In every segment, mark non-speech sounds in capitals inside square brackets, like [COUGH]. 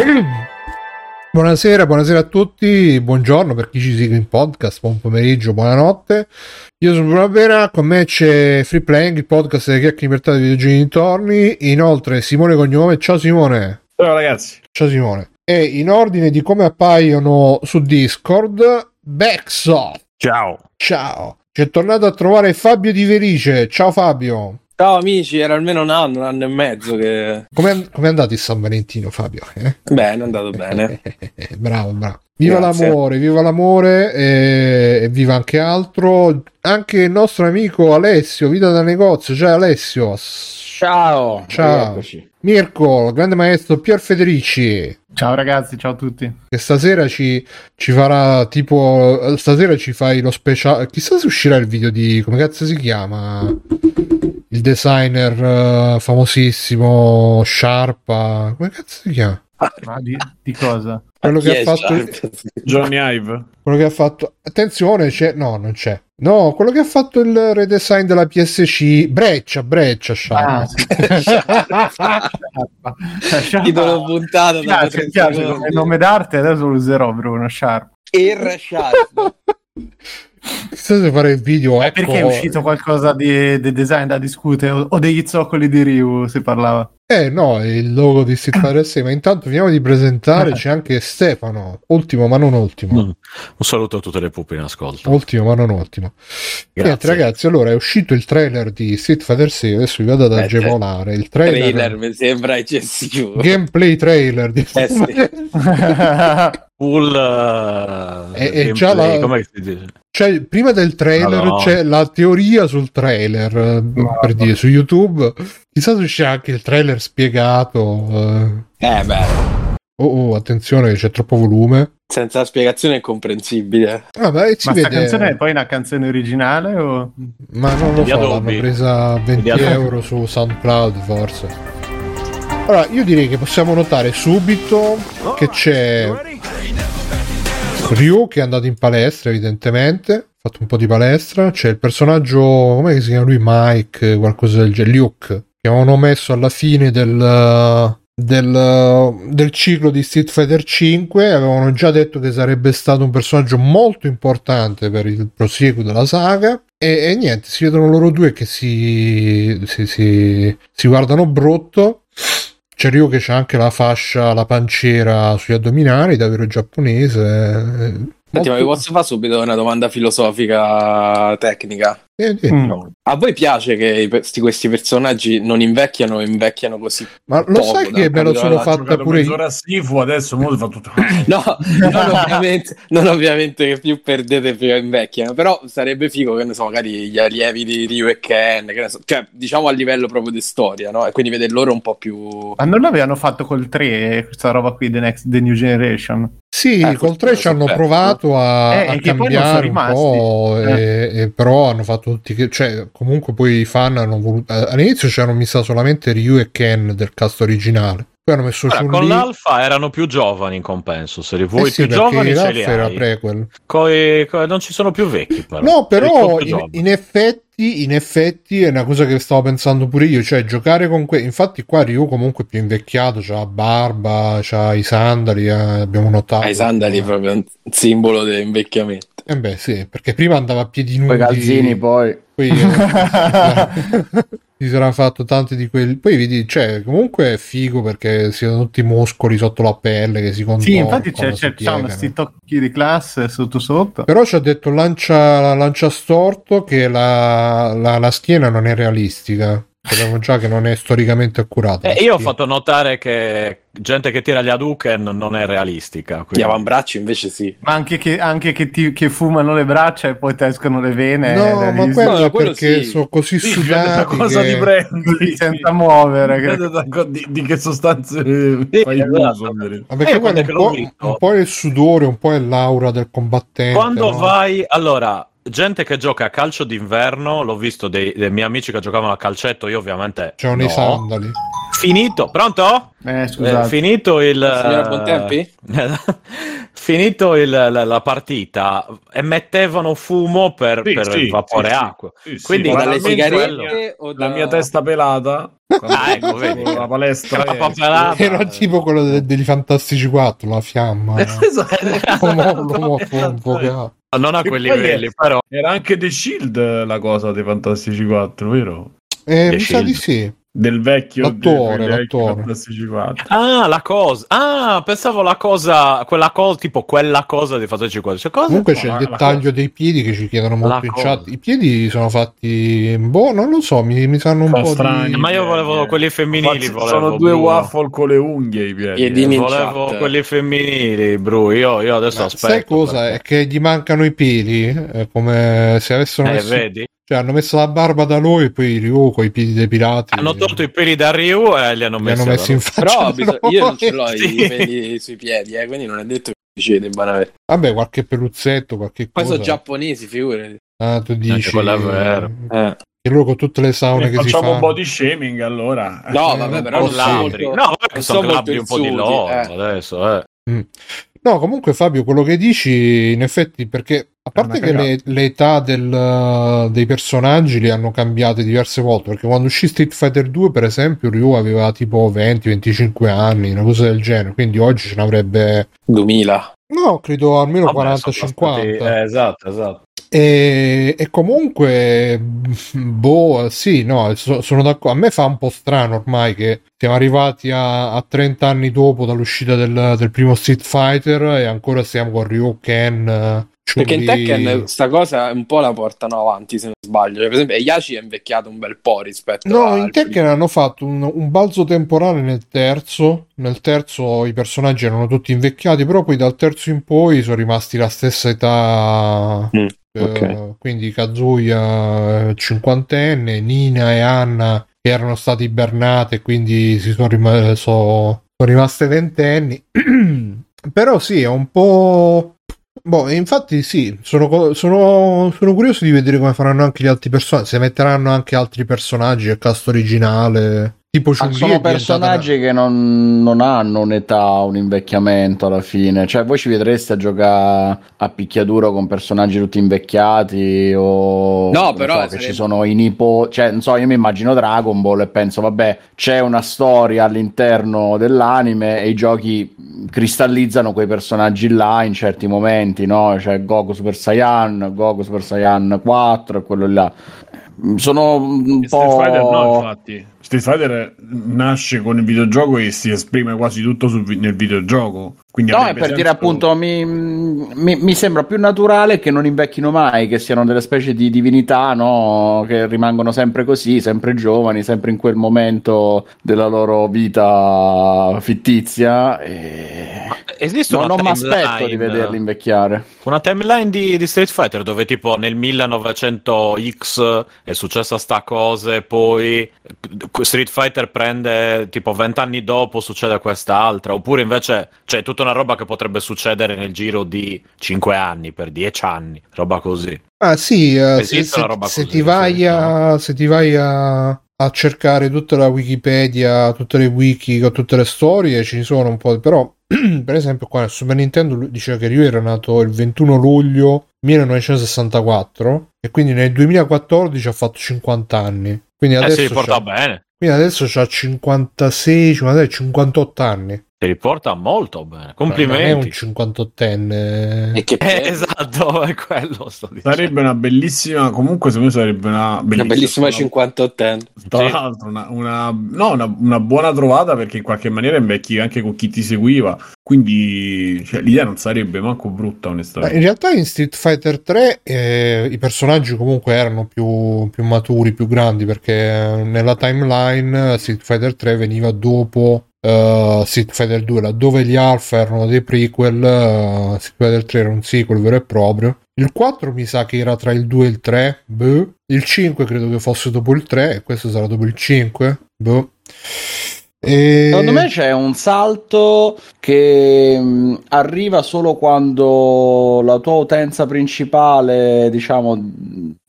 [CLEARS THROAT] Buonasera, buonasera a tutti, buongiorno per chi ci segue in podcast, buon pomeriggio, buonanotte. Io sono Bruno Vera, con me c'è Free Playing, il podcast delle chiacchiere libertà dei videogiochi dintorni. Inoltre Simone Cognome, ciao Simone. Ciao ragazzi. Ciao Simone. E in ordine di come appaiono su Discord, Backsoft. Ciao. Ciao. Ci è tornato a trovare Fabio Di Felice. Ciao Fabio. Ciao amici, era almeno un anno, un anno e mezzo che... Come è andato il San Valentino Fabio? Eh? Bene, è andato bene. [LAUGHS] bravo, bravo. Viva Grazie. l'amore, viva l'amore e, e viva anche altro. Anche il nostro amico Alessio, Vita da negozio. Ciao Alessio. Ciao. Ciao. Eccoci. Mirko, grande maestro Pier Federici. Ciao ragazzi, ciao a tutti. Che stasera ci, ci farà tipo. Stasera ci fai lo speciale. Chissà se uscirà il video di. come cazzo si chiama? Il designer eh, famosissimo Sharpa. Come cazzo si chiama? Ma di, di cosa? Quello che ha fatto. Sharp? Johnny Ive. Quello che ha fatto. Attenzione, c'è. No, non c'è. No, quello che ha fatto il redesign della PSC. Breccia, Breccia, Sharpa. Ah, sì. [LAUGHS] Titolo puntata Mi dopo piace, 30 mi piace, come nome d'arte adesso lo userò Bruno Sharp. Ir Sharp. [LAUGHS] Chissà se fare il video. Ecco, Perché è uscito qualcosa di, di design da discutere o, o degli zoccoli di Ryu si parlava? Eh no, è il logo di Street [CLEARS THROAT] Fighter 6. Ma intanto finiamo di presentare. C'è anche Stefano. Ultimo, ma non ultimo. Mm. Un saluto a tutte le pupe in ascolto. Ultimo, ma non ultimo. Niente, ragazzi, allora è uscito il trailer di Street Fighter 6. Adesso vi vado ad Eh, agevolare. Il trailer, Trailer mi sembra eccessivo. gameplay trailer di Eh sì. [LAUGHS] [LAUGHS] Full uh, È- è già la- come si dice? Cioè, prima del trailer No, no. c'è la teoria sul trailer, eh, per dire, su YouTube. Chissà se c'è anche il trailer spiegato. eh. Eh beh, Oh, oh, attenzione, c'è troppo volume. senza spiegazione è comprensibile. Ah, beh, Ma vede... canzone è poi una canzone originale o... Ma non lo so, l'hanno presa a 20 Di Adobe. euro su SoundCloud, forse. Allora, io direi che possiamo notare subito che c'è Ryu che è andato in palestra, evidentemente. Ha fatto un po' di palestra. C'è il personaggio, come si chiama lui? Mike, qualcosa del genere. Luke, che avevano messo alla fine del, del, del ciclo di Street Fighter 5. Avevano già detto che sarebbe stato un personaggio molto importante per il proseguo della saga. E, e niente, si vedono loro due che si, si, si, si guardano brutto. C'è Ryu che c'ha anche la fascia, la panciera sugli addominali, davvero giapponese. eh, Senti, ma vi molto- posso fare subito una domanda filosofica tecnica? Eh, eh, Mm. A voi piace che i pe- sti- questi personaggi non invecchiano o invecchiano così? Ma lo Poco, sai che me lo sono fatta pure io? Sifu, adesso mo fa tutto. [LAUGHS] No, non ovviamente, non ovviamente che più perdete più invecchiano, però sarebbe figo che ne so, magari gli allievi di Ryu e Ken, che ne so, cioè diciamo a livello proprio di storia, no? E quindi vedere loro un po' più... Ma non l'avevano fatto col 3 questa roba qui, The, Next, The New Generation? Sì, Eh, col 3 ci hanno forse- provato a, Eh, a e che poi non sono cambiare un po', rimasti. e, e però hanno fatto tutti che, cioè, comunque poi i fan hanno voluto. eh, All'inizio c'erano messo solamente Ryu e Ken del cast originale. Poi hanno messo Ora, con l'alfa erano più giovani in compenso. Se li vuoi Eh sì, più giovani, ce li era hai. prequel. Coi- coi- non ci sono più vecchi, però. No, però in, in effetti, in effetti è una cosa che stavo pensando pure io, cioè giocare con que... Infatti qua Ryu comunque è più invecchiato, c'ha la barba, c'ha i sandali, eh, abbiamo notato. Ai sandali è proprio un simbolo dell'invecchiamento. Eh beh sì, perché prima andava a piedi nudi. Poi calzini poi. Poi eh, [LAUGHS] si sarà fatto tanti di quelli. Poi vedi, cioè, comunque è figo perché si hanno tutti i muscoli sotto la pelle che si contorcono. Sì, infatti c'è, c'è, c'hanno piegano. sti tocchi di classe sotto sotto. Però ci ha detto lancia, lancia storto che la, la- la schiena non è realistica. Sappiamo già che non è storicamente accurata. Eh, io ho fatto notare che gente che tira gli Hadouken non è realistica. Gli quindi- avambracci invece sì. Ma anche che, anche che, ti- che fumano le braccia e poi ti escono le vene. No, ma quello No, è quello perché sì. sono così Sì, sudati. cosa che- ti prendi. senza muovere. che- di, di che sostanze fai esatto. uso. Ma perché Eh, quello è un po', un po' il sudore, un po' è l'aura del combattente. Quando no? vai, allora, gente che gioca a calcio d'inverno, l'ho visto dei, dei miei amici che giocavano a calcetto, io ovviamente. C'erano i no. sandali. Finito, pronto? Eh, Eh, finito il Bontempi? [LAUGHS] finito il- la, la partita emettevano fumo per, Sì, per sì, vapore sì, acqua Quindi O dalle sigarette o da... La mia testa pelata. [LAUGHS] Ah, ecco, vedi. La palestra. Papapelata. Era tipo quello de- degli Fantastici 4, la fiamma. [LAUGHS] Esatto. L'uomo, l'uomo fuocato. Non a poi livelli è- però Era anche The Shield la cosa dei Fantastici 4, vero? Eh, The mi sa di sì. Del vecchio L'attore, dei vecchi l'attore. Fantastici 4. ah la cosa ah pensavo la cosa quella cosa tipo quella cosa di Fantasy 4 cioè, cosa? Comunque c'è il dettaglio dei piedi che ci chiedono molto La in cosa. chat. I piedi sono fatti, boh, non lo so, mi, mi sanno un Sono po' strani. di... ma io volevo Eh, quelli femminili volevo, sono due Bruno. waffle con le unghie i piedi. Piedini. eh. volevo chat. quelli femminili bro io, io adesso Ma aspetto sai cosa? perché- È che gli mancano i peli, è come se avessero eh, messo... vedi Cioè, hanno messo la barba da lui e poi Ryu con i piedi depilati. hanno tolto i peli da Ryu e li hanno li messi, hanno messi in faccia. Però bisog- io non ce l'ho [LAUGHS] Sì. i peli sui piedi, eh, quindi non è detto che ci debbano avere. Vabbè, qualche peluzzetto, qualche Poi cosa. sono giapponesi, figurati. Ah, tu dici... vero. Eh. Che loro con tutte le saune Eh, che si facciamo fanno... un body shaming allora. No, Eh, vabbè, non però non posso. sono molto... no vabbè, non sono grabbi un po' di loro eh. adesso eh. No, comunque Fabio, quello che dici, in effetti, perché a parte che le, le età del- dei personaggi le hanno cambiate diverse volte, perché quando uscì Street Fighter 2, per esempio, Ryu aveva tipo 20-25 anni, una cosa del genere, quindi oggi ce n'avrebbe... 2000. No, credo almeno Vabbè, sono 40-50. passati- eh, esatto esatto E, e comunque, boh, sì, no, so- sono d'accordo. A me fa un po' strano ormai che siamo arrivati a, a 30 anni dopo dall'uscita del, del primo Street Fighter e ancora stiamo con Ryu, Ken, Perché in. Tekken sta cosa un po' la portano avanti, se non sbaglio. Cioè, per esempio, Yashi è invecchiato un bel po' rispetto No, al in Tekken hanno fatto un, un balzo temporale nel terzo. Nel terzo i personaggi erano tutti invecchiati, però poi dal terzo in poi sono rimasti la stessa età. Mm, Eh, quindi Kazuya eh, cinquantenne, Nina e Anna che erano state ibernate quindi si sono, rim- so- sono rimaste ventenni. [CLEARS THROAT] però sì, è un po'. Boh, infatti sì, sono, sono, sono curioso di vedere come faranno anche gli altri personaggi, se metteranno anche altri personaggi a cast originale, tipo Ah, sono diventata- personaggi che non, non hanno un'età, un invecchiamento alla fine. Cioè, voi ci vedreste a giocare a picchiaduro con personaggi tutti invecchiati o No, però so, che sarebbe- ci sono i nipoti. Cioè, non so, io mi immagino Dragon Ball e penso, vabbè, c'è una storia all'interno dell'anime e i giochi cristallizzano quei personaggi là in certi momenti, no? Cioè, Goku Super Saiyan, Goku Super Saiyan 4 e quello là. Sono un Street po'. Fighter no, infatti. Street Fighter nasce con il videogioco e si esprime quasi tutto sul vi- nel videogioco. Quindi No, è per dire appunto, mi, mi- mi sembra più naturale che non invecchino mai, che siano delle specie di divinità, no? Che rimangono sempre così, sempre giovani, sempre in quel momento della loro vita fittizia. E... esiste No, non mi aspetto di vederli invecchiare. Una timeline di, di Street Fighter dove tipo nel 1900X è successa sta cosa e poi Street Fighter prende tipo 20 anni dopo succede quest'altra oppure invece c'è tutta una roba che potrebbe succedere nel giro di 5 anni per 10 anni, roba così. Ah sì, eh, se, se- roba se così, ti vai, a, se ti vai a, a cercare tutta la Wikipedia, tutte le wiki con tutte le storie, ci sono un po', però [CLEARS THROAT] per esempio qua nel Super Nintendo diceva che Ryu era nato il 21 luglio 1964 e quindi nel 2014 ha fatto 50 anni. Quindi Eh, si adesso, c'ha, bene, quindi adesso 56, 56, 58 anni. Si riporta molto bene. Non è un Complimenti. 58enne. E che Eh, esatto, [LAUGHS] è quello sto dicendo. Sarebbe una bellissima. Comunque, secondo me sarebbe una Una bellissima una- 58enne. Tra Sì. l'altro, una, una- no, una, una buona trovata perché in qualche maniera invecchi anche con chi ti seguiva. Quindi cioè, l'idea non sarebbe manco brutta, onestamente. in realtà in Street Fighter 3 eh, i personaggi comunque erano più, più maturi, più grandi perché eh, nella timeline eh, Street Fighter 3 veniva dopo eh, Street Fighter 2, laddove gli Alpha erano dei prequel, eh, Street Fighter 3 era un sequel vero e proprio. Il 4 mi sa che era tra il 2 e il 3, boh. il 5 credo che fosse dopo il 3 e questo sarà dopo il 5. Boh. E... Secondo me c'è un salto che mh, arriva solo quando la tua utenza principale, diciamo,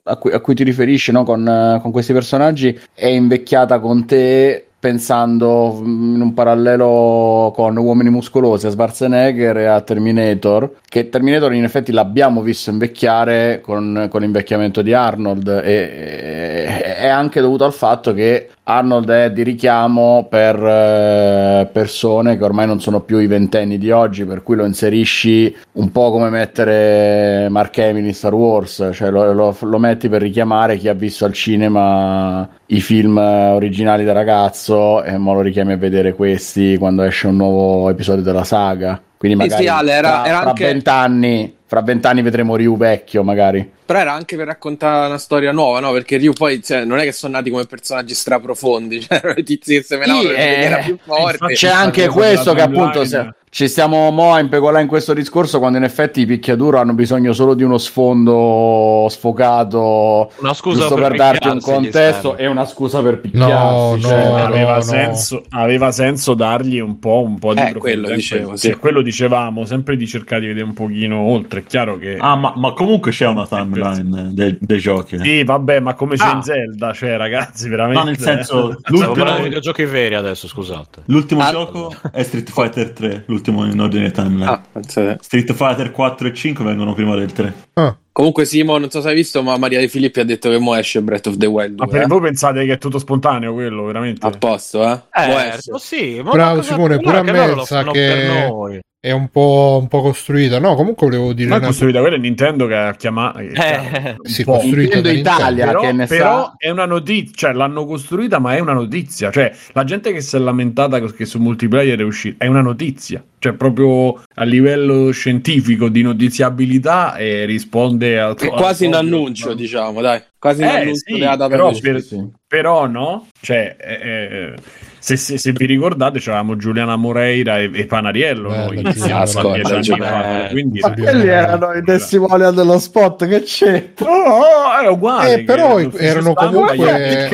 a cui, a cui ti riferisci no, con, eh, con questi personaggi, è invecchiata con te pensando mh, in un parallelo con Uomini Muscolosi a Schwarzenegger e a Terminator, che Terminator in effetti l'abbiamo visto invecchiare con, con l'invecchiamento di Arnold e, è anche dovuto al fatto che Arnold è di richiamo per eh, persone che ormai non sono più i ventenni di oggi, per cui lo inserisci un po' come mettere Mark Hamill in Star Wars, cioè lo, lo- lo metti per richiamare chi ha visto al cinema i film originali da ragazzo e mo lo richiami a vedere questi quando esce un nuovo episodio della saga. Quindi Sì, magari sì, Ale, era- era fra anche- vent'anni, fra vent'anni vedremo Ryu vecchio magari. Però era anche per raccontare una storia nuova, no? Perché Ryu poi cioè, non è che sono nati come personaggi straprofondi, [LAUGHS] cioè erano i tizi che semenavano Sì, eh, era più forte. C'è anche questo che appunto se- ci stiamo mo a impegolare in questo discorso quando in effetti i picchiaduro hanno bisogno solo di uno sfondo sfocato Una scusa giusto per per, darti un contesto e una scusa per picchiarsi no, cioè, no, aveva, no. senso, aveva senso dargli un po', un po' di Eh, profondità quello dicevo, quello. sì. Quello dicevamo, sempre di cercare di vedere un pochino oltre. È chiaro che. Ah, ma, ma comunque c'è una timeline dei, dei giochi. Sì, vabbè, ma come c'è Ah. in Zelda, cioè, ragazzi, veramente. No, nel senso, [LAUGHS] Stiamo parlando di l'ultimo, videogiochi veri adesso, scusate. l'ultimo Ah. gioco è Street Fighter 3, l'ultimo in ordine timeline. Ah, pensate. Street Fighter 4 e 5 vengono prima del 3. Ah, Comunque Simo, non so se hai visto, ma Maria De Filippi ha detto che mo esce Breath of the Wild Ma 2, per eh? voi pensate che è tutto spontaneo quello, veramente? A posto, eh? Eh, sì, Bravo, Simone, pure a me sa che- per noi. È un po', un po' costruita. No, comunque volevo dire Non è una- costruita, quella è Nintendo che ha chiamato. Eh, Sì, po'. costruita Nintendo Italia Però, che ne però sa è una notizia, cioè l'hanno costruita, ma è una notizia. Cioè, la gente che si è lamentata che su multiplayer è uscita, è una notizia. Cioè, proprio a livello scientifico di notiziabilità e risponde a È quasi un annuncio, diciamo, dai. Quasi un Eh, annuncio sì, della data però per- sì. Però no, cioè, eh, eh, se, se- se vi ricordate, c'avevamo Giuliana Moreira e, e Panariello. Bella, noi, sì, insieme a ascolta, qualche anno Giuliana. fa, quindi, Ma quelli erano i testimonial dello spot che c'è Oh, oh, è uguale. Eh, però erano stampa comunque-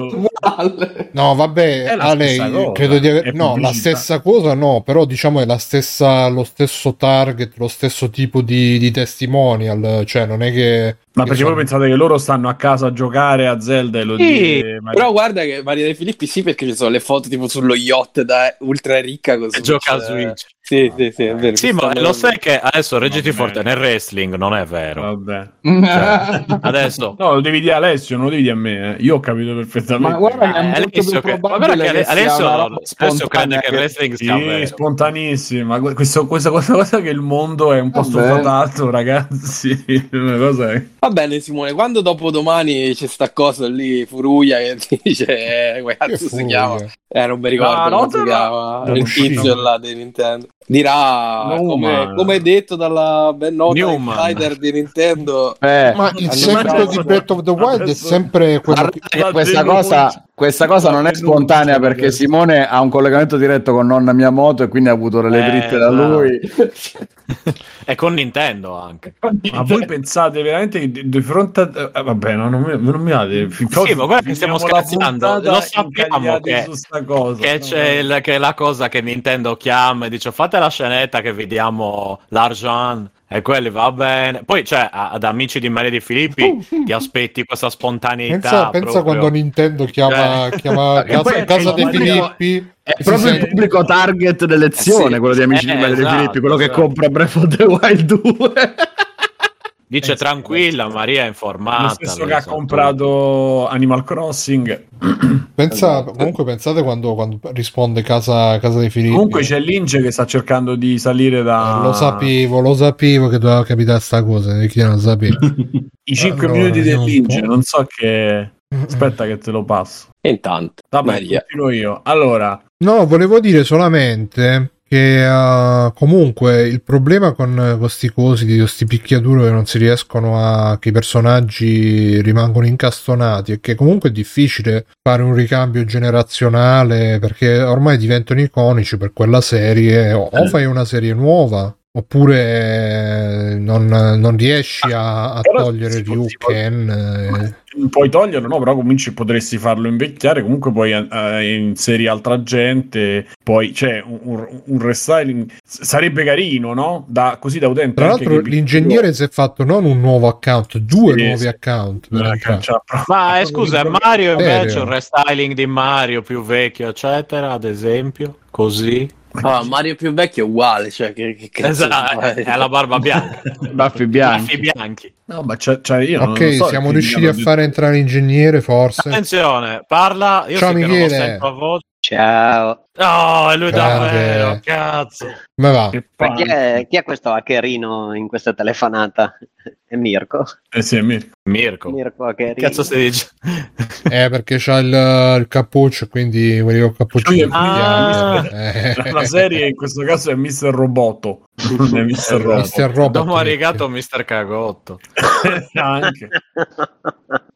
No, vabbè, Ale, credo di aver... No, la stessa cosa no, però diciamo è la stessa, lo stesso target, lo stesso tipo di, di testimonial, cioè non è che... Ma perché sono- voi pensate che loro stanno a casa a giocare a Zelda e lo Sì, dite? ma- però guarda che Maria De Filippi sì, perché ci sono le foto tipo sullo yacht da ultra ricca così. Gioca a Switch. Sì, sì, sì, è vero. Sì, ma lo sai che adesso reggiti Vabbè. forte nel wrestling non è vero. Vabbè. Cioè, [LAUGHS] adesso No, lo devi dire a Alessio, non lo devi dire a me. eh. Io ho capito perfettamente. Ma guarda che è Eh, Alessio che- ma guarda che sia Alessio spesso crede che il wrestling sia Sì, vero. spontaneissima. Gu- Questo, questa cosa, cosa che il mondo è un po' sottofatto, ragazzi. [LAUGHS] Una cosa è... Va bene, Simone, quando dopo domani c'è sta cosa lì, Furuia, che [LAUGHS] dice, eh, Che cazzo si chiama? Eh, non mi ricordo Ah, come no, si no, chiama, no, il tizio là di Nintendo. Dirà, No, come, ma- come detto dalla ben nota insider di Nintendo, Eh, Ma il mandato- di Breath of the Wild è Adesso- sempre quello che... questa cosa, questa cosa non è spontanea perché. Simone ha un collegamento diretto con nonna Miyamoto e quindi ha avuto le Eh, dritte da esatto. lui. [LAUGHS] E con Nintendo anche. Ma voi pensate veramente che di, di fronte a... eh, vabbè, no, non, mi, non mi date... Sì, ma guarda che stiamo scherzando, lo sappiamo che- Su sta cosa. Che c'è il- che è la cosa che Nintendo chiama e dice fate la scenetta che vediamo l'argent e quelli va bene. Poi, cioè, ad amici di Maria Di Filippi [LAUGHS] ti aspetti questa spontaneità. Pensa, pensa quando Nintendo chiama, Eh. [LAUGHS] chiama [LAUGHS] casa, casa dei Filippi. È proprio il pubblico target dell'elezione, Eh sì. quello di Amici Eh, di Maria esatto, Filippi, quello che esatto. compra Breath of the Wild 2. Dice tranquilla, Maria è informata. Lo stesso che ha comprato Animal Crossing. [CLEARS THROAT] Pensa, Esatto. comunque pensate quando, quando risponde casa, casa dei Filippi. Comunque c'è Lince che sta cercando di salire da... Eh, Lo sapevo, lo sapevo che doveva capitare sta cosa, perché io non sapevo. [LAUGHS] I 5 Allora, minuti vediamo del un Lince, po'. non so che... Aspetta che te lo passo. e intanto, Vabbè, Maria. continuo io. Allora, No, volevo dire solamente che uh, comunque il problema con questi cosi di questi picchiaduro che non si riescono a che i personaggi rimangono incastonati è che comunque è difficile fare un ricambio generazionale perché ormai diventano iconici per quella serie o, o fai una serie nuova oppure eh, non, non riesci a, a Però togliere si può- Ryu si può- Ken eh, Puoi toglierlo, no? Però cominci potresti farlo invecchiare. Comunque poi eh, inseri altra gente. Poi c'è un, un- un restyling. Sarebbe carino, no? Da, così da utente. tra l'altro che- l'ingegnere si è fatto non un nuovo account due Sì, nuovi sì. account Eh, cioè, Ma eh, scusa, Mario invece un restyling di Mario più vecchio, eccetera, ad esempio, così. Ah, Mario più vecchio è uguale, cioè che, che cazzo Esatto, è la barba bianca. [LAUGHS] Baffi bianchi. Baffi bianchi. No, ma c'è, c'è- io non ok so, siamo riusciti a fare entrare l'ingegnere forse Attenzione, parla. Io Ciao, lo Michele. sento a voce. Ciao. Oh, è lui davvero, cazzo. ma va chi è, chi è questo hackerino in questa telefonata? È Mirko? Eh sì, è Mirko. Mirko. Mirko hackerino. Cazzo si dice? eh perché c'ha il, il cappuccio quindi quelli con cappuccino Ah. eh, La, la serie in questo caso è Mr. Roboto. È Mr. Robot. Mr. Robot Dopo arigato Mr. Cagotto. [LAUGHS] Anche.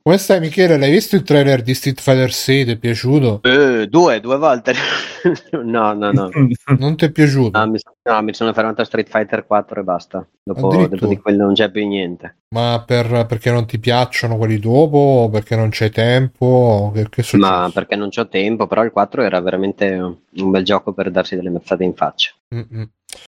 come stai Michele l'hai visto il trailer di Street Fighter 6 ti è piaciuto? Eh, due, due volte. [LAUGHS] no, no, no. non ti è piaciuto? No mi, no, mi sono fermato a Street Fighter 4 e basta. Dopo, dopo di quello non c'è più niente. Ma per, perché non ti piacciono quelli dopo? O perché non c'è tempo? Che, che? Ma perché non c'ho tempo, però il 4 era veramente un bel gioco per darsi delle mazzate in faccia. Mm-mm.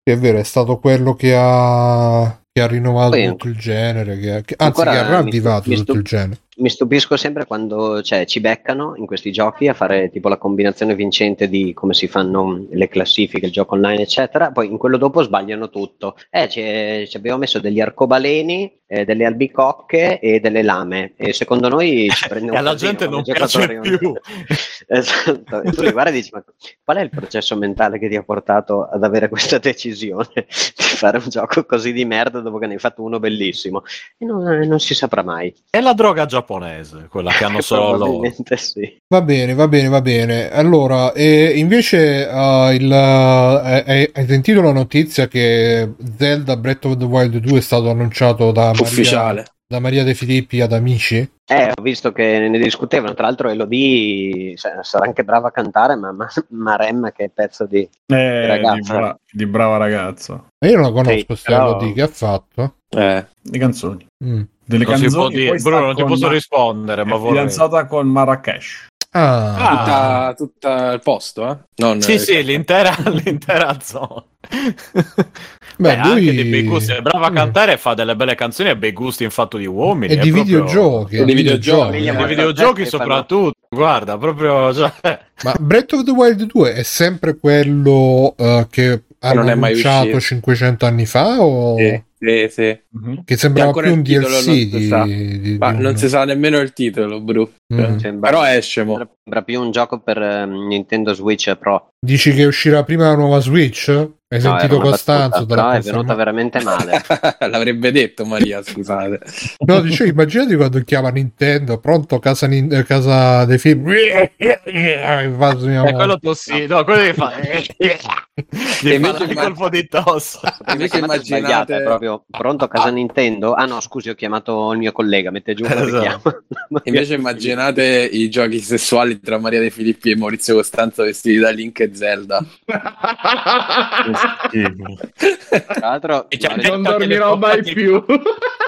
È vero, è stato quello che ha, che ha rinnovato Poi- tutto il genere, che, che- anzi che ha mi- ravvivato mi tutto stu- il genere. Mi stupisco sempre quando cioè, ci beccano in questi giochi a fare tipo la combinazione vincente di come si fanno le classifiche, il gioco online, eccetera. Poi in quello dopo sbagliano tutto. Eh, ci, abbiamo messo degli arcobaleni, eh, delle albicocche e delle lame. E secondo noi ci [LAUGHS] prende un alla casino gente non piace più. [LAUGHS] esatto. E tu li guardi e dici: Ma qual è il processo mentale che ti ha portato ad avere questa decisione [LAUGHS] di fare un gioco così di merda dopo che ne hai fatto uno bellissimo? E non, non si saprà mai. È la droga giapponese, quella che [LAUGHS] hanno solo loro. Sì. Va bene, va bene, va bene. Allora, e invece uh, il, uh, hai, hai sentito la notizia che Zelda Breath of the Wild 2 è stato annunciato da Maria, Ufficiale. da Maria De Filippi ad Amici? Eh, ho visto che ne discutevano, tra l'altro Elodie sa- sarà anche brava a cantare, ma, ma Maremma che pezzo di... Eh, di, Ragazza. bra- di brava ragazza. Ma io non la conosco, Sì, questa però- Elodie, che ha fatto? Eh. Le canzoni. Mm. Delle Non si può canzoni. dire, Bruno, non ti posso rispondere, ma è vorrei. fidanzata con Marrakesh. Ah, Tutta, tutta il posto, eh? Non, Sì, sì, l'intera, [LAUGHS] l'intera zona. Beh, Beh, anche lui- di bei gusti, è brava a Mm. cantare e fa delle belle canzoni e bei gusti in fatto di uomini. e è di proprio- videogiochi. Di di videogiochi, E Famiglia di molto videogiochi soprattutto, guarda, proprio... Cioè... Ma Breath of the Wild 2 è sempre quello uh, che hanno non è mai annunciato uscito. 500 anni fa o Sì, sì, sì. Mhm. che sembrava ancora più un DLC non si di, sa. di- di Ma un- non si sa nemmeno il titolo, Bru. Mm. Sembra, Però esce mo. sembra- più un gioco per ehm, Nintendo Switch Pro. Dici che uscirà prima la nuova Switch? Hai No, sentito Costanzo? battuta, però è venuta veramente male. [LAUGHS] L'avrebbe detto Maria, [LAUGHS] scusate. No, dicevo, immaginati quando chiama Nintendo, pronto, casa, Nin- eh, casa dei film. E E quello tossi, no, quello che fa... Gli invece fa il colpo di tosse. Invece immaginate... è proprio pronto casa Nintendo? Ah no, scusi, ho chiamato il mio collega, mette giù il Esatto. richiamo. [LAUGHS] Invece immaginate i giochi sessuali tra Maria De Filippi e Maurizio Costanzo vestiti da Link e Zelda. Tra l'altro, E Maurizio- Non dormirò mai più.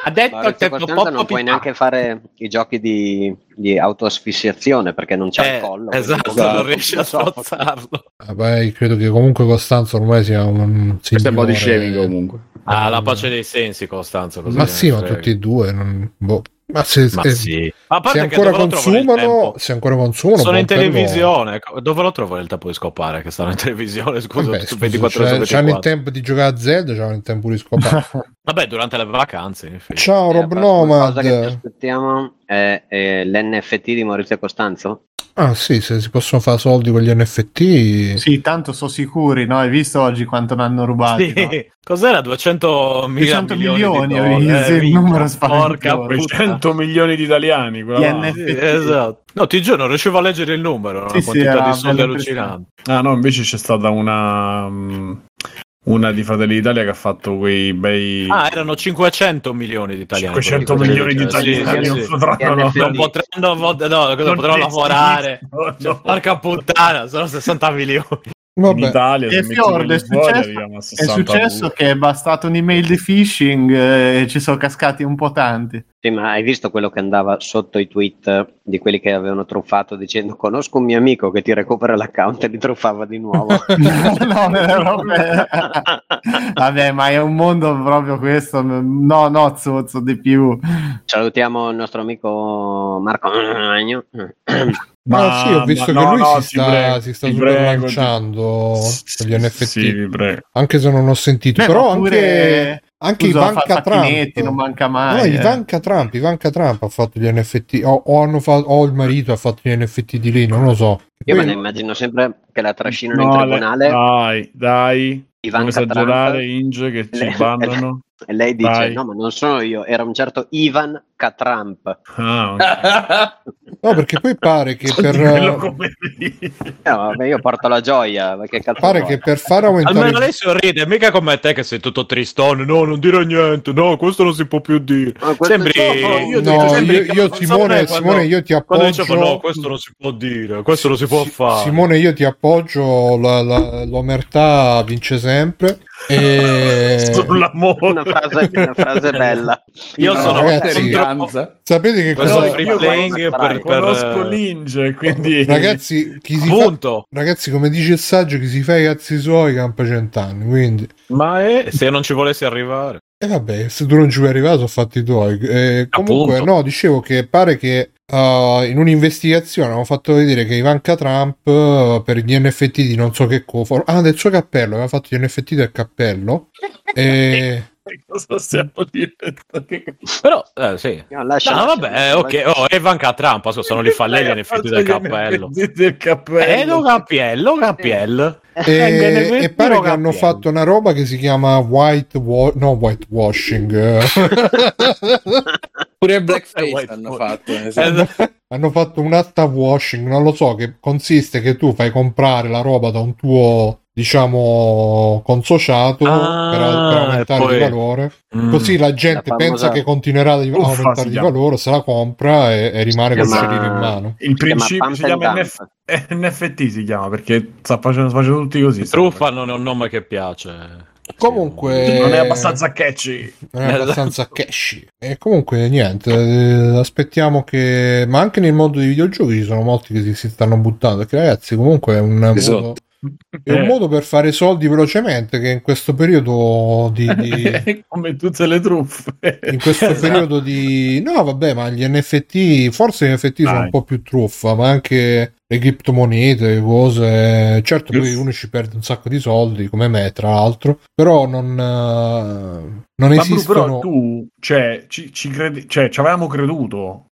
Ha detto Maurizio che Costanzo non puoi neanche fare i giochi di, di autoasfissiazione perché non c'è Eh, il collo. esatto, non riesci a strozzarlo. Vabbè, credo che comunque Costanzo ormai sia un Questo è un po' di signore- shaming comunque. Ah, la pace dei sensi, Costanzo. cosa Ma sì, ma frega. tutti e due. non- boh. Ma se, Ma se- sì. Ma se ancora consumano, tempo? se ancora consumano, Sono in televisione. Dove lo trovo il tempo di scopare? Che stanno in televisione, scusa, Vabbè, scusa, 24 ore c'è- su c'hanno il 24. tempo di giocare a Zelda, c'hanno il tempo di scopare. [LAUGHS] Vabbè, durante le vacanze, in effetti. Ciao Eh, Rob la prossima cosa che ci Nomad. aspettiamo è, è l'NFT di Maurizio Costanzo. Ah sì, se si possono fare soldi con gli NFT. Sì, tanto sono sicuri, no? Hai visto oggi quanto ne hanno rubati? Sì. no? [LAUGHS] Cos'era? 200 mila 200 milioni, di milioni, dollari. sì, il numero Porca spaventoso. puttana. 100 milioni di italiani. Gli. Sì, esatto. No, ti giuro, non riuscivo a leggere il numero, Sì, una quantità di soldi allucinante. Ah no, invece c'è stata una... mm, Una di Fratelli d'Italia che ha fatto quei bei... Ah, erano 500 milioni di italiani. 500 quelli. milioni di italiani sì, non sì. potranno... Non no, Non potranno esistono, lavorare. no. Porca puttana, sono 60 milioni. In Vabbè. Italia, se E Fiord, è successo, è 60 successo che è bastata un'email di phishing eh, e ci sono cascati un po' tanti. Sì, ma hai visto quello che andava sotto i tweet di quelli che avevano truffato dicendo conosco un mio amico che ti recupera l'account e li truffava di nuovo. [LAUGHS] no, vabbè. [LAUGHS] vabbè, ma è un mondo proprio questo. No, no, zozzo di più. Salutiamo il nostro amico Marco [CLEARS THROAT] [LAUGHS] Ma sì, ho visto ma- che no, lui no, si, sta, prego, si sta lanciando ti- con gli NFT. Sì, vi prego. Anche se non ho sentito, Beh, però pure- anche, anche Ivanka Trump. non manca No, mai. eh. Ivanka Trump, Ivanka Trump ha fatto gli NFT, o, o hanno fatto, o il marito ha fatto gli NFT di lei, non lo so. Io me Poi- la immagino sempre che la trascinano in No, le- tribunale dai, dai. Non Ivanka esagerare, Trump. Inge, che ci Le- bannano. [LAUGHS] e lei dice Vai. no ma non sono io, era un certo Ivan K. Trump. Ah, ok. [LAUGHS] No, perché poi pare che per. [LAUGHS] No, vabbè, io porto la gioia, ma che cazzo pare vuoi? che per far aumentare Almeno lei sorride, mica come te che sei tutto tristone. No, non dire niente. No, questo non si può più dire. Sembri. No, io No, sembri io, io, Simone, quando- Simone, io ti appoggio. dicevo no, questo non si può dire, questo non si può Si- fare. Simone, io ti appoggio. La, la- l'omertà vince sempre. E... [LAUGHS] Sull'amore. una frase, una frase [LAUGHS] bella. Io No, sono ragazzi, contro- Sapete che questo cosa. free io playing conosco- per, per Conosco l'Inge, quindi... Ragazzi, chi si fa... Punto. Ragazzi, come dice il saggio, chi si fa i cazzi suoi campa cent'anni. Quindi, Ma è se non ci volessi arrivare. e vabbè, se tu non ci vuoi arrivare, sono fatti i tuoi. Eh, comunque, Appunto. no, dicevo che pare che uh, in un'investigazione hanno fatto vedere che Ivanka Trump uh, per gli NFT di non so che cosa, ah, del suo cappello, aveva fatto gli NFT del cappello. E [LAUGHS] Cosa stiamo diventando? Che- Però, eh, sì. No, lascia- No, vabbè, ok. Oh, Ivanka Trump, adesso sono li fa lei gli NFT del cappello. Del cappello. Eh, lo cappello, cappello. E, e pare che hanno fatto una roba che si chiama white wa- no whitewashing. [LAUGHS] Pure il blackface hanno fatto. Eh, [LAUGHS] hanno fatto un atta washing non lo so che consiste che tu fai comprare la roba da un tuo diciamo consociato Ah, per, per aumentare poi- di valore mm. così la gente La pensa che continuerà ad Uffa, aumentare chiama. valore se la compra e, e rimane il chiama- cerino in mano Il Si chiama principio si chiama. NF- NFT si chiama perché sta facendo, sta facendo tutti così. Truffa non è un nome che piace. Comunque Non è abbastanza catchy. non è abbastanza [LAUGHS] cashy e comunque niente eh, aspettiamo che ma anche nel mondo dei videogiochi ci sono molti che si, si stanno buttando perché ragazzi comunque è un Esatto. modo È un Eh. modo per fare soldi velocemente che in questo periodo di, di- [LAUGHS] Come tutte le truffe. in questo Esatto. periodo di no vabbè ma gli NFT forse gli NFT sono Dai. un po' più truffa ma anche le criptomonete cose certo poi uno ci perde un sacco di soldi come me tra l'altro però non eh, non Ma Bru, esistono però tu, cioè, ci, ci credi, cioè, ci avevamo creduto.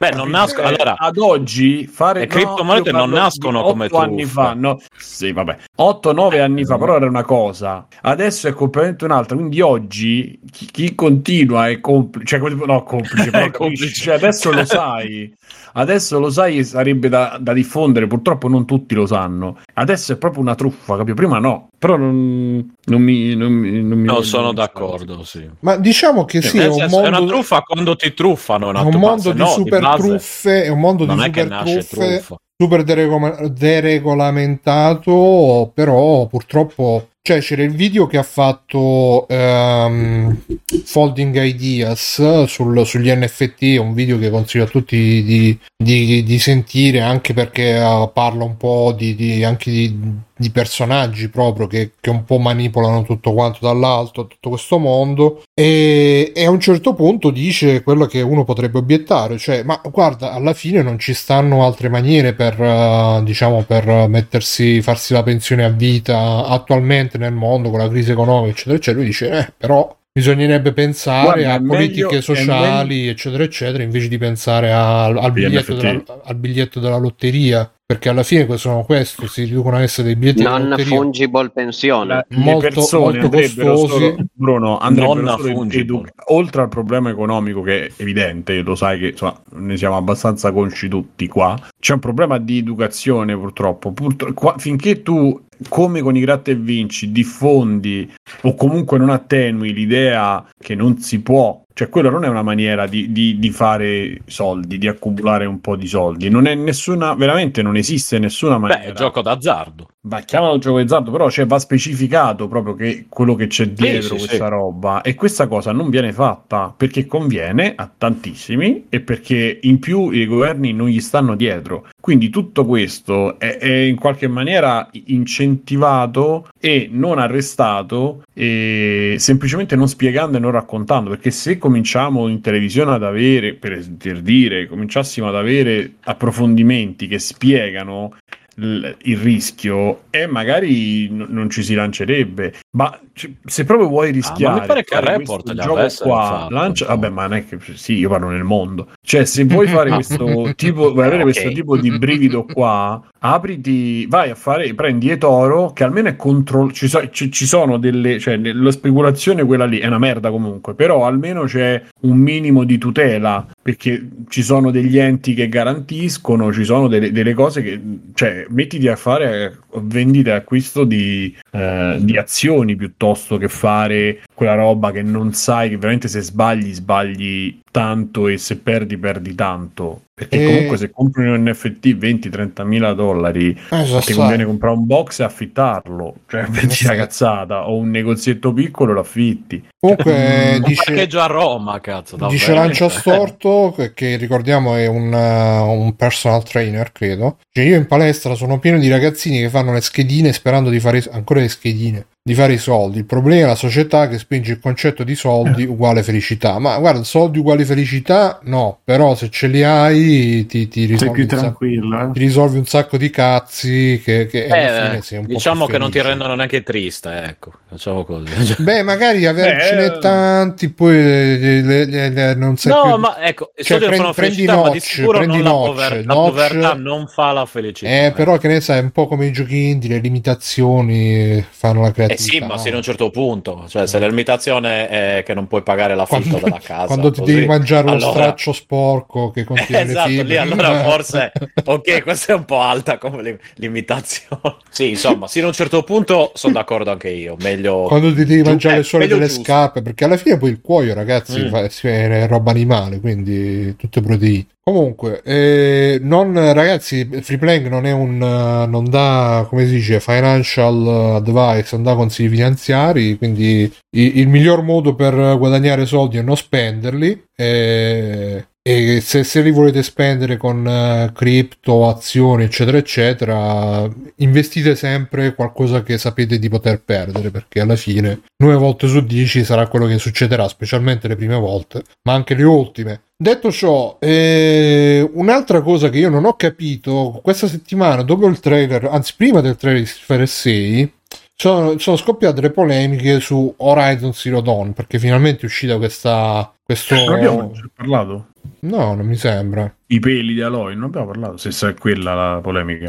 Beh, non nascono. Eh, Allora, ad oggi fare Le criptomonete io non nascono come otto anni fa, no? Sì, vabbè, 8-9 anni fa, però era una cosa. Adesso è completamente un'altra. Quindi oggi chi, chi continua è complice, cioè, no, complice, [LAUGHS] però complice. Cioè, adesso lo [LAUGHS] sai. Adesso lo sai, sarebbe da, da diffondere. Purtroppo non tutti lo sanno. Adesso è proprio una truffa, capito? Prima no, però non, non mi. Non, mi, non mi no, sono d'accordo, sì. ma diciamo che sì è Nel un senso, è una mondo truffa quando ti truffano. è no? un mondo di no, super truffe è un mondo Non di è super truffe truffa. super deregoma- deregolamentato, però purtroppo cioè c'era il video che ha fatto ehm, Folding Ideas sul- sugli NFT, un video che consiglio a tutti di, di- di sentire anche perché eh, parla un po' di, di- anche di, di personaggi proprio che, che un po' manipolano tutto quanto dall'alto, tutto questo mondo e, e a un certo punto dice quello che uno potrebbe obiettare, cioè ma guarda alla fine non ci stanno altre maniere per eh, diciamo per mettersi, farsi la pensione a vita attualmente nel mondo con la crisi economica eccetera eccetera, lui dice eh però bisognerebbe pensare Guarda, a politiche meglio- sociali eccetera eccetera invece di pensare al, al Gli biglietto della, al biglietto della lotteria perché alla fine sono questo si riducono a essere dei biglietti Non lotteria fungible pensione. La- le Molto- persone molto costosi. solo, Bruno, andrebbero Non solo edu- oltre al problema economico che è evidente, lo sai che insomma, ne siamo abbastanza consci tutti qua, c'è un problema di educazione purtroppo, Purtro- qua- finché tu come con i gratta e vinci diffondi o comunque non attenui l'idea che non si può Cioè, quello non è una maniera di, di- di fare soldi, di accumulare un po' di soldi. Non è nessuna, veramente non esiste nessuna Beh, maniera. è gioco d'azzardo. Ma chiamalo gioco d'azzardo, però cioè, va specificato proprio che quello che c'è dietro sì, questa sì. roba. E questa cosa non viene fatta perché conviene a tantissimi e perché in più i governi non gli stanno dietro. Quindi tutto questo è, è in qualche maniera incentivato e non arrestato e semplicemente non spiegando e non raccontando. Perché se cominciamo in televisione ad avere, per, dire, cominciassimo ad avere approfondimenti che spiegano il rischio e magari n- non ci si lancerebbe. Ma c- se proprio vuoi rischiare Ah, mi pare che fare Report gioco qua fatto, lancia vabbè ma non è che sì io parlo nel mondo. Cioè se vuoi [LAUGHS] fare questo tipo vuoi avere Ok. questo tipo di brivido qua apriti vai a fare prendi eToro che almeno è control ci, so- ci- ci sono delle cioè la speculazione quella lì è una merda comunque però almeno c'è un minimo di tutela perché ci sono degli enti che garantiscono ci sono delle, delle cose che cioè mettiti a fare vendita e acquisto di, eh, di azioni piuttosto che fare quella roba che non sai che veramente se sbagli sbagli tanto e se perdi perdi tanto perché E- comunque se compri un NFT 20-30 mila dollari Eh, so ti conviene comprare un box e affittarlo cioè metti sì. la cazzata o un negozietto piccolo lo affitti Comunque Un dice, parcheggio a Roma, cazzo. davvero. dice Lancia Storto, che, che ricordiamo è un, uh, un personal trainer, credo. Dice, io in palestra sono pieno di ragazzini che fanno le schedine sperando di fare ancora le schedine, di fare i soldi. Il problema è la società che spinge il concetto di soldi uguale felicità. Ma guarda, soldi uguali felicità, no, però se ce li hai ti, ti Sei risolvi, più un sacco, eh. ti risolvi un sacco di cazzi che, che alla Eh, fine sei un po' diciamo che non ti rendono neanche triste, ecco. Facciamo così. [LAUGHS] Beh, magari avercene Eh, tanti, poi le- le- le- le- non sai no, più... ma ecco, i Cioè, soldi prendi- prendi felicità, ma di notch, sicuro prendi non la, notch, pover- la notch. povertà non fa la felicità. Eh, però che ne sai, un po' come i giochi indie, le limitazioni fanno la Eh creatività. Sì, ma no? fino a un certo punto, cioè se la limitazione è che non puoi pagare l'affitto quando, della casa, quando ti così, devi mangiare uno allora- straccio sporco che [LAUGHS] contiene le esatto, lì fibre. allora [LAUGHS] forse ok, questa è un po' alta come li- limitazione. [LAUGHS] Sì, insomma, sino a un certo punto sono d'accordo anche io, meglio quando ti devi mangiare eh, solo delle giusto. scarpe, perché alla fine poi il cuoio, ragazzi, Mm. è roba animale, quindi tutte proteine. Comunque, eh, non, ragazzi, Free Playing non è un, eh, non dà, come si dice, financial advice, non dà consigli finanziari, quindi il miglior modo per guadagnare soldi è non spenderli. eh, e se, se li volete spendere con eh, cripto, azioni, eccetera, eccetera, investite sempre qualcosa che sapete di poter perdere, perché alla fine 9 volte su 10 sarà quello che succederà, specialmente le prime volte, ma anche le ultime. Detto ciò, eh, un'altra cosa che io non ho capito, questa settimana, dopo il trailer, anzi prima del trailer di Fighter 6, sono, sono scoppiate le polemiche su Horizon Zero Dawn, perché finalmente è uscita questa... Questo... non abbiamo parlato No, non mi sembra. i peli di Aloy non abbiamo parlato se è quella la polemica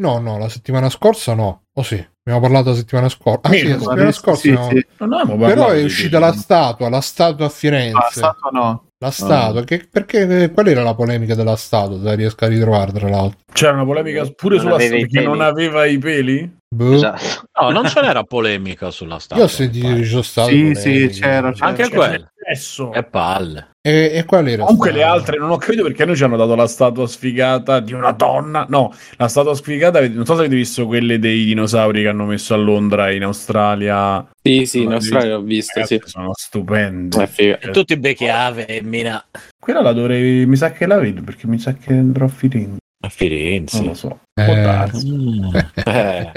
No, no, la settimana scorsa no. O sì, abbiamo parlato la settimana scorsa. Ah, sì, la settimana scorsa sì, no. sì. Però è uscita la statua, la statua a Ah, Firenze. stato no. La statua, che, perché qual era la polemica della statua? Se riesco a ritrovare tra l'altro. c'era una polemica pure Non sulla statua perché peli. non aveva i peli Boh. Esatto. No, non ce n'era polemica sulla statua. Io ho sentito che sono state Sì, sì, c'era, c'era. Anche Cioè, quello. Adesso Che palle. E, e qual era? comunque le altre non ho capito perché noi ci hanno dato la statua sfigata di una donna no la statua sfigata non so se avete visto quelle dei dinosauri che hanno messo a Londra in Australia Sì, sì, in Australia l'ho visto, sì. Sono stupende È figa. E tutti becchiave, mina. quella la dovrei mi sa che la vedo perché mi sa che andrò a Firenze A non Firenze. lo so Eh. [LAUGHS] Eh.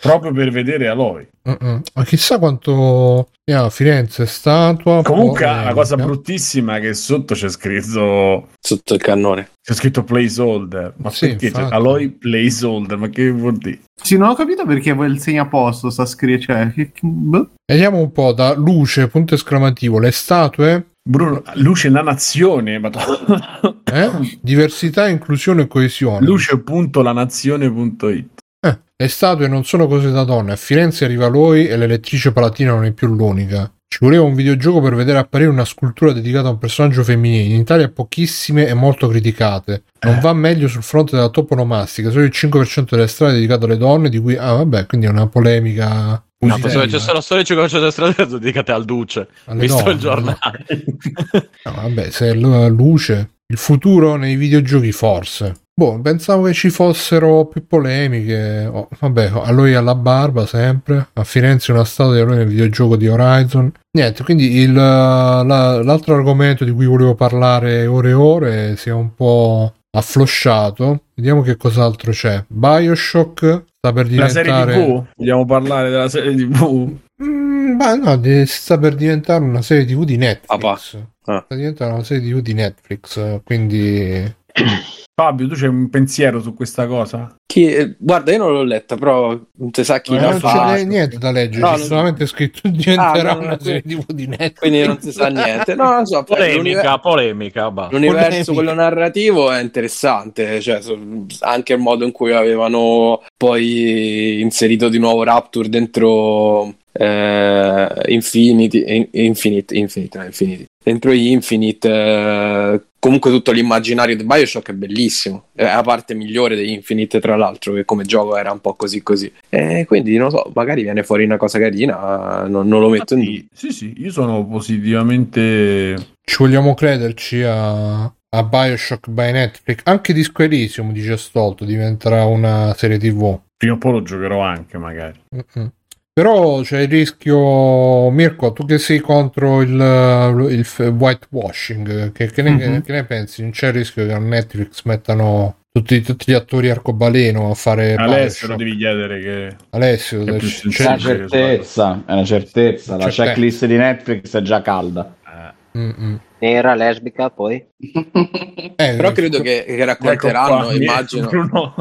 proprio per vedere Aloy Mm-mm. Ma chissà quanto. Yeah, Firenze, statua. comunque polemica. la cosa bruttissima è che sotto c'è scritto Sotto il cannone. c'è scritto placeholder ma Sì, perché c'è infatti. Aloy placeholder ma che vuol dire Sì, non ho capito perché il segnaposto sta scrivendo. Cioè, che- che- boh. Vediamo un po' da luce, punto esclamativo, le statue. Bruno luce la nazione ma Eh? Diversità, inclusione e coesione. luce.lanazione.it Eh, le statue non sono cose da donne. A Firenze arriva Loi e l'elettrice palatina non è più l'unica. Ci voleva un videogioco per vedere apparire una scultura dedicata a un personaggio femminile. In Italia pochissime e molto criticate. Non va meglio sul fronte della toponomastica. Solo il 5% delle strade è dedicato alle donne, di cui... Ah, vabbè, quindi è una polemica No, pensavo che c'è solo storici con la strada dedicate al duce. Alle Visto donne, il giornale. [LAUGHS] No, vabbè, se è la luce, il futuro nei videogiochi forse. Boh, pensavo che ci fossero più polemiche. Oh, vabbè, a lui alla barba sempre. A Firenze una statua di lui nel videogioco di Horizon. Niente, quindi il, la- l'altro argomento di cui volevo parlare ore e ore si è un po' afflosciato. Vediamo che cos'altro c'è. Bioshock sta per La serie diventare... TV? Vogliamo parlare della serie TV? Mm, ma no, sta per diventare una serie TV di Netflix. Papà. Ah. Sta diventando una serie TV di Netflix, eh, quindi... [COUGHS] Fabio, tu c'hai un pensiero su questa cosa? Chi- eh, Guarda, io non l'ho letta, però non si sa chi Ma l'ha non fatto. c'è niente da leggere, No, c'è non- solamente scritto diventerà Ah, no, no, una serie di Netflix. Quindi non si sa niente. No, non so, [LAUGHS] polemica, polemica, basta. L'universo Polemica. quello narrativo è interessante, cioè anche il modo in cui avevano poi inserito di nuovo Rapture dentro eh, Infinity, in- Infinite, Infinite, no, Infinity. dentro Infinite, eh, comunque tutto l'immaginario di Bioshock è bellissimo, è la parte migliore di Infinite tra l'altro, che come gioco era un po' così così. E quindi non so, magari viene fuori una cosa carina, non, non lo metto in dubbio. Sì, sì, io sono positivamente... Ci vogliamo crederci a, a Bioshock by Netflix. Anche di Square Elysium, dice Stolto, diventerà una serie TV. Prima o poi lo giocherò anche, magari. Mm-mm. Però c'è il rischio, Mirko, tu che sei contro il, il whitewashing, che, che ne, Mhm. che ne pensi? Non c'è il rischio che a Netflix mettano tutti, tutti gli attori arcobaleno a fare Alessio lo devi chiedere che... Alessio, Che è più c'è- una certezza, è una certezza. La C'è te. checklist di Netflix è già calda. Eh, Mm-mm. Nera, lesbica, poi. [LAUGHS] Eh, Però credo che, che racconteranno, ecco qua, immagino. [LAUGHS] Bruno,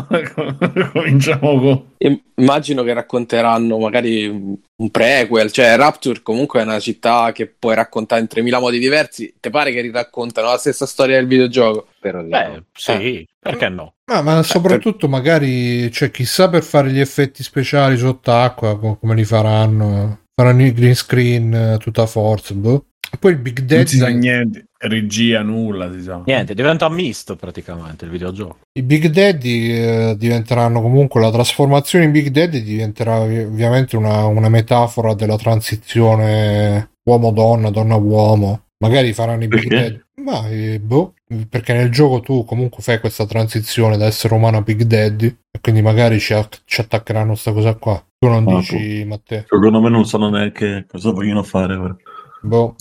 cominciamo con... Im- Immagino che racconteranno magari un prequel, cioè Rapture comunque è una città che puoi raccontare in 3000 modi diversi. Ti pare che riraccontano la stessa storia del videogioco? Di Beh, no. sì, perché no? Ma, ma soprattutto magari, cioè, chissà per fare gli effetti speciali sott'acqua, co- come li faranno. Faranno i green screen eh, tutta forza, boh. E Poi il Big Non si sa Daddy, niente, regia, nulla, si sa. Niente, diventa misto praticamente il videogioco. i Big Daddy eh, diventeranno comunque, la trasformazione in Big Daddy diventerà ov- ovviamente una, una metafora della transizione uomo-donna, donna-uomo. Magari faranno i Big Perché? Daddy. Ma, eh, boh, perché nel gioco tu comunque fai questa transizione da essere umano a Big Daddy e quindi magari ci, act- ci attaccheranno sta cosa qua. Tu non Ah, dici, Matteo? Secondo me non sanno neanche cosa vogliono fare. Boh.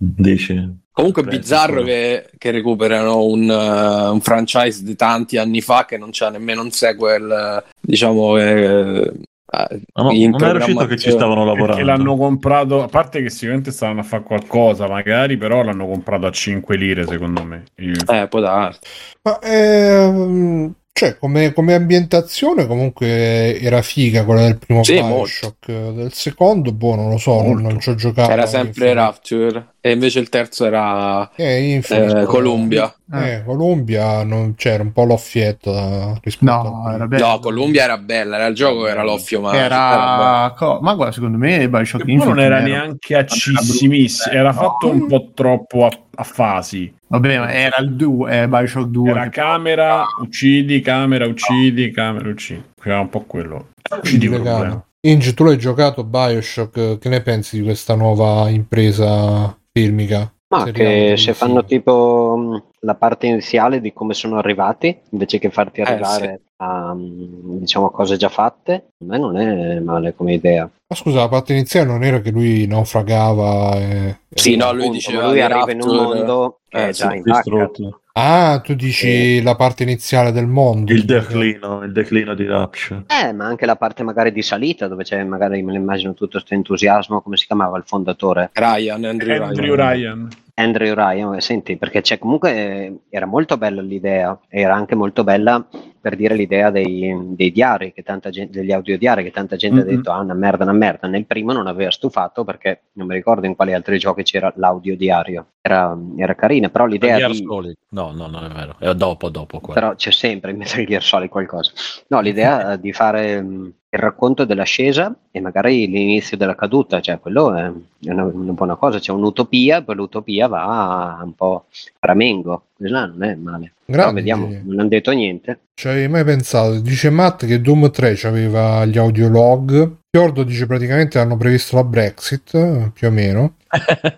Dici. Comunque è Beh, bizzarro che, che recuperano un, eh, un franchise di tanti anni fa che non c'ha nemmeno un sequel, eh, diciamo, eh, eh, Ma no, in non è riuscito che ci stavano Perché lavorando. l'hanno comprato, a parte che sicuramente stavano a fare qualcosa, magari, però l'hanno comprato a 5 lire, secondo me. Il- Eh, può darsi. Ma ehm, cioè, come, come ambientazione comunque era figa quella del primo Sì, Bioshock. Del secondo, boh, non lo so, non, Molto. non ci ho giocato. Era sempre. Rapture e invece il terzo era Eh, Infinite. eh, Columbia. Eh, Columbia non c'era un po' l'offietto da, rispetto No, al- era bello. No, Columbia era bella, era il gioco, era l'offio, ma Era... co- Ma guarda, secondo me Bioshock Infinite non era era- neanche accissimissimo, era fatto un po' troppo a, a fasi. Vabbè, ma era il 2, eh, Bioshock 2. Era camera, uccidi, camera, uccidi, camera, uccidi. Era un po' quello. Uccidi problema. Inge, tu l'hai giocato Bioshock, che ne pensi di questa nuova impresa filmica? Ma che se fanno tipo mh, la parte iniziale di come sono arrivati, invece che farti Eh, arrivare a diciamo cose già fatte, a me non è male come idea. Ma scusa, la parte iniziale non era che lui naufragava e... Sì, no, lui Appunto, diceva lui arriva in un mondo che eh, è già sì. Distrutto. Ah, tu dici la parte iniziale del mondo. Il declino, il declino di Rapture. Eh, ma anche la parte magari di salita, dove c'è magari, me lo immagino tutto questo entusiasmo, come si chiamava il fondatore? Ryan, Andrew, Andrew Ryan. Ryan. Andrew Ryan, senti, perché comunque eh, era molto bella l'idea, era anche molto bella per dire l'idea dei, dei diari, che tanta gente, degli audiodiari, che tanta gente Mhm. ha detto ah una merda, una merda. Nel primo non aveva stufato perché non mi ricordo in quali altri giochi c'era l'audiodiario. Era, era carina, però l'idea Gear di... Solid. No, no, non è vero. È dopo, dopo quello. Però c'è sempre in Metal Gear Solid qualcosa. No, l'idea [LAUGHS] di fare mh, il racconto dell'ascesa e magari l'inizio della caduta, cioè quello è una, una buona cosa, c'è un'utopia, poi l'utopia va un po' a ramengo, là non è male. Però vediamo, non hanno detto niente. Ci avevi mai pensato? Dice Matt che Doom 3 aveva gli audiolog. Fiordo dice praticamente hanno previsto la Brexit, più o meno. [LAUGHS]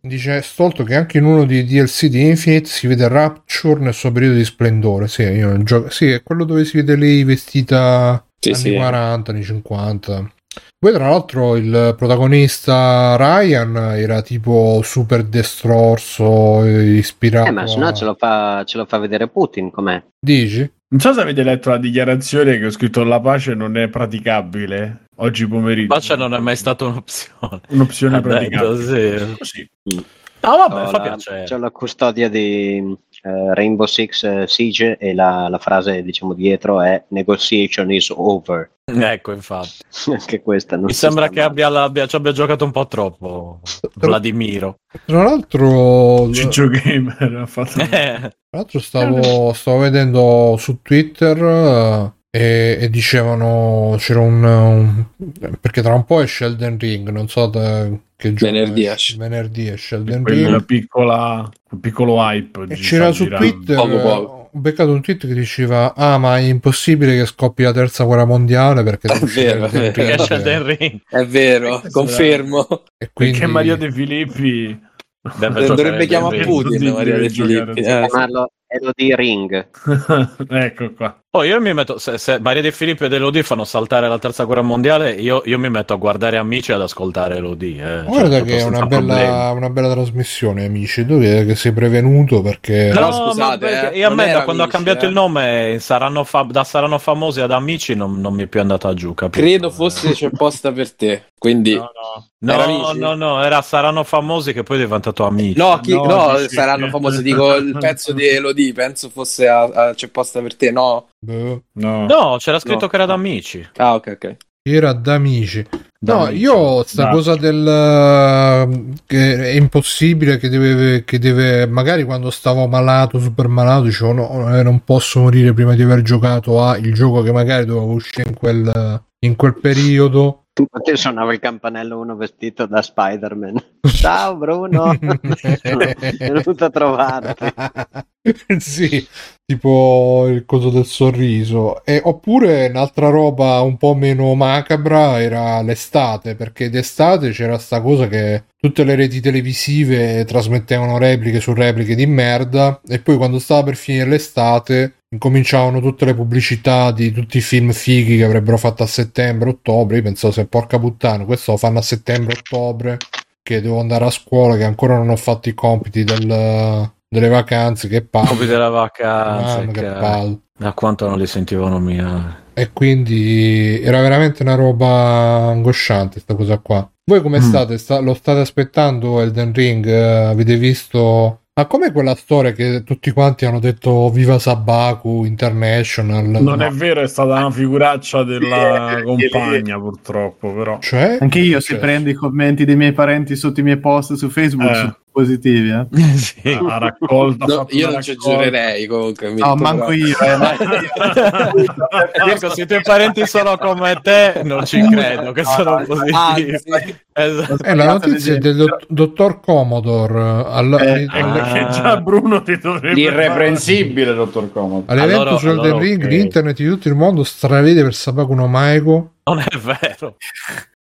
Dice Stolto che anche in uno dei DLC di Infinite si vede Rapture nel suo periodo di splendore. Sì, io gioco- sì, è quello dove si vede lei vestita Sì, anni sì. 40, anni 50. Poi tra l'altro il protagonista Ryan era tipo super destrorso, ispirato Eh, ma se no a- ce lo fa, ce lo fa vedere Putin com'è. Dici? Non so se avete letto la dichiarazione che ho scritto la pace non è praticabile oggi pomeriggio. Pace non è mai stata un'opzione. un'opzione Ha detto, praticabile. sì. Così. No, vabbè, fa la, piacere. c'ho la custodia di eh, Rainbow Six eh, Siege e la, la frase diciamo dietro è negotiation is over. Ecco, infatti. [LAUGHS] Anche questa non Mi sembra che abbia, l'abbia- ci abbia giocato un po' troppo Vladimiro. Tra l'altro, Ciccio Gamer ha fatto Eh, [LAUGHS] Tra l'altro stavo, stavo vedendo su Twitter eh, e, e dicevano c'era un, un- perché tra un po' esce Elden Ring, non so da che gioco Venerdì esce. esce. Venerdì esce Elden quella Ring piccola, un piccolo hype. e c'era su girando. Twitter Poco, eh, poco. ho beccato un tweet che diceva ah ma è impossibile che scoppi la terza guerra mondiale perché È vero, è perché Elden Ring. È vero, confermo. e quindi Perché Mario De Filippi Dovrebbe chiamare. Putin, Maria De Filippi. Eh, chiamarlo Elodie Ring. [LAUGHS] ecco qua. Poi io mi metto, se, se Maria De Filippi ed Elodie fanno saltare la terza guerra mondiale, io, io mi metto a guardare Amici e ad ascoltare Elodie. Eh. guarda Cioè, che è una bella, una bella trasmissione amici tu che sei prevenuto perché Però No, scusate, perché- eh, io a me da quando Amici, ha cambiato eh. il nome saranno fa- da Saranno Famosi ad Amici non, non mi è più andata giù, capito? Credo fosse c'è posta per te. Quindi, No, No, no, no, no, era Saranno Famosi che poi è diventato Amici. no, chi- No, no, saranno famosi. Dico il pezzo di Elodie, penso fosse a, a- c'è posta per te. No, boh, no. No, c'era scritto No. che era da Amici. ah, ok, ok. era da amici Da No, Amici. io sta Da- cosa del eh, che è impossibile che deve, che deve magari quando stavo malato, super malato, dicevo no, eh, non posso morire prima di aver giocato a il gioco che magari doveva uscire in quel, in quel periodo. Te suonava il campanello uno vestito da Spider-Man. [LAUGHS] Ciao Bruno, [LAUGHS] sono venuto a trovarti. sì, tipo il coso del sorriso. E, oppure un'altra roba un po' meno macabra era l'estate, perché d'estate c'era sta cosa che tutte le reti televisive trasmettevano repliche su repliche di merda e poi quando stava per finire l'estate incominciavano tutte le pubblicità di tutti i film fighi che avrebbero fatto a settembre, ottobre. Io pensavo se porca puttana, questo lo fanno a settembre, ottobre che devo andare a scuola, che ancora non ho fatto i compiti del- delle vacanze, che palle. Come delle vacanze. Mamma, che che- palle. Da quanto non li sentivano nominare. E quindi era veramente una roba angosciante sta cosa qua. Voi come Mm. state? Sta- lo state aspettando Elden Ring? Eh, avete visto... Ma com'è quella storia che tutti quanti hanno detto Viva Sabaku International? Non No. è vero, è stata una figuraccia della [LAUGHS] compagna, purtroppo, però. Cioè? Anche io, se prendo i commenti dei miei parenti sotto i miei post su Facebook, Eh. Positivi. [LAUGHS] Eh. sì. Ha raccolto. ha No, io non ci raccolta. giurerei comunque. No, manco però- io. Eh, ma- Ecco, [LAUGHS] se i tuoi parenti sono come te, non ci credo che sono positivi. Anzi, [LAUGHS] Esatto. È la notizia del dott- dottor Commodore eh, alla- Eh, Perché Ah. già Bruno ti dovrebbe L'irreprensibile, dottor Comodo. all'evento Allora- su Elden allora, Ring ok. l'internet di tutto il mondo stravede per Sabaku no Maiko Non è vero.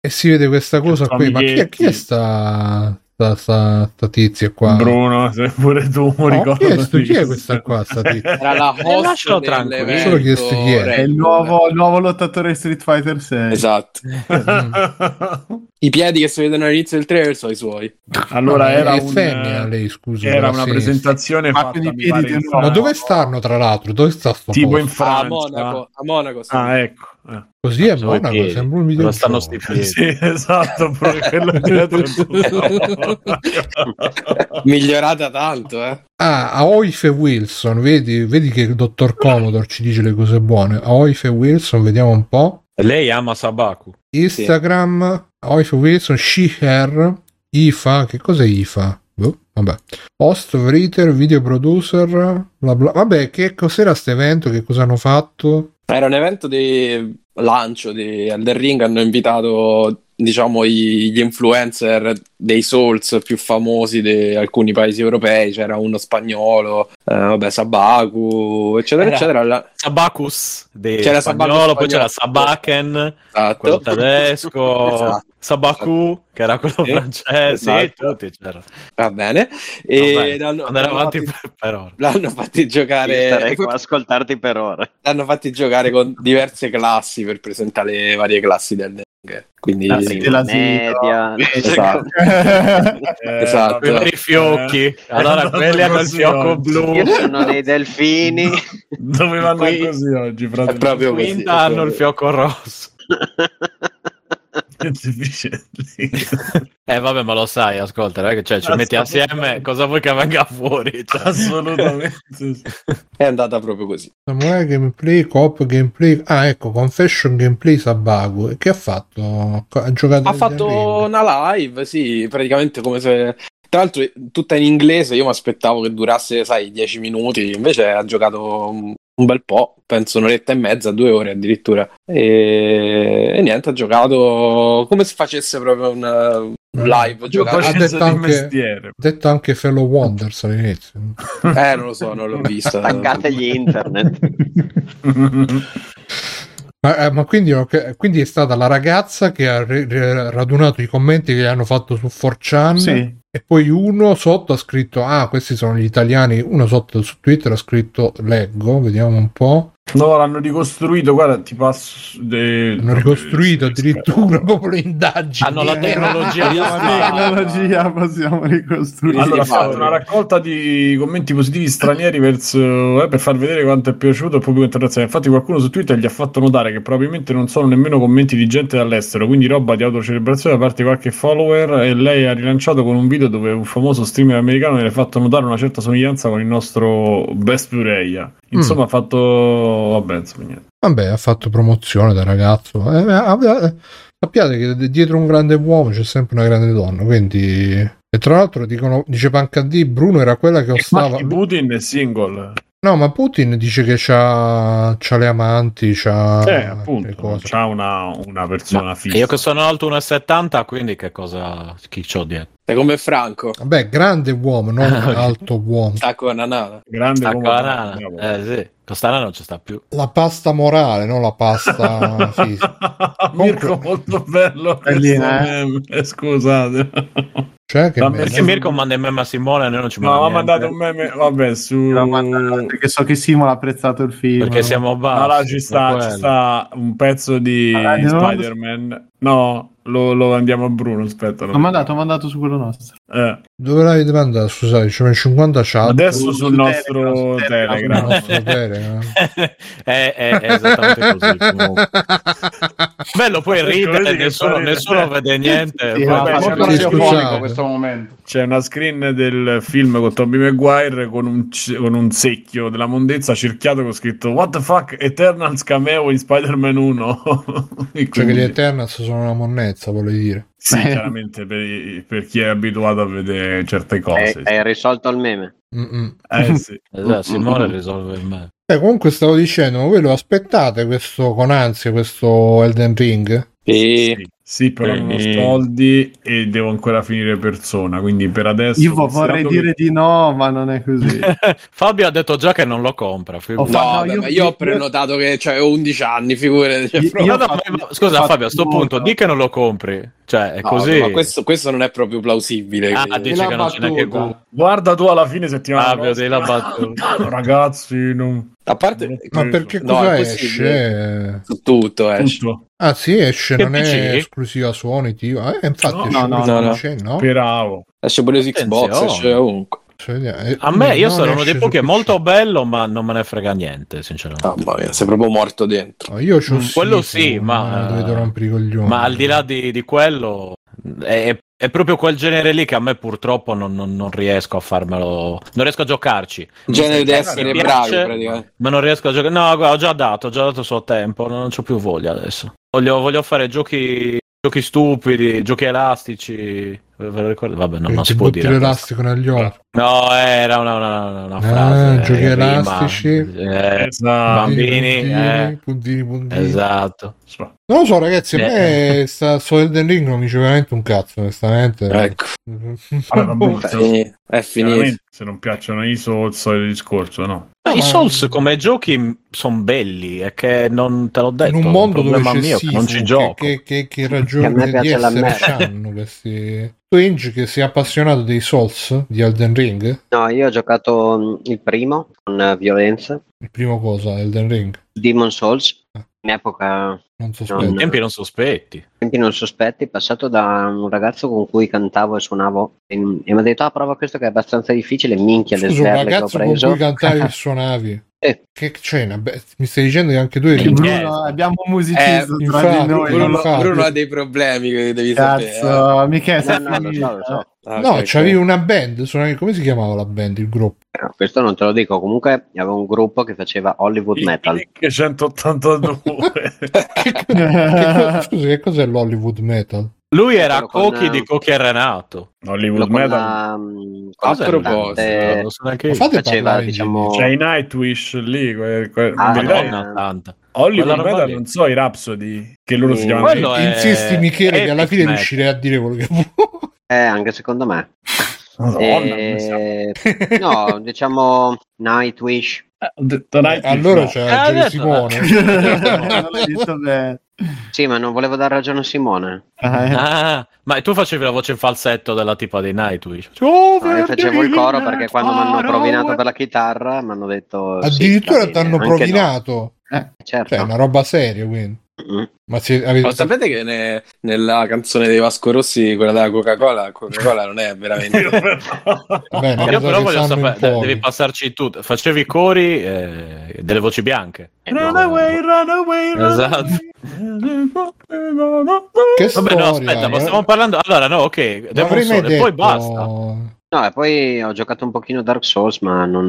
e si vede questa cosa qui. Ma chi è, chi è sta, sta, sta, sta tizia qua? Bruno, se pure tu Ho ricordi. chiesto chi è questa qua sta tizia? Era la Eh, host tranquillo. Solo chiesto chi è. È il nuovo, il nuovo lottatore Street Fighter 6. Esatto. [LAUGHS] I piedi che si vedono all'inizio del trailer sono i suoi. allora No, era un femmina lei, scusi. era una sinistra. presentazione Ma fatta mi piedi pare, di in un Francia. Ma dove stanno tra l'altro? Dove sta sto tipo in posto? A Francia. Monaco, a Monaco. sì. Ah, ecco. Eh. Così è i Monaco, piedi. sembra un video stanno sti piedi? [LAUGHS] Sì, esatto, quello dietro è. [LAUGHS] Migliorata tanto, eh. Ah, Aoife Wilson, vedi, vedi che il dottor Commodore ci dice le cose buone. Aoife Wilson, vediamo un po'. Lei ama Sabaku. Instagram, Aoife Wilson, She Her, IFA, che cos'è IFA? Boh, vabbè. Host, writer, video producer, bla bla. Vabbè, che cos'era questo evento? Che cosa hanno fatto? Era un evento di lancio di Elden Ring, hanno invitato diciamo gli influencer dei Souls più famosi di alcuni paesi europei, c'era uno spagnolo, eh, vabbè, Sabaku, eccetera, Era- eccetera. La- Sabacus di C'era spagnolo, Sabacus poi c'era spagnolo. Sabaken, Esatto. quello tedesco, Esatto. Sabaku, che era quello Sì, francese, esatto. tutti c'erano. Va bene. E Vabbè, l'hanno, andare l'hanno avanti fatti, per, per ore. l'hanno fatti Io giocare. starei qua a ascoltarti per ore. L'hanno fatti giocare con diverse classi per presentare le varie classi del Deng. Quindi l'asilo. media. Esatto. [LAUGHS] Eh, [LAUGHS] Esatto. Per i fiocchi. Eh, Allora, quelli hanno il fiocco oggi. blu. Sono nei delfini. [LAUGHS] Doveva andare Qui- così oggi, frate. È proprio così. Quinta hanno il fiocco rosso. [LAUGHS] Che deficienti. Eh vabbè, ma lo sai, ascolta, che cioè, ci metti assieme, cosa vuoi che venga fuori? Cioè, Assolutamente. sì. È andata proprio così. Samurai Gameplay, Coop Gameplay. Ah, ecco, Confession Gameplay Sabaku. E che ha fatto? Ha giocato Ha fatto una live, sì, praticamente come se. Tra l'altro, tutta in inglese, io mi aspettavo che durasse, sai, 10 minuti, invece ha giocato un bel po', penso un'oretta e mezza, due ore addirittura. E, e niente, ha giocato come se facesse proprio un, live. Io Giocato. Ha detto anche- detto anche Fellow Wonders all'inizio. Eh, non lo so, non l'ho visto. Attaccategli internet. [LAUGHS] Ma, eh, ma quindi, quindi è stata la ragazza che ha radunato i commenti che gli hanno fatto su 4chan Sì. E poi uno sotto ha scritto ah questi sono gli italiani uno sotto su Twitter ha scritto leggo vediamo un po' No, l'hanno ricostruito, guarda, ti passo... de- hanno ricostruito addirittura [LAUGHS] proprio le indagini hanno la tecnologia La tecnologia possiamo ricostruire. Allora, ha fatto una raccolta di commenti positivi stranieri verso, eh, per far vedere quanto è piaciuto il pubblico internazionale. Infatti, qualcuno su Twitter gli ha fatto notare che probabilmente non sono nemmeno commenti di gente dall'estero, quindi roba di autocelebrazione da parte di qualche follower. E lei ha rilanciato con un video dove un famoso streamer americano le ha fatto notare una certa somiglianza con il nostro Best Pureia. Insomma, ha fatto. Vabbè, insomma, niente. vabbè ha fatto promozione da ragazzo Eh, eh, eh, sappiate che dietro un grande uomo c'è sempre una grande donna quindi e tra l'altro dicono dice Pancadì Bruno era quella che ostava Ma Putin è single. No ma Putin dice che c'ha, c'ha le amanti c'ha Eh, appunto, c'ha una, una persona Ma fissa. io che sono alto 1,70, quindi che cosa... chi c'ho dietro? È come Franco, vabbè grande uomo non [LAUGHS] alto uomo tacco a nanana. grande Sta come- banana. bravo. Eh sì, Costana non ci sta più. la pasta morale non la pasta [LAUGHS] fisica Mirko molto bello Bellina, eh, scusate cioè che Vabbè? Perché Mirko manda il meme a Simone e noi non ci no ma ha mandiamo mandato un meme vabbè su mandato, Perché so che Simo ha apprezzato il film. Perché siamo bassi. No, là ci sta, ci sta un pezzo di no, Spider-Man no lo, lo andiamo a Bruno aspetta L'ho mandato, ho mandato su quello nostro. Eh, dove l'avete mandato scusate c'è 50 chat adesso su- sul su nostro Telegram, Telegram, No, sto bene, eh. è, è- è esattamente così. [LAUGHS] Bello, poi ridere, nessuno, nessuno vede niente. Sì, vabbè, no, c'è una- questo momento. c'è una screen del film con Tobey Maguire con un, con un secchio della mondezza cerchiato con scritto What the fuck Eternals cameo in Spider-Man 1 [LAUGHS] E cioè che quindi- gli Eternals sono una monnezza volevi dire Sì, [LAUGHS] chiaramente per, per chi è abituato a vedere certe cose. Hai, hai risolto il meme. Mm-mm. Eh, sì. Esatto, Simone risolve il meme. Eh, comunque stavo dicendo ma voi lo aspettate questo con ansia questo Elden Ring E Sì, sì, però non ho soldi e devo ancora finire persona. Quindi per adesso. Io vorrei dire di no, ma non è così. [LAUGHS] Fabio ha detto già che non lo compra. figurati. Ho No, vabbè, io- ma io ho prenotato che cioè, ho 11 anni, figurati. Cioè, Io- No, no, fatto- ma- scusa fatto Fabio, a sto molto. punto di che non lo compri. Cioè, è No, così. ma questo, questo non è proprio plausibile. Ah, quindi- dice che non c'è neanche battuta. Gu. Guarda tu alla fine settimana. Fabio, dei la battuta. [LAUGHS] Ragazzi, non. A parte ma perché No, cosa è esce tutto esce. Tutto. ah sì esce Che non PC? è esclusiva Sony tipo. eh, infatti No, esce no, no, no, no. PC, no? Speravo. Esce pure su Xbox, esce ovunque. Cioè, eh, A me, io sono uno dei pochi, è molto bello, ma non me ne frega niente, sinceramente. Mamma mia, sei proprio morto dentro. No, io c'ho Mm, quello sì, ma- coglioni Ma al di là di, di quello, è, è proprio quel genere lì che a me purtroppo non, non- non riesco a farmelo. Non riesco a giocarci. Il genere di essere piace, bravi, praticamente. Ma non riesco a giocare. No, guarda, ho già dato, ho già dato il suo tempo, non ho più voglia adesso. Voglio, voglio fare giochi, giochi stupidi, giochi elastici. Ve lo ricordate? Vabbè, no, non si può dire. l'elastico negli occhi No, era una, una, una Ah, frase. giochi eh, rima. elastici. Eh, Esatto. Bambini, puntini, eh. puntini, puntini. esatto. No, Non lo so, ragazzi, a Eh. me sta, su Elden Ring non mi dice veramente un cazzo, onestamente. Ecco, [LAUGHS] Allora, vabbè, è se- finito. È se non piacciono i Souls, il discorso, no. Ma No, I ma- Souls come giochi sono belli, è che non te l'ho detto. in un mondo dove c'è mio è che Sifu, non ci che, gioco. che, che, che Che a me ragione di piace la essere c'hanno questi Twinge che si è appassionato dei Souls di Elden Ring No, io ho giocato mh, il primo con eh, violenza, il primo cosa Elden Ring Demon Souls, Ah. in epoca non so No, In no. tempi non sospetti. tempi non sospetti, passato da un ragazzo con cui cantavo e suonavo e, e mi ha detto ah prova questo che è abbastanza difficile, minchia le scusa un sberle che ho ragazzo con preso. cui cantavi e [LAUGHS] suonavi Eh. che c'è una be- mi stai dicendo che anche tu eri Bruno, Yes. abbiamo un musicista Eh, tra infatti, di noi. Bruno- Bruno, ha dei problemi che devi sapere. eh. Cazzo, Michele, No, no, so, lo so. Ah, no ok, ok. c'avevi una band suonavi- come si chiamava la band il gruppo No, questo non te lo dico, comunque avevo un gruppo che faceva Hollywood Metal. [LAUGHS] [LAUGHS] Che 182. che, co- scusa che cos'è l'Hollywood Metal Lui era con, Cochi eh, di Cochi e Renato. Hollywood con Metal. con A proposito, cantante- Non so faceva, parlare diciamo-. C'è i Nightwish lì. que- que- Ah, no. Hollywood roba Metal, non so i Rhapsody, che loro si Eh, chiamano. quello è- insisti Michele che alla fine Metal. riuscirei a dire quello che vuoi Eh, anche secondo me. Madonna, siamo- Eh, no, diciamo Nightwish. Eh, ho detto Nightwish, allora c'è Eh, adesso- Simone. [LAUGHS] Sì, ma non volevo dar ragione a Simone. Ah, eh. Ah, ma tu facevi la voce in falsetto della tipa dei Nightwish. No, io facevo il coro perché quando mi hanno provinato per la chitarra mi hanno detto... sì, addirittura sta ti hanno provinato no. Certo. cioè è una roba seria quindi Mm. ma se avete Ma sapete che ne- nella canzone dei Vasco Rossi, quella della Coca-Cola, Coca-Cola non è veramente... [LAUGHS] Io però- [LAUGHS] Vabbè, Io però voglio sapere, pochi. devi passarci tu. Facevi i cori eh, delle voci bianche. Run away, run away, run Esatto. che Vabbè, no, storia, aspetta, ma eh? stiamo parlando. Allora, no, ok, Demon Soul, e poi detto- basta. No, e poi ho giocato un pochino Dark Souls, ma non,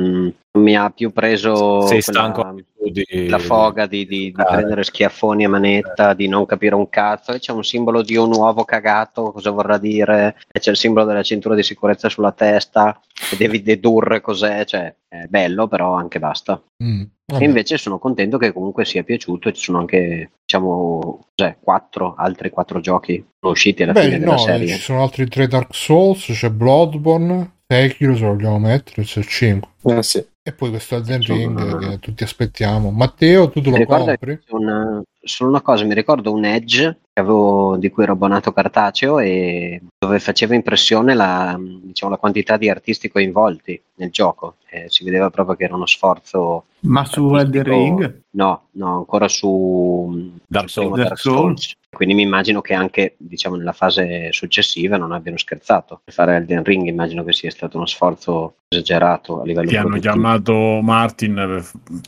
non mi ha più preso Sei quella- di... la foga di, di- di Ah. prendere schiaffoni a manetta, di non capire un cazzo. E c'è un simbolo di un uovo cagato, cosa vorrà dire? E c'è il simbolo della cintura di sicurezza sulla testa, e devi dedurre cos'è. Cioè, è bello, però anche basta. Mm. E invece sono contento che comunque sia piaciuto. e Ci sono anche, diciamo, cos'è, quattro, altri quattro giochi usciti alla Beh, fine della no, serie. ci sono altri tre Dark Souls, c'è Bloodborne, Sekiro se lo vogliamo mettere, c'è 5. Eh, sì. E poi questo Elden Ring che tutti aspettiamo. Matteo, tu te lo compri? una- solo una cosa, mi ricordo un Edge che avevo, di cui ero abbonato cartaceo e dove faceva impressione la, diciamo, la quantità di artisti coinvolti nel gioco. Eh, si vedeva proprio che era uno sforzo. Ma su Elden Ring? No, no, ancora su Souls. Dark Souls. Quindi mi immagino che anche diciamo, nella fase successiva non abbiano scherzato. Per fare Elden Ring immagino che sia stato uno sforzo esagerato a livello Ti hanno chiamato Martin per,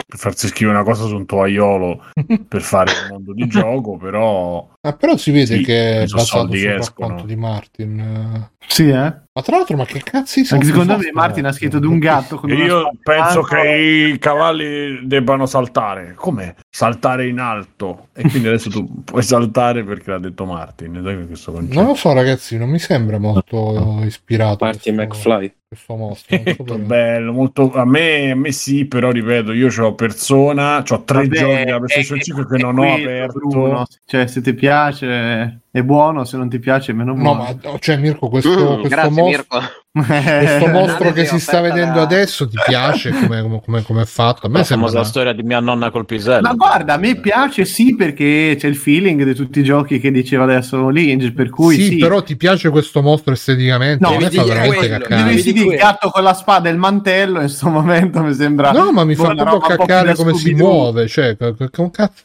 per farsi scrivere una cosa su un toaiolo [LAUGHS] per fare il mondo di gioco, però Ah, però si vede Sì, che è sono basato soldi sul escono. racconto di Martin. Sì, eh? Ma tra l'altro, ma che cazzo di Anche secondo me sono? Martin ha scritto di un gatto io penso che i cavalli debbano saltare. Come? Saltare in alto. E quindi adesso tu puoi saltare perché l'ha detto Martin. Non lo so, ragazzi, non mi sembra molto ispirato. Martin questo, McFly. Questo mostro. Molto bello, molto... A, me, a me sì, però ripeto, io ho persona, ho tre Vabbè, giochi della PlayStation è- 5 che non ho aperto. Bruno. Cioè, se ti piace è buono, se non ti piace meno No, buono. ma cioè, Mirko, questo, Mm, questo grazie mostro. Mirko. [LAUGHS] Questo [LAUGHS] mostro che si sta vedendo da- adesso ti piace come, come, come- come è fatto? A me La sembra famosa storia di mia nonna col pisello. Ma guarda, a me piace sì perché c'è il feeling di tutti i giochi che diceva adesso Lynch, per cui sì, sì, però ti piace questo mostro esteticamente? No, devi fa veramente caccare. sì, il gatto con la spada e il mantello in questo momento mi sembra No, ma mi fa proprio caccare come si muove. Cioè,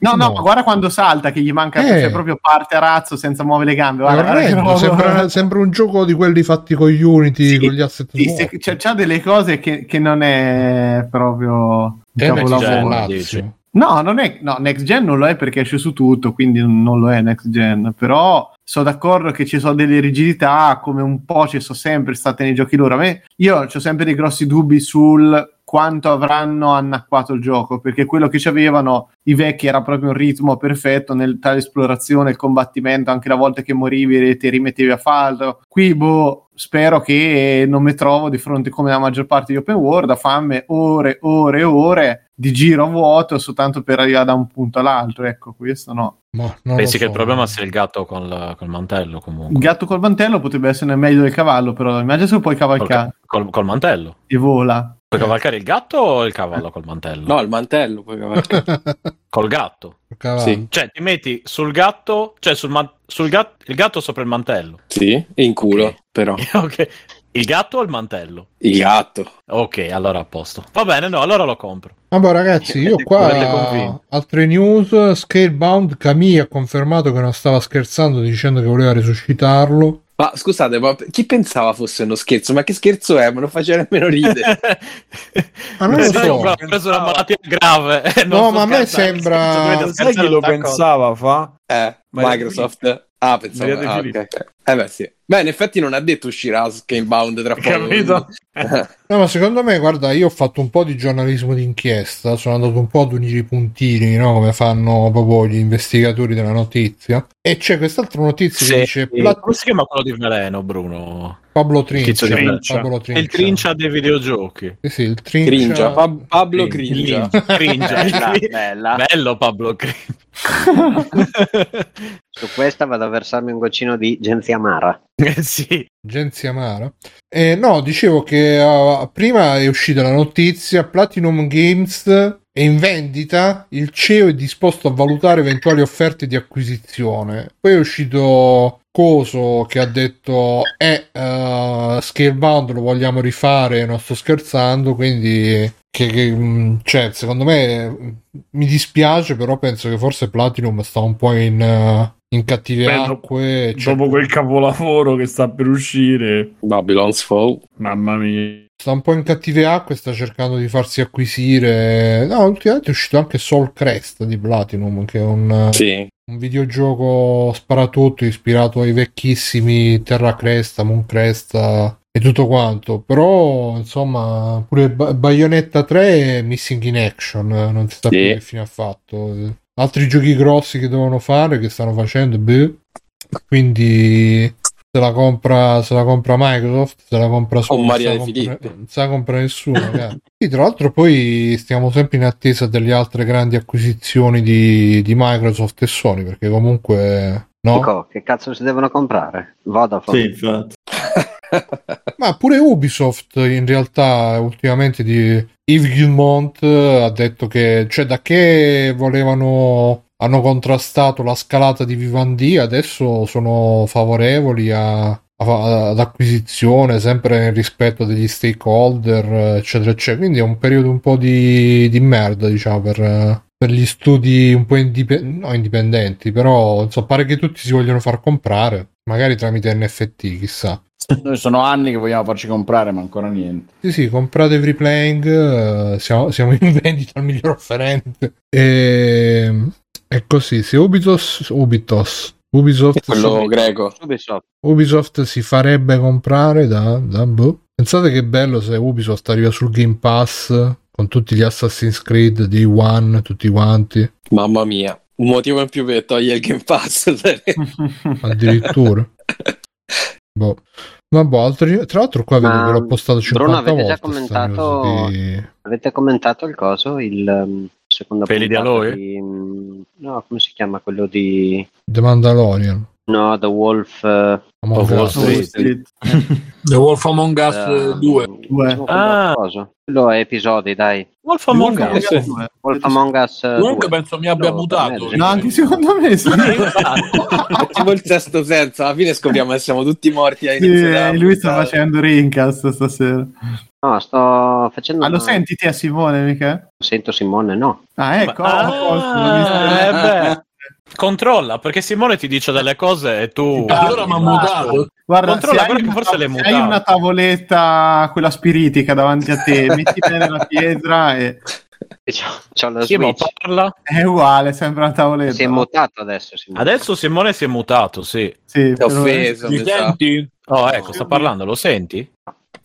No, no, guarda quando salta che gli manca Eh. cioè, proprio parte a razzo senza muovere le gambe. Guarda, guarda sembra, sembra un gioco di quelli fatti con Unity, Sì, con gli asset Sì, se- c'è, c'ha delle cose che, che non è proprio capolavoro. c'è. No, non è, no, next gen non lo è perché esce su tutto, quindi non lo è next gen, però sono d'accordo che ci sono delle rigidità, come un po' ci sono sempre state nei giochi loro. A me, io ho sempre dei grossi dubbi sul quanto avranno annacquato il gioco, perché quello che c'avevano i vecchi era proprio un ritmo perfetto nel tale esplorazione, il combattimento, anche la volta che morivi ti rimettevi a fallo. Qui, boh, spero che non mi trovo di fronte come la maggior parte di open world a farmi ore, ore, ore di giro a vuoto soltanto per arrivare da un punto all'altro. Ecco, questo no. Ma non Pensi lo che il so. problema sia il gatto col, col mantello Il comunque? gatto col mantello potrebbe essere meglio del cavallo, però immagina se lo puoi Col, cavalcare col- col mantello? e vola. Puoi cavalcare il gatto o il cavallo col mantello? No, il mantello. Poi, cavalcare. [LAUGHS] Col gatto. Sì. Cioè, ti metti sul gatto, cioè sul, man- sul gatto, il gatto sopra il mantello. sì, e in culo, Ok. però. [LAUGHS] ok. Il gatto o il mantello? Il gatto. Ok, allora a posto. Va bene, no, allora lo compro. Vabbè ragazzi, io qua altre news, Scalebound, Camille ha confermato che non stava scherzando dicendo che voleva risuscitarlo. Ma scusate, ma chi pensava fosse uno scherzo? Ma che scherzo è? Me lo faceva nemmeno ridere. [LAUGHS] Ma non lo so. ho preso una malattia grave. eh, [LAUGHS] non No, ma a me sembra- Sai chi lo pensava fa? Eh, Microsoft. Ah, pensavo. Ah, Filippi. ok, ok. Eh beh, sì. Beh, in effetti non ha detto uscirà Scalebound tra poco. Capito? [LAUGHS] No, ma secondo me, guarda, io ho fatto un po' di giornalismo d'inchiesta, sono andato un po' ad unire i puntini, no? Come fanno proprio gli investigatori della notizia. E c'è quest'altra notizia che dice Plat- Come si chiama quello di veleno, Bruno? Pablo Trincia. Trincia. Pablo È il trincia dei videogiochi. Sì, sì, il Trincia. Cringia. Pa- Pablo Sì. Cringia. Cringia. Bella, bella. Bello Pablo Cringia. [LAUGHS] Su questa vado a versarmi un goccino di Genziamara. Eh, sì. Genzi Amara. Eh, no, dicevo che uh, prima è uscita la notizia, Platinum Games è in vendita, il CEO è disposto a valutare eventuali offerte di acquisizione. Poi è uscito Coso che ha detto eh, uh, Scalebound lo vogliamo rifare, non sto scherzando, quindi che, che, mh, cioè, secondo me mh, mi dispiace, però penso che forse Platinum sta un po' in, uh, in cattive Beh, dopo- acque. cioè- Dopo quel capolavoro che sta per uscire, Babylon's Fall. mamma mia. Sta un po' in cattive acque, sta cercando di farsi acquisire. No, ultimamente è uscito anche Soul Crest di Platinum, che è un, Sì. un videogioco sparatutto ispirato ai vecchissimi Terra Cresta, Moon Cresta e tutto quanto. Però, insomma, pure Ba- Bayonetta 3 è Missing in Action, non si sa Sì. più che fine ha fatto. Altri giochi grossi che devono fare, che stanno facendo, beh. Quindi se la compra, se la compra Microsoft, se la compra Sony, Maria se la compra- se la compra nessuno. [LAUGHS] Sì, tra l'altro poi stiamo sempre in attesa delle altre grandi acquisizioni di, di Microsoft e Sony, perché comunque no. Dico, che cazzo si devono comprare? Vodafone. Sì, infatti. [LAUGHS] Ma pure Ubisoft in realtà ultimamente di Yves Guillemot ha detto che cioè da che volevano hanno contrastato la scalata di Vivendi adesso sono favorevoli a, a- ad acquisizione sempre nel rispetto degli stakeholder eccetera eccetera quindi è un periodo un po' di, di merda diciamo per, per gli studi un po' indipe- no, indipendenti però insomma pare che tutti si vogliono far comprare magari tramite NFT chissà Noi sono anni che vogliamo farci comprare, ma ancora niente. Sì, sì, comprate Free Playing, eh, siamo, siamo in [LAUGHS] vendita al miglior offerente. E, e così, se Ubisoft, Ubitos, Ubisoft, Quello greco. Ubisoft. Ubisoft si farebbe comprare da, da boh. Pensate che bello se Ubisoft arriva sul Game Pass con tutti gli Assassin's Creed di One, tutti quanti, Mamma mia. Un motivo in più per togliere il Game Pass. [LAUGHS] addirittura. boh. Ma boh, altri, tra l'altro qua vedo che l'ho postato 50 Bruno, avete già volte. sta commentato- di- Avete commentato il coso? Il secondo Peli di di, mm, No, come si chiama quello di... The Mandalorian. No, The Wolf... eh, Among Wall Us. Street. Wall Street. [LAUGHS] The Wolf Among Us eh, 2. Due. diciamo quello Ah. coso. Quello è episodi, dai. Wolf Among Us. sì. Due. Wolf Among Us eh, Comunque 2. penso mi abbia Quello mutato. No, anche secondo me sì. [LAUGHS] È tipo il sesto senso. Alla fine scopriamo che siamo tutti morti Sì, lui sta facendo Rincast stasera. No, sto facendo... Ah, lo una- senti te a Simone, mica? Sento Simone, no. Ah, ecco. Ah, visto. eh. Controlla, perché Simone ti dice delle cose e tu... Allora mi ha mutato. Guarda, Controlla, se hai, forse l'hai se mutato. hai una tavoletta, quella spiritica davanti a te, [LAUGHS] metti bene la pietra e E C'ho, c'ho la Simo parla. è uguale, sembra una tavoletta. Si è mutato adesso. Simone. Adesso Simone si è mutato, sì. Sì, Ti offeso. Mi senti? Oh, ecco, sta parlando, lo senti?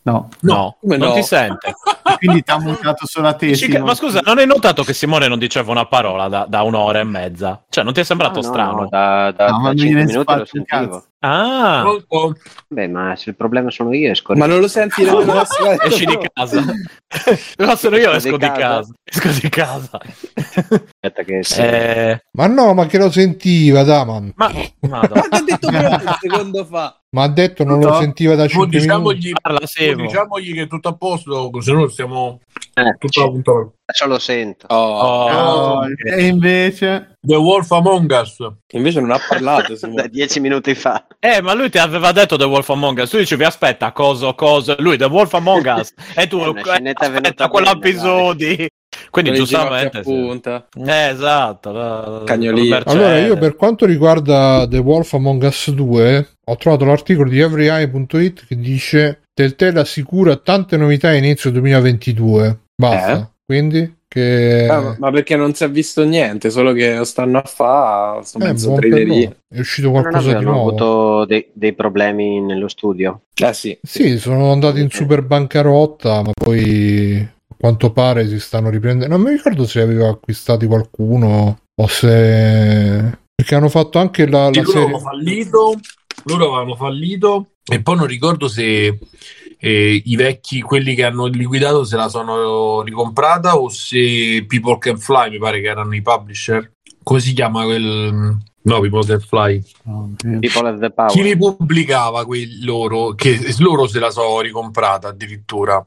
No. No, come non no? ti sente. [LAUGHS] Quindi ti ha mutato solo a te. Ci- Simone. ma scusa, non hai notato che Simone non diceva una parola da, da un'ora e mezza? Cioè, non ti è sembrato Ah, no, strano? no, da, da, No, ma da non 5 gliene minuti lo sentivo. cazzo. Ah, Pronto? Beh, ma se il problema sono io, scorri. Ma non lo senti la sua- [LAUGHS] esci di casa. [LAUGHS] No, sono io Esco esco di casa. Esco di casa. Aspetta che sì. Eh, Ma no, ma che lo sentiva, Daman. ma. Ma ti ho detto proprio un secondo fa. Ma ha detto non lo sentiva da Mo 5 minuti. diciamogli, Simo. diciamogli che è tutto a posto, se no stiamo Eh, tutta la puntata. Ciò lo sento. Oh, Oh, No, E invece... The Wolf Among Us. invece non ha parlato. [LAUGHS] Da Simone. dieci minuti fa. Eh, ma lui ti aveva detto The Wolf Among Us. Tu dicevi, aspetta, cosa, cosa. Lui, The Wolf Among Us. [LAUGHS] E tu, aspetta, bene, quell'episodi. [LAUGHS] Quindi, Con le giustamente. ginocchia a sì. punta. Eh, esatto. la- Cagnolino. Allora, io per quanto riguarda The Wolf Among Us 2, ho trovato l'articolo di everyeye.it che dice Telltale assicura tante novità a inizio 2022. Basta. Eh? Quindi che Ah, ma- perché non si è visto niente, solo che stanno a fare sto eh, mezzo trailerino. è uscito non qualcosa di nuovo. avuto dei, dei problemi nello studio. Eh sì. Sì, sono andati in super bancarotta, ma poi a quanto pare si stanno riprendendo. Non mi ricordo se aveva acquistati qualcuno o se perché hanno fatto anche la, Sì, la loro serie fallito, loro avevano fallito e poi non ricordo se eh, i vecchi, quelli che hanno liquidato, se la sono ricomprata o se People Can Fly, mi pare che erano i publisher. Come si chiama quel... No, People Can Fly. People the power. Chi li pubblicava quelli loro? Che loro se la so ricomprata addirittura.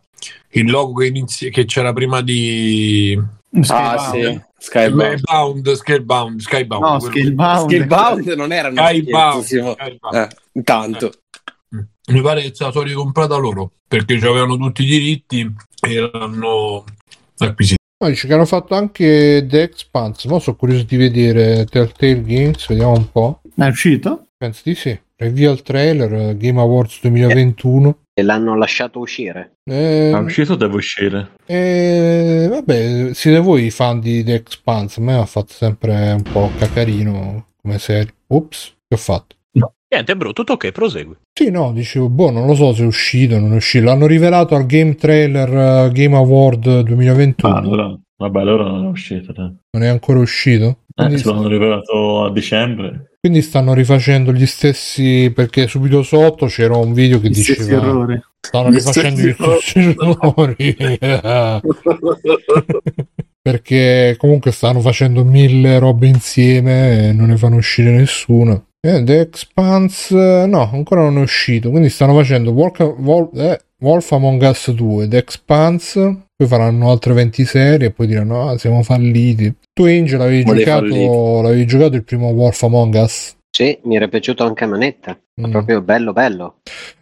Il logo che, inizi- che c'era prima di Ah sì, Skybound. Skybound, Skybound, Skybound. No, Scalebound. Scalebound non era una Skybound. Skybound. Eh, intanto. Mi pare che la sono ricomprata loro perché avevano tutti i diritti e l'hanno acquisito. No, dice che hanno fatto anche The Expanse. Ma sono curioso di vedere Telltale Games, vediamo un po'. È uscito? Penso di sì. Reveal trailer eh, Game Awards 2021. E l'hanno lasciato uscire. Eh, È uscito deve uscire. eh, vabbè, siete voi i fan di The Expanse. A me ha fatto sempre un po' cacarino come serie. Ops, che ho fatto? Niente, bro, tutto ok, prosegui. Sì, no, dicevo, boh, non lo so se è uscito, non è uscito. L'hanno rivelato al Game Trailer eh, Game Award 2021. Ah, allora, vabbè, allora non è uscito. dai. Non è ancora uscito. Eh, Quindi, se l'hanno rivelato a dicembre. Quindi stanno rifacendo gli stessi. Perché subito sotto c'era un video che Gli diceva. errori. Stanno Gli rifacendo gli stessi errori. [LAUGHS] perché comunque stanno facendo mille robe insieme e non ne fanno uscire nessuna. Eh, The Expanse, no, ancora non è uscito. Quindi stanno facendo Wolf, Wolf- eh, Wolf Among Us 2, The Expanse. Poi faranno altre 20 serie e poi diranno: Ah, siamo falliti. Tu, Angel, avevi giocato, l'avevi giocato il primo Wolf Among Us? Sì, mi era piaciuto anche a manetta. Mm. Proprio bello, bello.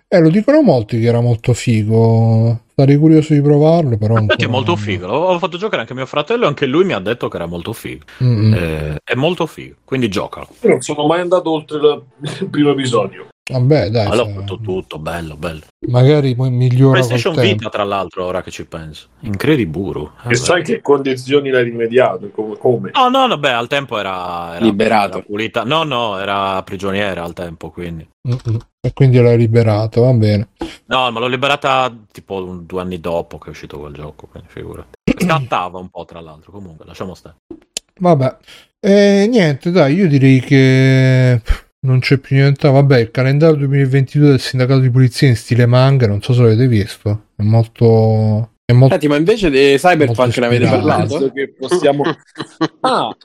Eh, lo dicono molti che era molto figo. Sarei curioso di provarlo, però. Infatti è molto non- figo. L'ho fatto giocare anche mio fratello e anche lui mi ha detto che era molto figo. Mm. Eh, è molto figo, quindi giocalo. Io non sono mai andato oltre il [LAUGHS] primo episodio. Vabbè, dai, Ma l'ho se- fatto tutto, bello, bello. magari migliora col PlayStation tempo. Vita, tra l'altro, ora che ci penso. Incrediburu. Eh, E sai che condizioni l'hai rimediato? Come? No, no, no, beh, al tempo era, era Liberato. era pulita. No, no, era prigioniera al tempo, quindi. Mm-mm. E quindi l'hai liberato, va bene. No, ma l'ho liberata tipo un- due anni dopo che è uscito quel gioco, quindi figurati. [CLEARS THROAT] Scattava un po', tra l'altro, comunque, lasciamo stare. Vabbè. E niente, dai, io direi che non c'è più niente. Vabbè, il calendario 2022 del sindacato di polizia in stile manga, non so se l'avete visto. È molto... È molto... Senti, ma invece di Cyberpunk Molto ne avete parlato? Che possiamo... Ah,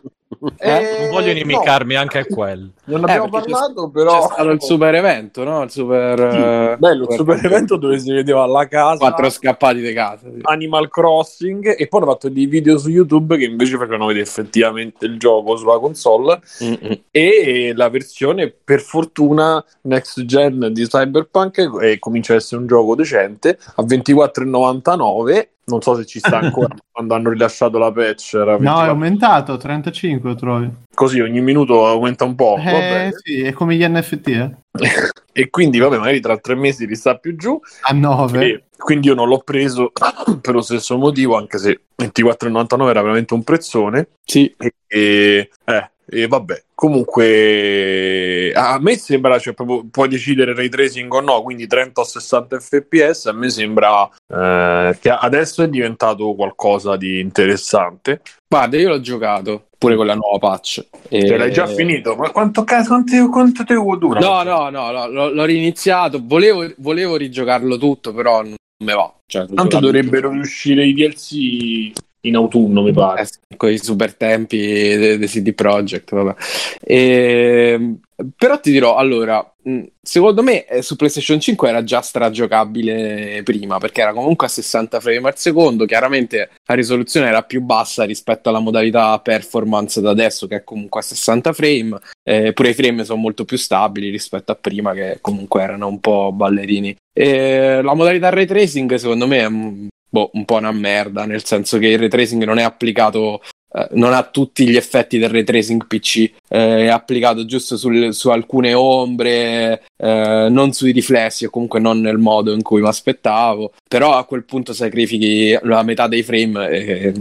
non voglio inimicarmi anche a quello. Non Eh, abbiamo c'è- parlato, però... C'è stato il [LAUGHS] super evento, no? Il super... eh, Bello, il super evento dove si vedeva la casa... Quattro scappati di casa. sì. Animal Crossing e poi hanno fatto dei video su YouTube che invece facevano vedere effettivamente il gioco sulla console Mm-mm. e la versione per fortuna next gen di Cyberpunk e comincia a essere un gioco decente a 24,99 non so se ci sta ancora [LAUGHS] quando hanno rilasciato la patch era No, è 24. aumentato, 35 lo trovi. così ogni minuto aumenta un po' Eh sì, è come gli NFT, eh. [LAUGHS] e quindi vabbè magari tra tre mesi li sta più giù A 9. E quindi io non l'ho preso [COUGHS] per lo stesso motivo, anche se 24,99 era veramente un prezzone. Sì. E, e- eh, E vabbè, comunque a me sembra, cioè, proprio, puoi decidere ray tracing o no, quindi 30 o 60 fps, a me sembra eh, che adesso è diventato qualcosa di interessante. Guarda, io l'ho giocato pure con la nuova patch. E... Te l'hai già finito? Ma quanto, quanto, quanto tempo dura? No, no, no, no, l'ho, l'ho riniziato. Volevo, volevo rigiocarlo tutto, però non me va. Cioè, Tanto dovrebbero riuscire i DLC in autunno, mi pare. Eh, con i super tempi dei de CD Projekt, vabbè. E, però ti dirò, allora, secondo me eh, su PlayStation 5 era già stragiocabile prima, perché era comunque a 60 frame al secondo, chiaramente la risoluzione era più bassa rispetto alla modalità performance da adesso, che è comunque a 60 frame, eh, pure i frame sono molto più stabili rispetto a prima, che comunque erano un po' ballerini. E la modalità ray tracing, secondo me, boh, un po' una merda, nel senso che il ray tracing non è applicato eh, non ha tutti gli effetti del ray tracing PC, eh, è applicato giusto sul, su alcune ombre, eh, non sui riflessi o comunque non nel modo in cui mi aspettavo, però a quel punto sacrifichi la metà dei frame e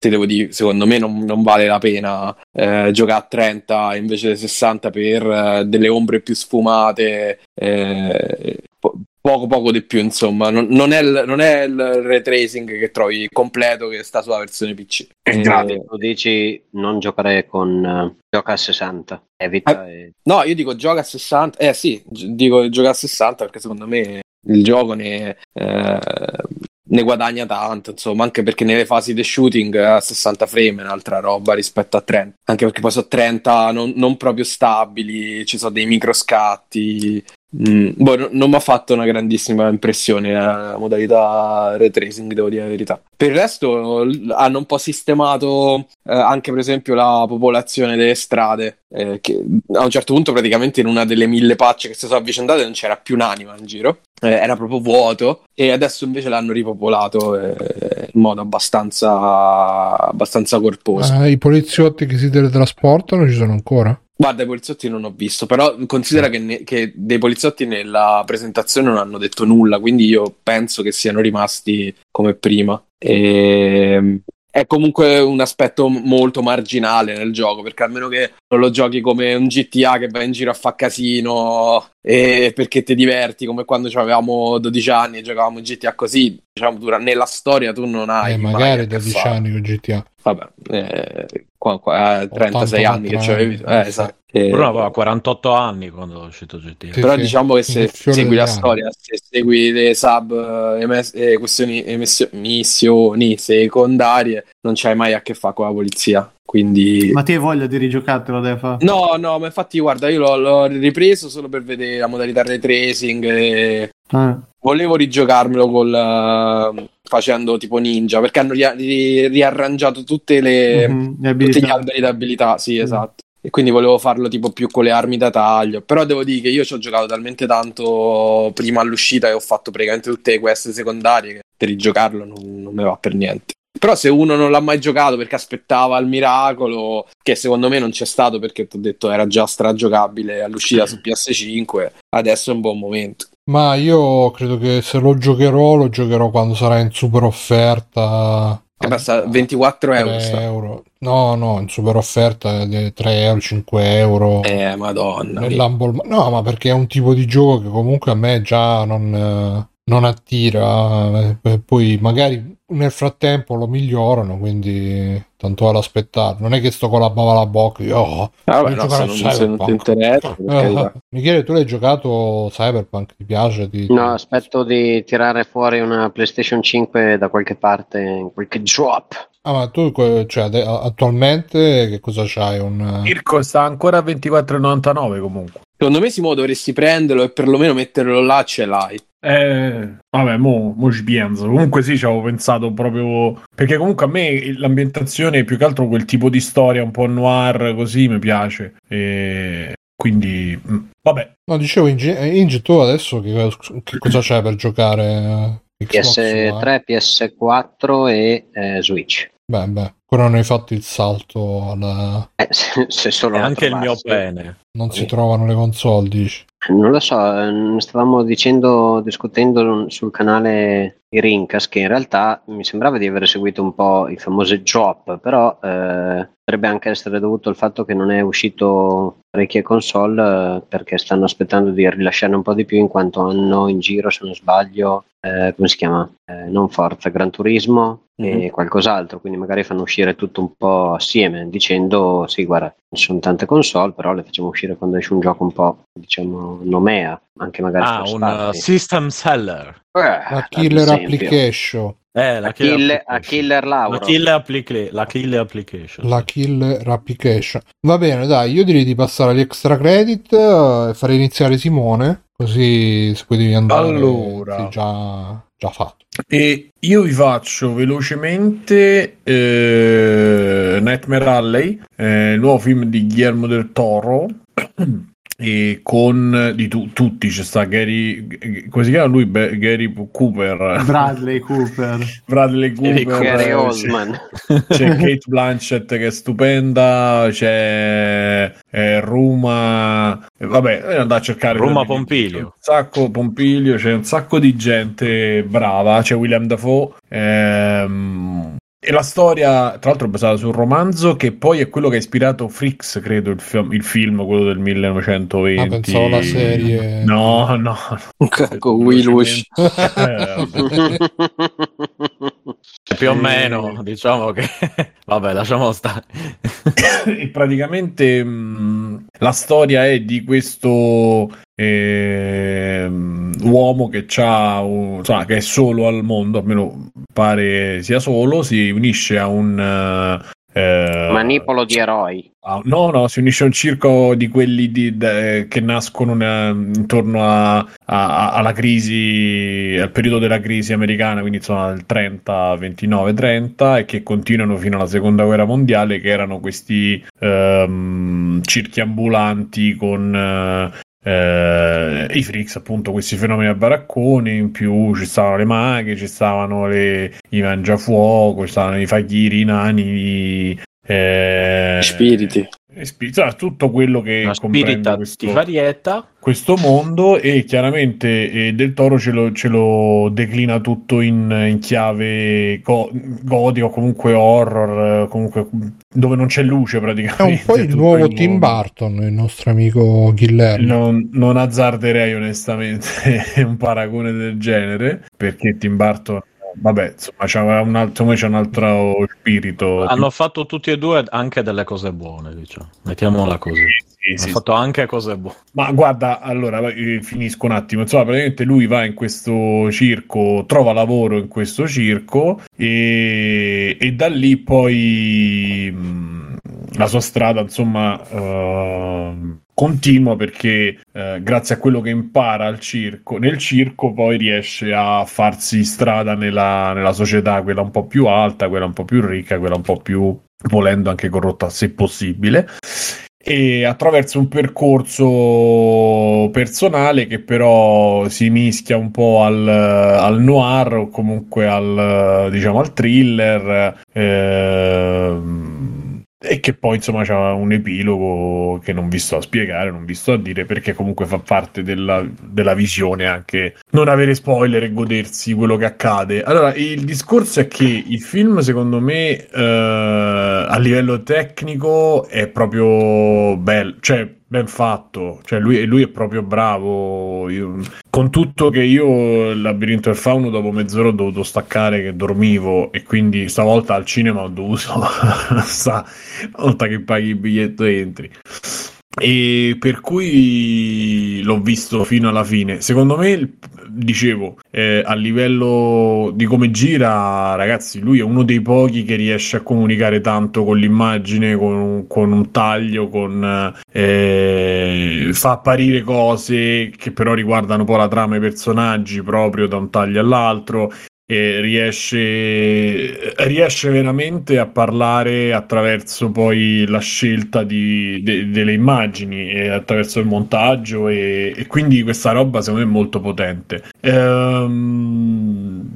ti devo dire, secondo me non, non vale la pena eh, giocare a 30 invece di 60 per eh, delle ombre più sfumate, eh, poco poco di più insomma, non, non, è il, non, è il, ray tracing che trovi completo che sta sulla versione PC. Eh, tu dici non giocare con uh, gioca a 60, evita... E... No, io dico gioca a 60, eh sì, dico gioca a 60 perché secondo me il gioco ne... Eh, ne guadagna tanto, insomma, anche perché nelle fasi di shooting a 60 frame è un'altra roba rispetto a 30, anche perché poi sono 30 non, non proprio stabili, ci sono dei microscatti. Mm, boh, no- non mi ha fatto una grandissima impressione la modalità ray tracing, devo dire la verità. Per il resto l- hanno un po' sistemato eh, anche per esempio la popolazione delle strade, eh, che a un certo punto praticamente in una delle mille patch che si sono avvicendate non c'era più un'anima in giro, eh, era proprio vuoto e adesso invece l'hanno ripopolato eh, in modo abbastanza, abbastanza corposo. I poliziotti che si teletrasportano ci sono ancora? Guarda, i poliziotti non ho visto, però considera che, ne- che dei poliziotti nella presentazione non hanno detto nulla, quindi io penso che siano rimasti come prima. E... È comunque un aspetto molto marginale nel gioco, perché almeno che non lo giochi come un GTA che va in giro a fa casino e perché ti diverti, come quando avevamo 12 anni e giocavamo GTA così, diciamo, dura- nella storia tu non hai eh, magari a che 12 fare. anni con GTA. Vabbè, eh, qua- qua- eh, 36 anni che 84 c'avevi. anni. Eh, esatto. Eh, Bruno aveva 48 anni quando è uscito GTA. Sì, però sì. diciamo che se segui la anni. storia, se segui le sub, eh, emes- eh, questioni, emissio- missioni secondarie, non c'hai mai a che fare con la polizia. Quindi, Ma ti hai voglia di rigiocartelo, Defa? no, no, ma infatti, guarda, io l'ho, l'ho ripreso solo per vedere la modalità ray tracing. E... Eh. Volevo rigiocarmelo col, eh, facendo tipo ninja perché hanno ria- ri- riarrangiato tutte le, Mhm, le tutti gli abilità. alberi d'abilità, sì, Mm. esatto. E quindi volevo farlo tipo più con le armi da taglio. Però devo dire che io ci ho giocato talmente tanto prima all'uscita e ho fatto praticamente tutte le quest secondarie che per rigiocarlo non, non mi va per niente. Però se uno non l'ha mai giocato perché aspettava il miracolo, che secondo me non c'è stato perché ti ho detto era già stragiocabile all'uscita su PS5, adesso è un buon momento. Ma io credo che se lo giocherò, lo giocherò quando sarà in super offerta. Basta 24 euro. 3 sta. euro. No, no, in super offerta di 3 euro, 5 euro. Eh, madonna. No, ma perché è un tipo di gioco che comunque a me già non, eh, non attira. eh, Poi magari nel frattempo lo migliorano, quindi tanto vale aspettare. Non è che sto con la bava alla bocca. Io, oh, Ah, no, se non, se non ti interessa. [LAUGHS] Eh, Michele, tu l'hai giocato Cyberpunk? Ti piace? Ti- No, aspetto di tirare fuori una PlayStation 5 da qualche parte, in qualche drop. Ah, ma tu cioè, attualmente che cosa c'hai? Un... Mirko sta ancora a 24,99 comunque. Secondo me Simo dovresti prenderlo e perlomeno metterlo là, ce l'hai. Eh, vabbè, mo, mo ci penso. Comunque sì, ci avevo pensato proprio... Perché comunque a me l'ambientazione, più che altro quel tipo di storia un po' noir così, mi piace. E quindi, mm, vabbè. No, dicevo, Inge, Inge, tu adesso che, che cosa c'hai per giocare? Eh, Xbox One? PS3, PS4 e eh, Switch. Beh, beh, ancora non hai fatto il salto alla... Eh, se, se anche il mio pene. Non si Sì. trovano le console, dici? Non lo so, eh, ne stavamo dicendo, discutendo sul canale di Rincas, che in realtà mi sembrava di aver seguito un po' i famosi drop, però eh, potrebbe anche essere dovuto al fatto che non è uscito parecchie console eh, perché stanno aspettando di rilasciarne un po' di più in quanto hanno in giro, se non sbaglio, eh, come si chiama? Eh, non Forza, Gran Turismo Mhm. e qualcos'altro, quindi magari fanno uscire tutto un po' assieme dicendo sì guarda ci sono tante console però le facciamo uscire quando esce un gioco un po' diciamo nomea, anche magari Ah, un uh, system seller. Eh, La killer application. Eh, la killer, a application. killer. La killer, applica- la killer application. La killer application. Va bene, dai, io direi di passare agli extra credit eh, e fare iniziare Simone, così se poi devi andare. Allora. sì, già, già fatto. E io vi faccio velocemente eh, Nightmare Alley, eh, il nuovo film di Guillermo del Toro. [CLEARS THROAT] E con di tu- tutti c'è sta Gary, come si chiama lui? Be- Gary Cooper, Bradley Cooper. [LAUGHS] Bradley Cooper, Gary c'è- Oldman. [LAUGHS] c'è Kate Blanchett che è stupenda, c'è eh, Ruma, eh, vabbè, andare a cercare Ruma Pompilio. un sacco Pompilio, c'è un sacco di gente brava, c'è William Dafoe. ehm, e la storia, tra l'altro, è basata su un romanzo che poi è quello che ha ispirato Freaks, credo, il, film- il film, quello del 1920. Ah, pensavo la serie. No, no. Con Will Wish. Eh. [LAUGHS] Più o meno, diciamo che... [LAUGHS] Vabbè, lasciamo stare. e [COUGHS] praticamente mh, la storia è di questo ehm, uomo che c'ha un- insomma, che è solo al mondo, almeno pare sia solo, si unisce a un eh, Manipolo di eroi. a- no, no, si unisce a un circo di quelli di- de- che nascono una- intorno a- a- a- alla crisi, al periodo della crisi americana, quindi insomma del 30, 29, 30 e che continuano fino alla seconda guerra mondiale, che erano questi ehm, circhi ambulanti con eh, eh, i freaks, appunto, questi fenomeni a baracconi. In più ci stavano le maghe, ci stavano le, i mangiafuoco, ci stavano i faghiri, i nani. i- eh, Spiriti. E spi- insomma, tutto quello che Una comprende spirita questo, di varietà. questo mondo e chiaramente eh, Del Toro ce lo, ce lo declina tutto in, in chiave go- gotico, comunque horror, comunque dove non c'è luce È praticamente. un po' il [LAUGHS] nuovo il Tim. Burton, il nostro amico Guillermo. Non, non azzarderei onestamente [LAUGHS] un paragone del genere perché Tim Burton, vabbè, insomma, c'ha un altro, c'è un altro spirito. Hanno fatto tutti e due anche delle cose buone, diciamo. Mettiamola così. Sì, sì, Hanno fatto anche cose buone. Ma guarda, allora eh, finisco un attimo. Insomma, praticamente lui va in questo circo, trova lavoro in questo circo e, e da lì poi mh, la sua strada, insomma, ehm, continua perché eh, grazie a quello che impara al circo, nel circo poi riesce a farsi strada nella, nella società, quella un po' più alta, quella un po' più ricca, quella un po' più volendo anche corrotta se possibile. E attraverso un percorso personale che però si mischia un po' al, al noir o comunque al diciamo al thriller ehm, e che poi insomma c'ha un epilogo che non vi sto a spiegare, non vi sto a dire perché comunque fa parte della, della visione anche non avere spoiler e godersi quello che accade. Allora, il discorso è che il film secondo me eh, a livello tecnico è proprio bello, cioè ben fatto, cioè lui, lui è proprio bravo. Io- con tutto che io il labirinto del fauno dopo mezz'ora ho dovuto staccare che dormivo e quindi stavolta al cinema ho dovuto [LAUGHS] sta volta che paghi il biglietto entri. E per cui l'ho visto fino alla fine. Secondo me, dicevo, eh, a livello di come gira, ragazzi, lui è uno dei pochi che riesce a comunicare tanto con l'immagine, con, con un taglio, con, eh, fa apparire cose che però riguardano poi la trama e i personaggi proprio da un taglio all'altro e riesce, riesce veramente a parlare attraverso poi la scelta di- de- delle immagini e attraverso il montaggio e, e quindi questa roba secondo me è molto potente. Ehm,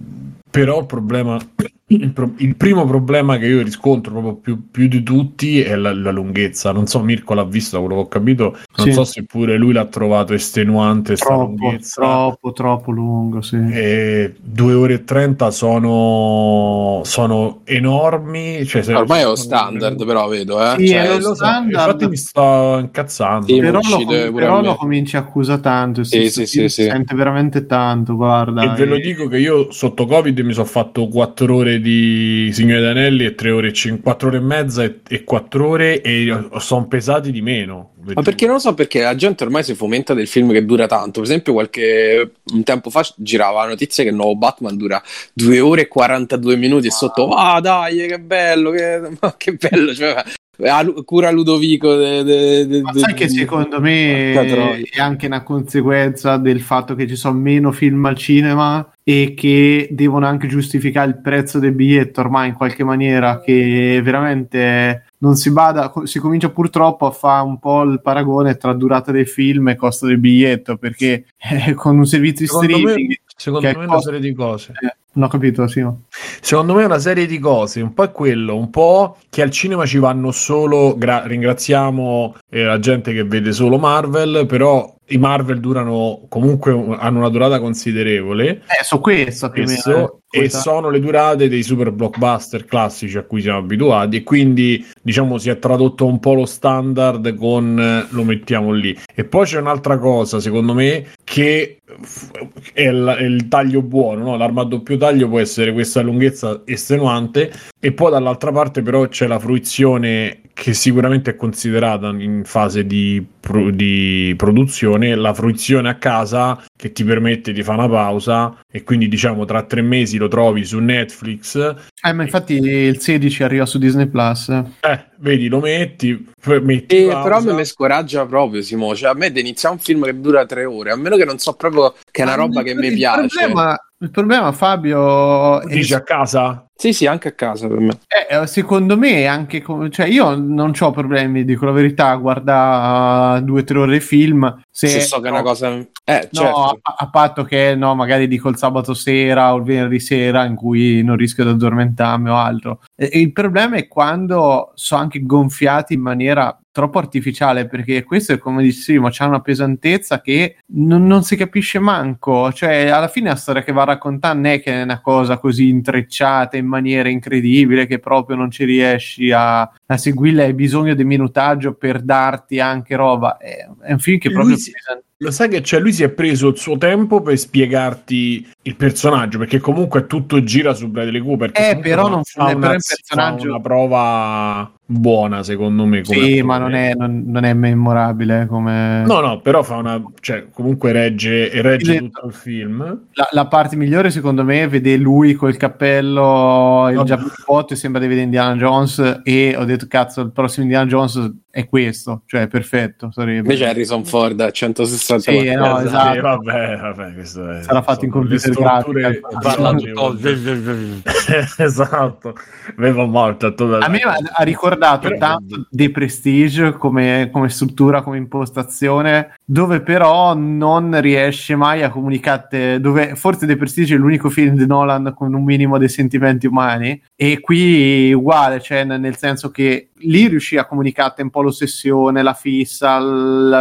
però il problema il, pro- il primo problema che io riscontro proprio più, più di tutti è la, la lunghezza. Non so, Mirko l'ha visto, da quello che ho capito. Non Sì. so se pure lui l'ha trovato estenuante. Troppo, troppo, troppo lungo, sì. E 2 ore e 30 sono, sono enormi. Cioè, se- Ormai è lo standard, però vedo, eh. Sì, Cioè, è lo lo so, standard. infatti mi sto incazzando. Sì, però, lo, pure però lo cominci a accusare tanto. Sì, si- sì, si sì, sì. sente veramente tanto, guarda. E ve lo E- dico che io sotto Covid mi sono fatto 4 ore di Signore d'Anelli e 3 ore e 5, 4 ore e mezza e, e 4 ore e sono pesati di meno. Ma perché non lo so perché la gente ormai si fomenta del film che dura tanto. Per esempio, qualche un tempo fa girava la notizia che il nuovo Batman dura 2 ore e 42 minuti e sotto, ah dai, che bello, che, [LAUGHS] ma che bello, cioè, cura Ludovico. De, de- de- Ma de- sai che secondo me è anche una conseguenza del fatto che ci sono meno film al cinema e che devono anche giustificare il prezzo del biglietto ormai in qualche maniera che veramente non si bada, si comincia purtroppo a fare un po' il paragone tra durata del film e costo del biglietto perché eh, con un servizio di Secondo me, streaming secondo me è una serie di cose. eh, non ho capito Simo. Secondo me è una serie di cose, un po' è quello, un po' che al cinema ci vanno solo, gra- ringraziamo eh, la gente che vede solo Marvel, però i Marvel durano comunque, un- hanno una durata considerevole eh su questo più o meno, spesso, eh, e sono le durate dei super blockbuster classici a cui siamo abituati e quindi diciamo si è tradotto un po' lo standard con lo mettiamo lì e poi c'è un'altra cosa secondo me che è il, è il taglio buono no? l'arma a doppio taglio può essere questa lunghezza estenuante e poi dall'altra parte però c'è la fruizione che sicuramente è considerata in fase di, pro- di produzione la fruizione a casa che ti permette di fare una pausa e quindi diciamo tra tre mesi lo trovi su Netflix Eh, ma infatti il 16 arriva su Disney Plus eh, vedi lo metti metti E pausa. però a me mi scoraggia proprio, Simo. Cioè, a me di iniziare un film che dura tre ore, a meno che non so proprio che è una Ma roba che mi il piace. Problema, il problema, Fabio, è dici a casa Sì, sì, anche a casa per me. Eh, secondo me anche come, cioè io non ho problemi, dico la verità, guarda due o tre ore film. Se, Se so che è una no, cosa. Eh, no, certo. a, a patto che no, magari dico il sabato sera o il venerdì sera in cui non rischio di addormentarmi o altro. E, e il problema è quando sono anche gonfiati in maniera troppo artificiale perché questo è come dicevamo c'ha una pesantezza che non, non si capisce manco cioè alla fine la storia che va a raccontare non è che è una cosa così intrecciata in maniera incredibile che proprio non ci riesci a, a seguirla hai bisogno di minutaggio per darti anche roba è, è un film che Lui proprio si- pesante. Lo sai che c'è? Lui si è preso il suo tempo per spiegarti il personaggio, perché comunque tutto gira su Bradley Cooper. Eh, però non- fa però una, il personaggio- fa una prova buona, secondo me. come sì ma non è, non, non è memorabile come No, no, però fa una. cioè, comunque regge, regge Sì. tutto il film. La, la parte migliore, secondo me, è vedere lui col cappello, il giabbotto e sembra di vedere Indiana Jones. E ho detto, cazzo, il prossimo Indiana Jones è questo, cioè è perfetto. Sarebbe. Invece Harrison Ford a 160 Sì, watt. eh, no, Sì, esatto. vabbè, vabbè, questo è, Sarà fatto in computer strutture grafica. [LAUGHS] esatto, aveva morto A me ha, ha ricordato tanto The Prestige come, come struttura, come impostazione, dove però non riesce mai a comunicare. Dove forse The Prestige è l'unico film di Nolan con un minimo dei sentimenti umani, e qui uguale, cioè nel senso che lì riuscì a comunicare un po' l'ossessione, la fissa,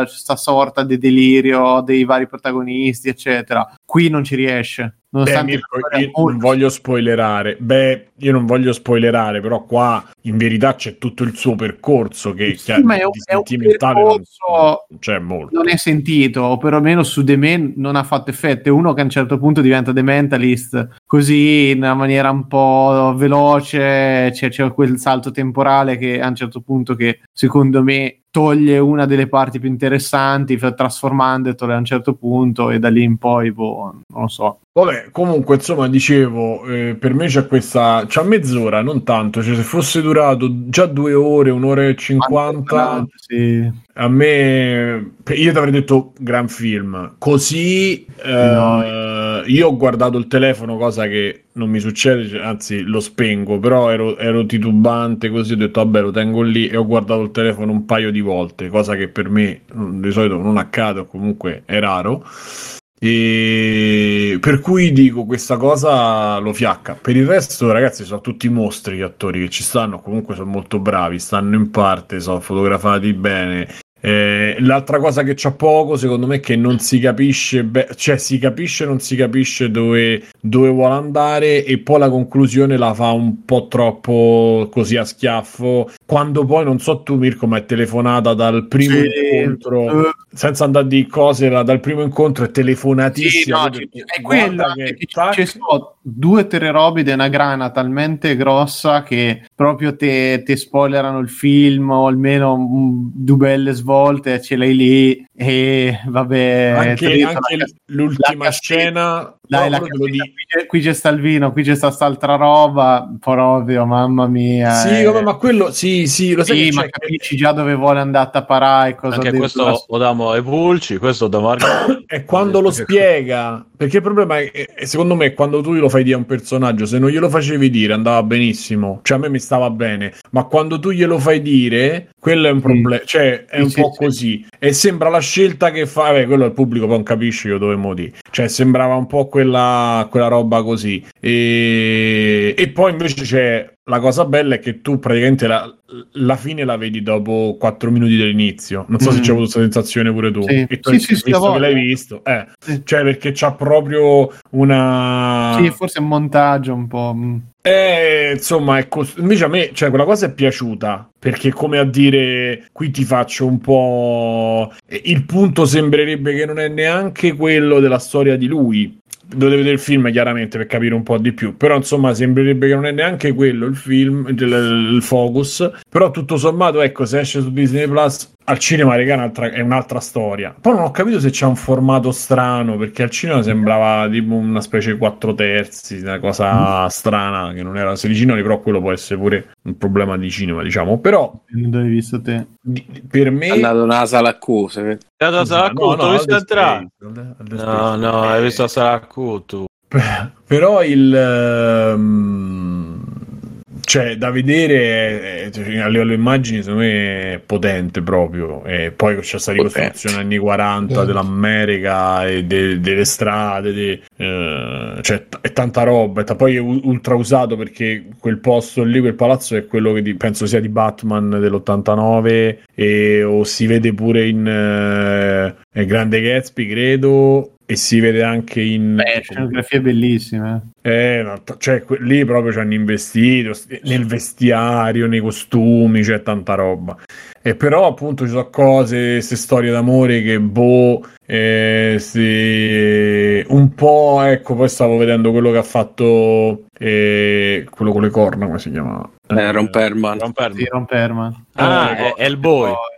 questa sorta di delirio dei vari protagonisti, eccetera. Qui non ci riesce. Beh, Mirko, io non voglio spoilerare. Beh, io non voglio spoilerare, però qua in verità c'è tutto il suo percorso che Sì, chiaro, ma è un- è un sentimentale non- percorso- non molto. non è sentito, o perlomeno su The Man non ha fatto effetto. È uno che a un certo punto diventa The Mentalist, così in una maniera un po' veloce. C'è, c'è quel salto temporale che a un certo punto che secondo me toglie una delle parti più interessanti, trasformandotele a un certo punto, e da lì in poi, boh, non lo so. Vabbè, comunque, insomma, dicevo, eh, per me c'è questa. c'ha mezz'ora, non tanto. Cioè, se fosse durato già due ore, un'ora e cinquanta, Sì. a me. Io ti avrei detto gran film. Così. eh, io ho guardato il telefono, cosa che non mi succede, cioè, anzi, lo spengo. Però ero, ero titubante, così ho detto, vabbè, lo tengo lì. E ho guardato il telefono un paio di volte, cosa che per me mm, di solito non accade, o comunque è raro. E per cui dico questa cosa lo fiacca. Per il resto, ragazzi, sono tutti mostri gli attori che ci stanno. Comunque sono molto bravi, stanno in parte, sono fotografati bene. Eh, l'altra cosa che c'ha poco, secondo me, è che non si capisce, be- cioè si capisce, non si capisce dove, dove vuole andare, e poi la conclusione la fa un po' troppo così a schiaffo. Quando poi non so tu, Mirko, ma è telefonata dal primo Sì, incontro, eh. senza andare di cose, dal primo incontro è Sì, telefonatissima. no, Quindi, ci- è anche che che ci sono due robe di una grana talmente grossa che proprio te, te spoilerano il film o almeno mm, due belle svolte ce l'hai lì e vabbè anche, te- anche la- l'ultima la- scena. dai, la caspita, dico. qui, c'è, qui c'è Stalvino, qui c'è sta st'altra roba, proprio, mamma mia. Sì, eh. vabbè, ma quello sì, sì, lo sai Sì, che ma c'è che- capisci già dove vuole andare a parare e cosa Anche questo lo damo ai pulci, questo da Marco. è [COUGHS] quando lo spiega. Perché il problema è, è- secondo me, quando tu glielo fai dire a un personaggio, se non glielo facevi dire andava benissimo, cioè a me mi stava bene, ma quando tu glielo fai dire, quello è un problema, cioè è Sì, un sì, po' sì. così. E sembra la scelta che fa, vabbè, quello il pubblico poi non capisce io dove modi. Cioè sembrava un po' quella, quella roba così. E, e poi invece c'è la cosa bella è che tu praticamente la, la fine la vedi dopo 4 minuti dell'inizio. Non so se Mm. c'è avuto questa sensazione pure tu. Sì. E tu Sì, sì, sì, visto voglia. l'hai visto. Eh, Sì. cioè perché c'ha proprio una... Sì, forse un montaggio un po'. Eh, insomma, è cos- invece a me, cioè, quella cosa è piaciuta perché, come a dire, qui ti faccio un po'. Il punto sembrerebbe che non è neanche quello della storia di lui. Dovete vedere il film chiaramente per capire un po' di più. Però, insomma, sembrerebbe che non è neanche quello il film, il, il focus. Però, tutto sommato, ecco, se esce su Disney Plus. Al cinema, regà, è un'altra, è un'altra storia. Poi non ho capito se c'è un formato strano, perché al cinema sembrava tipo una specie di 4 terzi, una cosa strana che non era 16 noni, però quello può essere pure un problema di cinema, diciamo. Però Dove hai visto te? di- per me... È andato nella sala Q. se- È andato a Sala Q, No, no, visto entrare? No, no, hai Eh, visto a Sala tu. [LAUGHS] però il ehm, cioè da vedere cioè, a livello immagini secondo me è potente proprio. E poi c'è questa ricostruzione anni 40 Potente. dell'America e de- delle strade de- eh, cioè t- è tanta roba. E t- poi è u- ultra usato perché quel posto lì quel palazzo è quello che di- penso sia di Batman dell'89 e o si vede pure in eh, eh, Grande Gatsby credo e si vede anche in Beh, scenografie bellissime. eh, no, t- cioè, que- lì proprio ci hanno investito st- nel vestiario, nei costumi, c'è tanta roba. E però, appunto, ci sono cose, queste storie d'amore che, boh, eh, sì, un po', ecco, poi stavo vedendo quello che ha fatto eh, quello con le corna, come si chiama? Eh, Ron perdi. Sì, Ron Perlman. Ah, Eh, è,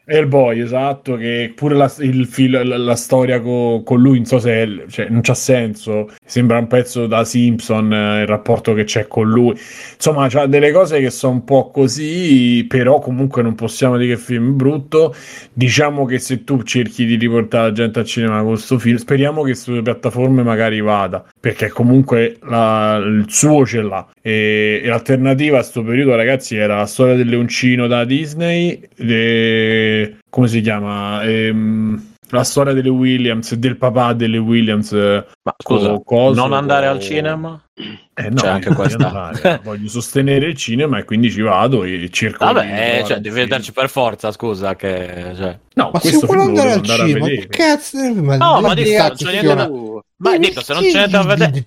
è il boy. Esatto, che pure la, il fil- la, la storia co- con lui, non so se è- cioè, non c'ha senso, sembra un pezzo da Simpson, eh, il rapporto che c'è con lui. Insomma, c'ha delle cose che sono un po' così, però comunque non possiamo dire che il film è brutto. Diciamo che se tu cerchi di riportare la gente al cinema con questo film, speriamo che sulle piattaforme magari vada, perché comunque la- il suo ce l'ha. E, e l'alternativa a questo periodo, ragazzi, era la storia del leoncino da Disney, e- come si chiama? Ehm, la storia delle Williams, del papà delle Williams. Ma scusa, co- non andare co- al cinema? Eh no, C'è anche io voglio questa. andare, voglio sostenere il cinema e quindi ci vado e cerco di Vabbè, eh, cioè, devi vederci per forza, scusa, che... Cioè... No, Ma se questo vuole andare al andare a cinema, vedere. che cazzo ma No, ma dico, non c'è niente da... Ma dico, se non c'è niente da vedere...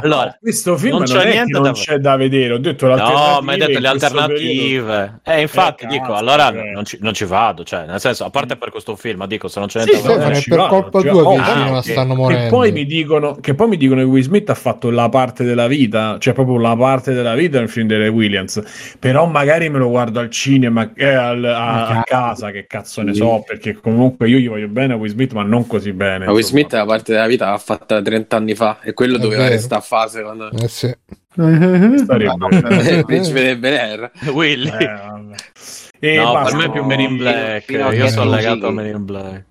Allora, Questo film Non non, c'è niente che non da- c'è da vedere, ho detto No, ma hai detto le alternative. Eh, infatti, Eh, dico, cazzo, allora cioè. non, ci, non ci vado, cioè, nel senso, a parte per questo film, ma dico, se non c'è Sì, niente da vedere... Per vado, colpa tua che i cinema ok. stanno Che morendo. poi, mi dicono, che poi mi dicono che Will Smith ha fatto la parte della vita, cioè proprio la parte della vita nel film delle Williams. Però magari me lo guardo al cinema, eh, al- a, a casa, che cazzo ne so, perché comunque io gli voglio bene a Will Smith, ma non così bene. ma Will. Smith la parte della vita l'ha fatta 30 anni fa e quello È doveva vero. restare a fase quando... Eh sì. Sarebbe- [LAUGHS] il principe del Bel Air. Willy. Eh, vabbè. E no, basta. per me è più Men in Black. fino [LAUGHS] Io sono legato a. Men in Black.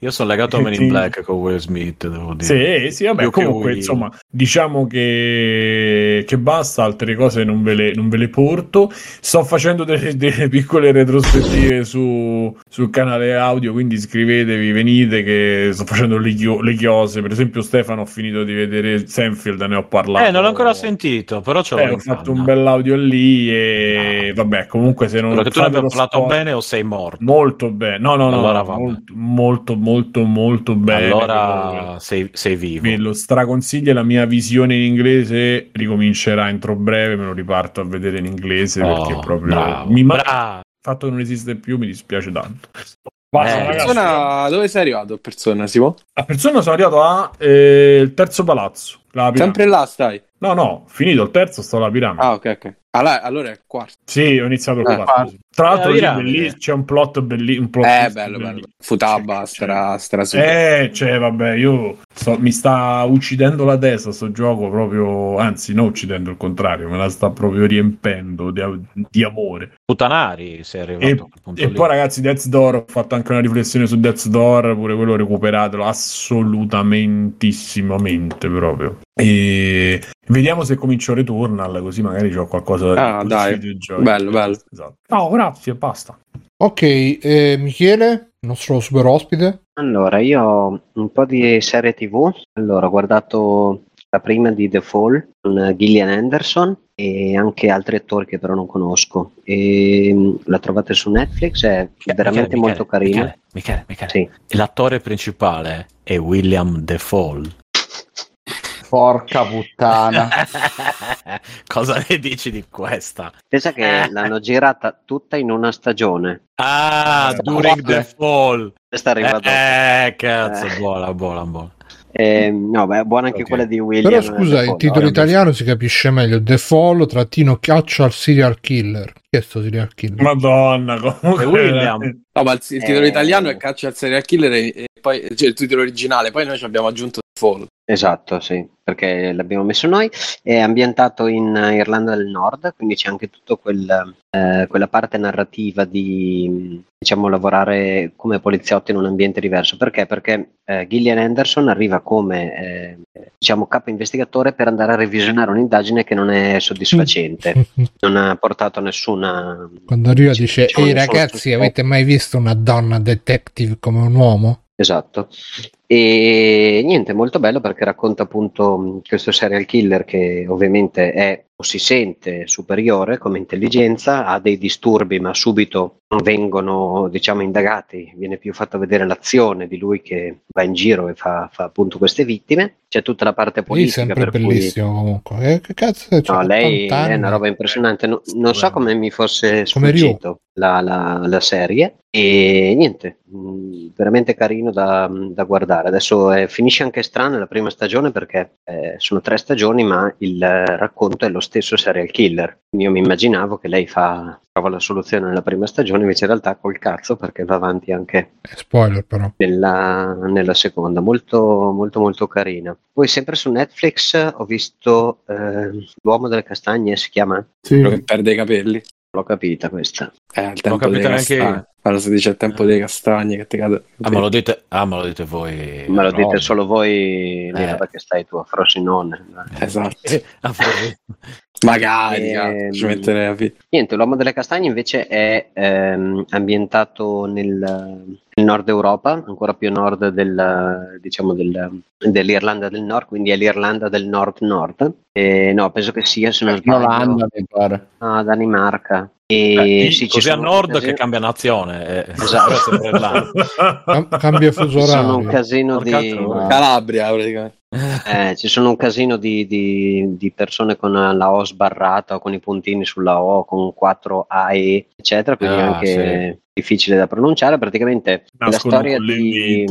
Io sono legato a Men in Black con Will Smith, devo dire. Sì, sì, vabbè, Più comunque, insomma, diciamo che, che basta, altre cose non ve, le, non ve le porto. Sto facendo delle, delle piccole retrospettive su, sul canale audio, quindi iscrivetevi, venite, che sto facendo le, chio- le chiose. Per esempio, Stefano, ho finito di vedere Senfield, ne ho parlato. Eh, non l'ho ancora sentito, però ce l'ho Eh, ho fatto un bell'audio lì e vabbè, comunque se non che tu lo parlato sport- bene o sei morto? Molto bene, no, no, no, Allora no, molto, molto, molto, molto bene. Allora sei, sei vivo. Ve lo straconsiglio, la mia visione in inglese ricomincerà entro breve, me lo riparto a vedere in inglese Oh, perché proprio bravo, mi ma- bravo. il fatto che non esiste più mi dispiace tanto. Basta, Eh. Persona, dove sei arrivato, persona, Simo? A persona sono arrivato al terzo palazzo. Sempre là stai? No, no, finito il terzo, sto alla piramide. Ah, ok, ok. Allora, allora è il quarto. Sì, ho iniziato il Eh, quarto. sì. Tra l'altro, Eh, lì, piramide. belli- c'è un plot bellissimo. Eh, bello, bello. Futaba, stra, stra Eh, cioè, vabbè, io sto- mi sta uccidendo la testa sto gioco proprio, anzi, non uccidendo il contrario, me la sta proprio riempendo di, di amore. Putanari sei arrivato E, a quel punto e lì. poi, ragazzi, Death's Door, ho fatto anche una riflessione su Death's Door, pure quello recuperatelo assolutamentissimamente proprio. E vediamo se comincio Returnal, così magari ho qualcosa Ah, con dai. Bello, bello. Esatto. Oh, grazie, basta. Ok, eh, Michele, il nostro super ospite. Allora, io ho un po' di serie TV. Allora, ho guardato la prima di The Fall con Gillian Anderson e anche altri attori che però non conosco. E, mh, la trovate su Netflix, è Michele, veramente Michele, molto carina. Michele, Michele, Michele. Sì. L'attore principale è William Defoe. Porca puttana. [LAUGHS] Cosa ne dici di questa? Pensa che l'hanno girata tutta in una stagione. Ah, Eh, During the Fall. Questa arriva dopo. Eh, cazzo, Eh. buona, buona, buona. Eh, no, beh, buona anche Ok. quella di William. Però scusa, il titolo no, italiano si capisce meglio. The Fall trattino caccia al serial killer. Chi è sto serial killer? Madonna, comunque. William. No, ma il, il titolo Eh. italiano è Caccia al serial killer e, e poi cioè, il titolo originale, poi noi ci abbiamo aggiunto Fall. Esatto, sì, perché l'abbiamo messo noi. È ambientato in Irlanda del Nord, quindi c'è anche tutta quel, eh, quella parte narrativa di diciamo lavorare come poliziotti in un ambiente diverso. Perché? Perché eh, Gillian Anderson arriva come eh, diciamo capo investigatore per andare a revisionare un'indagine che non è soddisfacente, [LAUGHS] non ha portato nessuna. Quando arriva dice, diciamo, ehi ragazzi, sospetto." avete mai visto una donna detective come un uomo? Esatto. E niente, molto bello perché racconta appunto questo serial killer che ovviamente è o si sente superiore come intelligenza, ha dei disturbi, ma subito non vengono, diciamo, indagati, viene più fatto vedere l'azione di lui che va in giro e fa, fa appunto queste vittime. C'è tutta la parte Lei è politica sempre per cui bellissimo comunque. Eh, che cazzo è? No, lei è una roba impressionante. No- non so come mi fosse sfuggito la, la- la serie. E niente, mh, veramente carino da, da guardare. Adesso eh, finisce anche strano la prima stagione perché eh, sono tre stagioni, ma il racconto è lo stesso serial killer. Io mi immaginavo che lei fa, trova la soluzione nella prima stagione, invece in realtà col cazzo perché va avanti anche Spoiler però. nella, nella seconda, molto molto molto carina. Poi sempre su Netflix ho visto eh, L'uomo delle castagne, si chiama? Quello che Sì. perde i capelli. L'ho capita questa. È il tempo delle castagne. io. Quando si dice il tempo delle castagne che ti cade. Ah, me lo dite, ah, me lo dite voi. Me lo no. dite solo voi, Eh. perché stai tu a Frosinone. Esatto. [LAUGHS] Eh, voi. Magari, cazzo, ci metterei a Niente, L'uomo delle castagne invece è ehm, ambientato nel, nel nord Europa, ancora più a nord del, diciamo del- dell'Irlanda del Nord, quindi è l'Irlanda del Nord-Nord. E, no, penso che sia, se non In sbaglio, Olanda, mi pare. a Danimarca. E Eh, sì, ci così a nord casino- che cambia nazione. eh, [LAUGHS] [LAUGHS] Esatto. Cam- cambia fuso ci sono un orario. casino Porca di... troia. Calabria, praticamente. Eh, ci sono un casino di, di- di persone con la O sbarrata o con i puntini sulla O, con 4 AE, eccetera, quindi Ah, anche difficile da pronunciare. Praticamente la storia, di,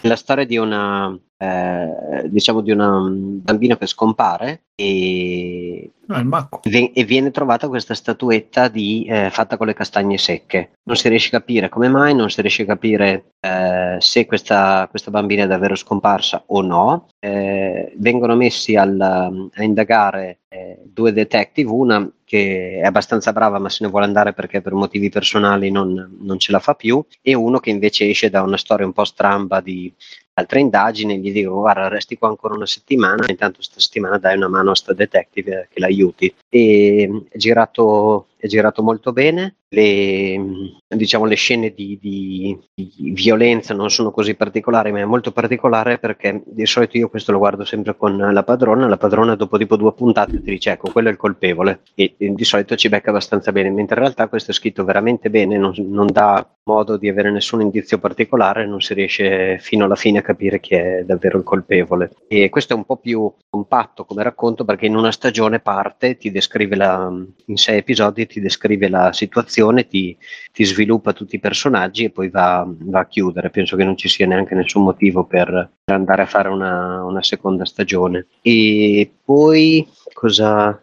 la storia di una eh, diciamo di una bambina che scompare e, Ah, e viene trovata questa statuetta di, eh, fatta con le castagne secche. Non si riesce a capire come mai, non si riesce a capire eh, se questa, questa bambina è davvero scomparsa o no. Eh, vengono messi al- a indagare eh, due detective, una che è abbastanza brava ma se ne vuole andare perché per motivi personali non, non ce la fa più, e uno che invece esce da una storia un po' stramba di altre indagini, gli dicono guarda resti qua ancora una settimana, intanto questa settimana dai una mano a sta detective che l'aiuti. E è girato, è girato molto bene, le, diciamo, le scene di, di, di, violenza non sono così particolari, ma è molto particolare perché di solito io questo lo guardo sempre con la padrona, la padrona dopo tipo due puntate ti dice ecco quello è il colpevole. E, e di solito ci becca abbastanza bene, mentre in realtà questo è scritto veramente bene, non, non dà modo di avere nessun indizio particolare, non si riesce fino alla fine a capire chi è davvero il colpevole. E questo è un po' più compatto come racconto perché in una stagione parte, ti descrive la, in sei episodi, ti descrive la situazione, ti, ti sviluppa tutti i personaggi e poi va, va, a chiudere. Penso che non ci sia neanche nessun motivo per andare a fare una, una seconda stagione. E poi cosa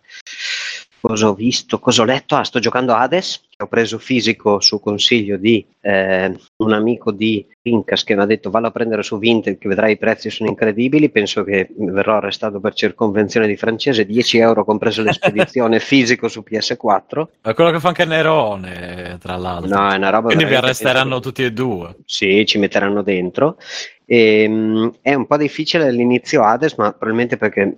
cosa ho visto, cosa ho letto? Ah, sto giocando Hades, che ho preso fisico su consiglio di eh, un amico di Rincas che mi ha detto vallo a prendere su Vinted che vedrai i prezzi sono incredibili, penso che verrò arrestato per circonvenzione di francese, 10 euro compreso l'espedizione [LAUGHS] fisico su PS4. È quello che fa anche Nerone, tra l'altro. No, è una roba Quindi vi arresteranno tutti e due. Sì, ci metteranno dentro. E, um, è un po' difficile all'inizio Hades, ma probabilmente perché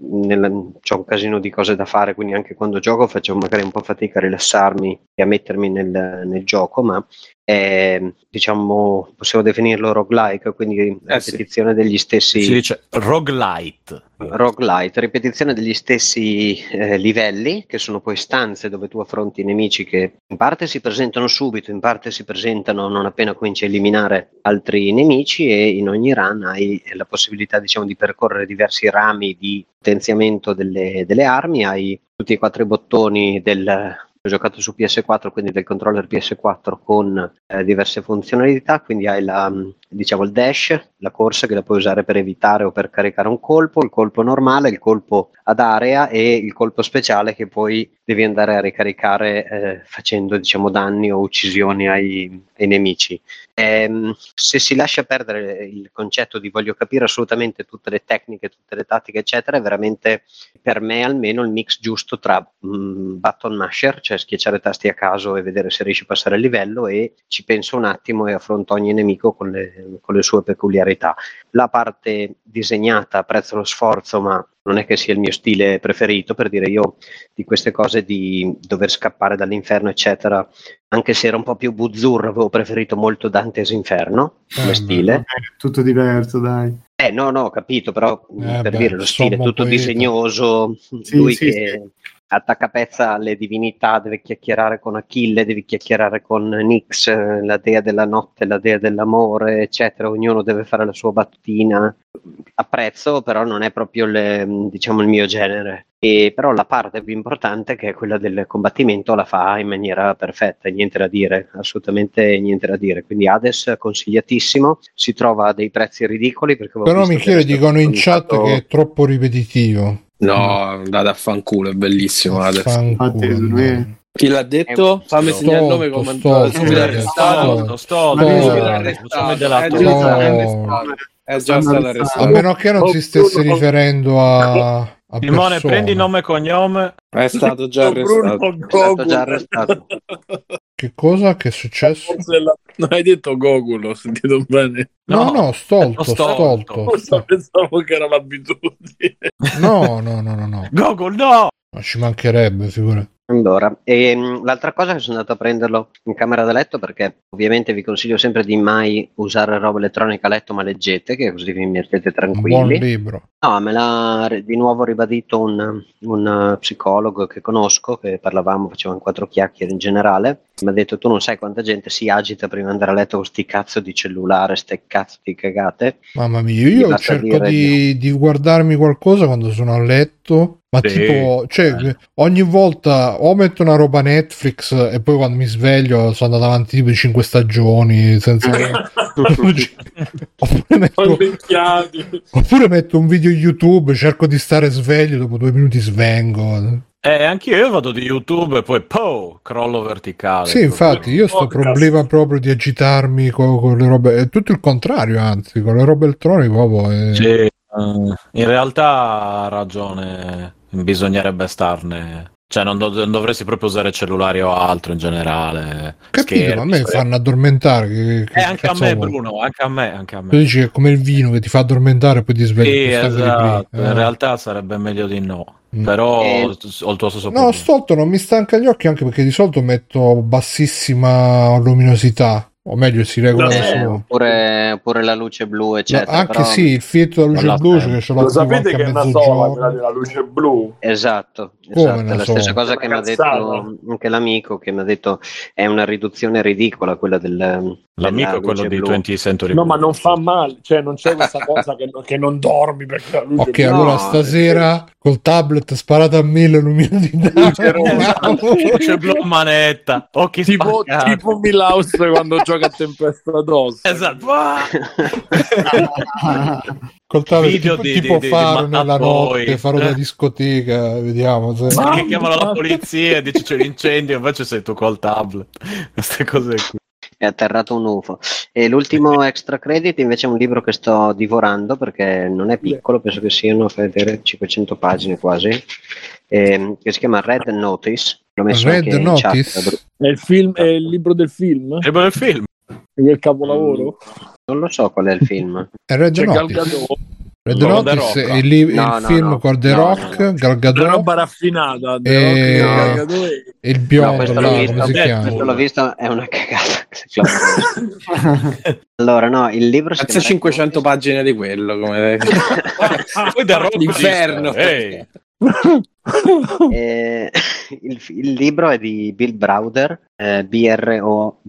c'è un casino di cose da fare, quindi anche quando gioco faccio magari un po' fatica a rilassarmi e a mettermi nel, nel gioco, ma è, diciamo, possiamo definirlo roguelike, quindi Eh, ripetizione degli stessi Si dice roguelite. roguelite, ripetizione degli stessi eh, livelli, che sono poi stanze dove tu affronti i nemici che in parte si presentano subito, in parte si presentano non appena cominci a eliminare altri nemici e in ogni run hai la possibilità diciamo, di percorrere diversi rami di potenziamento delle, delle armi, hai tutti e quattro i bottoni del ho giocato su PS4, quindi del controller PS4 con eh, diverse funzionalità, quindi hai la, diciamo, il dash, la corsa che la puoi usare per evitare o per caricare un colpo, il colpo normale, il colpo ad area e il colpo speciale che poi devi andare a ricaricare eh, facendo diciamo, danni o uccisioni ai, ai nemici. Ehm, se si lascia perdere il concetto di voglio capire assolutamente tutte le tecniche, tutte le tattiche, eccetera, è veramente per me almeno il mix giusto tra mh, button masher, cioè schiacciare tasti a caso e vedere se riesci a passare il livello, e ci penso un attimo e affronto ogni nemico con le, con le sue peculiarità. La parte disegnata apprezzo lo sforzo, ma non è che sia il mio stile preferito, per dire io di queste cose di dover scappare dall'inferno, eccetera, anche se era un po' più buzzurro, avevo preferito molto Dante's Inferno come Eh, stile. È tutto diverso, dai. Eh no, no, ho capito, però Eh, per beh, dire lo stile tutto poeta. disegnoso, Sì, lui sì, che attacca pezza alle divinità, deve chiacchierare con Achille, deve chiacchierare con Nix, eh, la dea della notte, la dea dell'amore, eccetera, ognuno deve fare la sua battutina. Apprezzo, però non è proprio le- diciamo il mio genere. E però la parte più importante, che è quella del combattimento, la fa in maniera perfetta, niente da dire, assolutamente niente da dire. Quindi Hades consigliatissimo, si trova a dei prezzi ridicoli. Però Michele dicono in chat che è troppo ripetitivo. No, andate a fanculo, è bellissimo adesso. Fanculo, Chi l'ha detto? Fammi Stolto, segnare il nome come subito arrestato. Arrestato. della È già stato arrestato. A meno che non si stesse riferendo a Simone, persone. prendi nome e cognome. È stato già arrestato. Bruno È stato già arrestato. Che cosa? Che è successo? La- Non hai detto Gogol, ho sentito bene. No, no, stolto, stolto. stolto. Forse pensavo che era l'abitudine. No, no, no, no, no. Gogol, no! Ma ci mancherebbe, figura. Allora, ehm, l'altra cosa che sono andato a prenderlo in camera da letto perché ovviamente vi consiglio sempre di mai usare roba elettronica a letto ma leggete, che così vi mettete Un buon tranquilli. libro. No, me l'ha di nuovo ribadito un, un, eh, psicologo che conosco, che parlavamo, facevamo quattro chiacchiere in generale. Mi ha detto: Tu non sai quanta gente si agita prima di andare a letto con sti cazzo di cellulare, ste cazzo di cagate. Mamma mia, Mi io cerco di, di guardarmi qualcosa quando sono a letto. Ma Sì, tipo, cioè, eh. ogni volta o metto una roba Netflix e poi quando mi sveglio sono andato avanti tipo 5 stagioni senza... [LAUGHS] [LAUGHS] oppure, metto, oppure metto un video YouTube, cerco di stare sveglio, dopo due minuti svengo. Eh, anch'io io vado di YouTube e poi po, crollo verticale. Sì, infatti, io sto podcast. problema proprio di agitarmi con, con le robe, è tutto il contrario, anzi, con le robe elettroniche proprio. è- Sì, eh, in realtà ha ragione bisognerebbe starne. Cioè, non, do- non dovresti proprio usare cellulari o altro in generale. Capito, schermi, ma a me cioè. fanno addormentare. Che, che Eh, anche a me, vuoi? Bruno, anche a me, anche a Tu me. dici che è come il vino che ti fa addormentare e poi ti svegli. Sì, esatto. prima. In Eh. realtà sarebbe meglio di no. Mm. Però Eh, ho il tuo stesso No, stolto non mi stanca gli occhi anche perché di solito metto bassissima luminosità. O meglio, si regola No, da Eh, solo. oppure, oppure la luce blu, No, eccetera. anche però- sì, il filtro della luce blu che ce l'ho Lo sapete che è una sola quella della luce blu? Esatto, esatto, è la sola? stessa cosa che mi ha detto anche l'amico che mi ha detto è una riduzione ridicola quella del L'amico è quello luce di blu. 20 Century No, ma non fa male, cioè non c'è questa [LAUGHS] cosa che, non- che non dormi perché la luce Ok, blu. allora No, stasera col tablet sparato a mille luminosità. Luce rosa. [LAUGHS] Luce blu manetta, occhi tipo, spaccati. tipo Milhouse quando gioca a tempesta d'osso. Esatto. Col tablet Video tipo, di- tipo di- di- di faro nella notte, faro da Eh. discoteca, vediamo se... Ma- che chiamano la polizia e dici c'è l'incendio, invece sei tu col tablet. [LAUGHS] Queste cose qui. è atterrato un UFO. E l'ultimo [LAUGHS] extra credit invece è un libro che sto divorando perché non è piccolo, penso che siano fai vedere, 500 pagine quasi, ehm, che si chiama Red Notice. L'ho messo Red anche in Notice? chat. È il, film, è il libro del film? Il bel film. È quel capolavoro? Non lo so qual è il film. È Red Gal Notice. Red No, Notice The Rock. è il, li- No, il no, film no. con The No, Rock, no, no. Gal una Gadot roba raffinata. The E- Rock, No. E- il No, biondo, questo là, l'ho come visto, si chiama? questo l'ho visto, è una cagata. [LAUGHS] [LAUGHS] allora, no, il libro si Cazzo chiama 500 pagine di quello, come... [LAUGHS] Poi The Rock L'inferno. "Ehi, Eh, [LAUGHS] il, il libro è di Bill Browder, eh, B-R-O-W-E-D-E-R,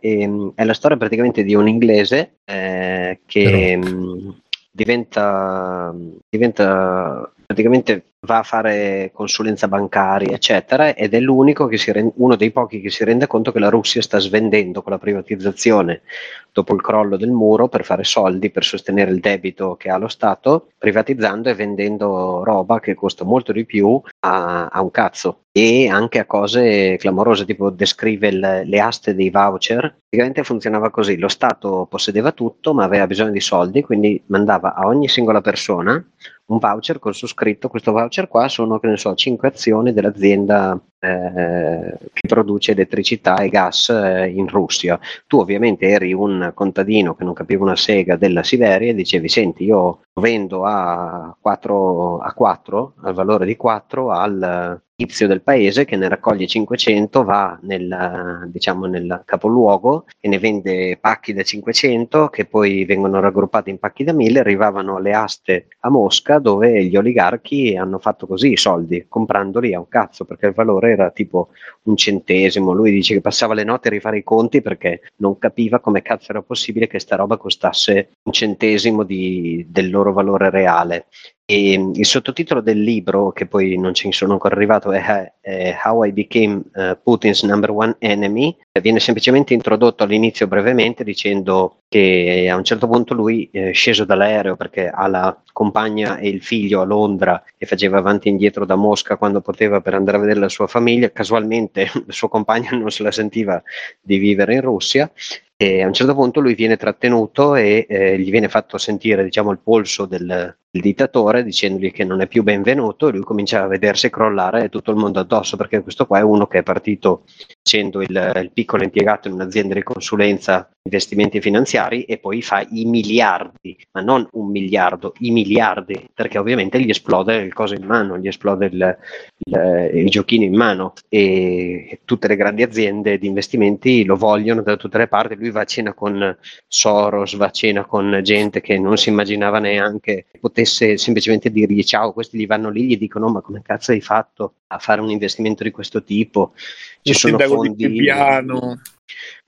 e mm, è la storia praticamente di un inglese eh, che mm, diventa, diventa praticamente va a fare consulenza bancaria, eccetera, ed è l'unico che si rende, uno dei pochi che si rende conto che la Russia sta svendendo con la privatizzazione dopo il crollo del muro per fare soldi, per sostenere il debito che ha lo Stato, privatizzando e vendendo roba che costa molto di più a, a un cazzo e anche a cose clamorose, tipo descrive il- le aste dei voucher. Praticamente funzionava così, lo Stato possedeva tutto ma aveva bisogno di soldi, quindi mandava a ogni singola persona un voucher con su scritto questo voucher qua sono che ne so 5 azioni dell'azienda eh, che produce elettricità e gas eh, in Russia. Tu ovviamente eri un contadino che non capiva una sega della Siberia e dicevi senti io vendo a 4, a 4 al valore di 4 al tizio del paese che ne raccoglie 500 va nel, diciamo, nel capoluogo e ne vende pacchi da 500 che poi vengono raggruppati in pacchi da 1000 arrivavano alle aste a Mosca dove gli oligarchi hanno fatto così i soldi comprandoli a un cazzo perché il valore era tipo un centesimo. Lui dice che passava le notti a rifare i conti perché non capiva come cazzo era possibile che sta roba costasse un centesimo di- del loro valore reale e mm, il sottotitolo del libro, che poi non ci sono ancora arrivato, è, How I Became eh, Putin's Number One Enemy. Eh, Viene semplicemente introdotto all'inizio brevemente dicendo che a un certo punto lui è sceso dall'aereo perché ha la compagna e il figlio a Londra e faceva avanti e indietro da Mosca quando poteva per andare a vedere la sua famiglia. Casualmente [LAUGHS] la sua compagna non se la sentiva di vivere in Russia e a un certo punto lui viene trattenuto e eh, gli viene fatto sentire diciamo, il polso del, del dittatore dicendogli che non è più benvenuto e lui comincia a vedersi crollare tutto il mondo addosso perché questo qua è uno che è partito facendo il, il piccolo impiegato in un'azienda di consulenza investimenti finanziari e poi fa i miliardi, ma non un miliardo, i miliardi, perché ovviamente gli esplode il coso in mano, gli esplode il, il, il giochino in mano e tutte le grandi aziende di investimenti lo vogliono da tutte le parti, lui va a cena con Soros, va a cena con gente che non si immaginava neanche potesse semplicemente dirgli ciao, questi gli vanno lì, gli dicono ma come cazzo hai fatto a fare un investimento di questo tipo? Ci il sono sindaco di fondi...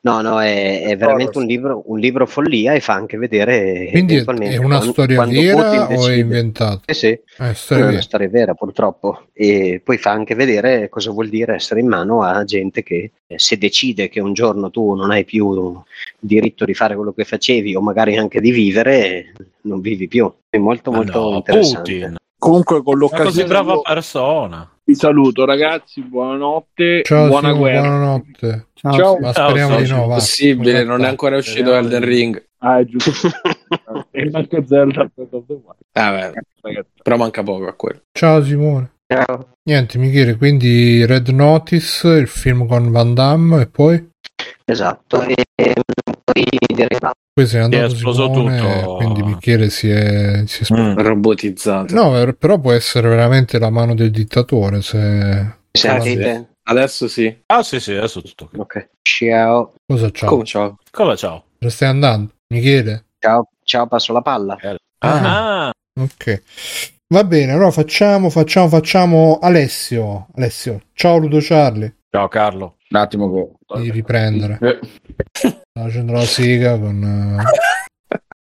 No, no, è, è veramente un libro, un libro follia e fa anche vedere Quindi è- eventualmente è una storia quando vera o è inventata? Eh sì, È è storia una vera. storia vera purtroppo e poi fa anche vedere cosa vuol dire essere in mano a gente che eh, se decide che un giorno tu non hai più il diritto di fare quello che facevi o magari anche di vivere, non vivi più. È molto Ma molto no, interessante. Putin. Comunque con Una così l'occasione brava persona. Vi saluto ragazzi, buonanotte, Ciao, buona Simo, guerra. buonanotte. Ciao. Ciao. Ma Ciao, speriamo socio. di no, va. Possibile, non è ancora uscito Speriamo Elden Ring. Ah, è giusto. [LAUGHS] e anche Zelda Breath of the Wild. Ah, beh, però manca poco a quello. Ciao Simone. Ciao. Niente, Michele, quindi Red Notice, il film con Van Damme e poi? Esatto. E poi derivato. Poi Ti è andato esploso Simone, tutto. quindi Michele si è... Si è Mm. Robotizzato. No, eh, però può essere veramente la mano del dittatore se... Sentite? Adesso sì. Ah, sì, sì, adesso tutto ok. Ciao. Cosa c'ha? Come ciao? Come ciao? Dove stai andando? Michele? Ciao. Ciao, passo la palla. Ah, Ok. Va bene, allora facciamo, facciamo, facciamo Alessio. Alessio. Ciao Ludo Charlie. ciao Carlo. Un attimo che... Di riprendere. Eh, facendo la siga con... [LAUGHS]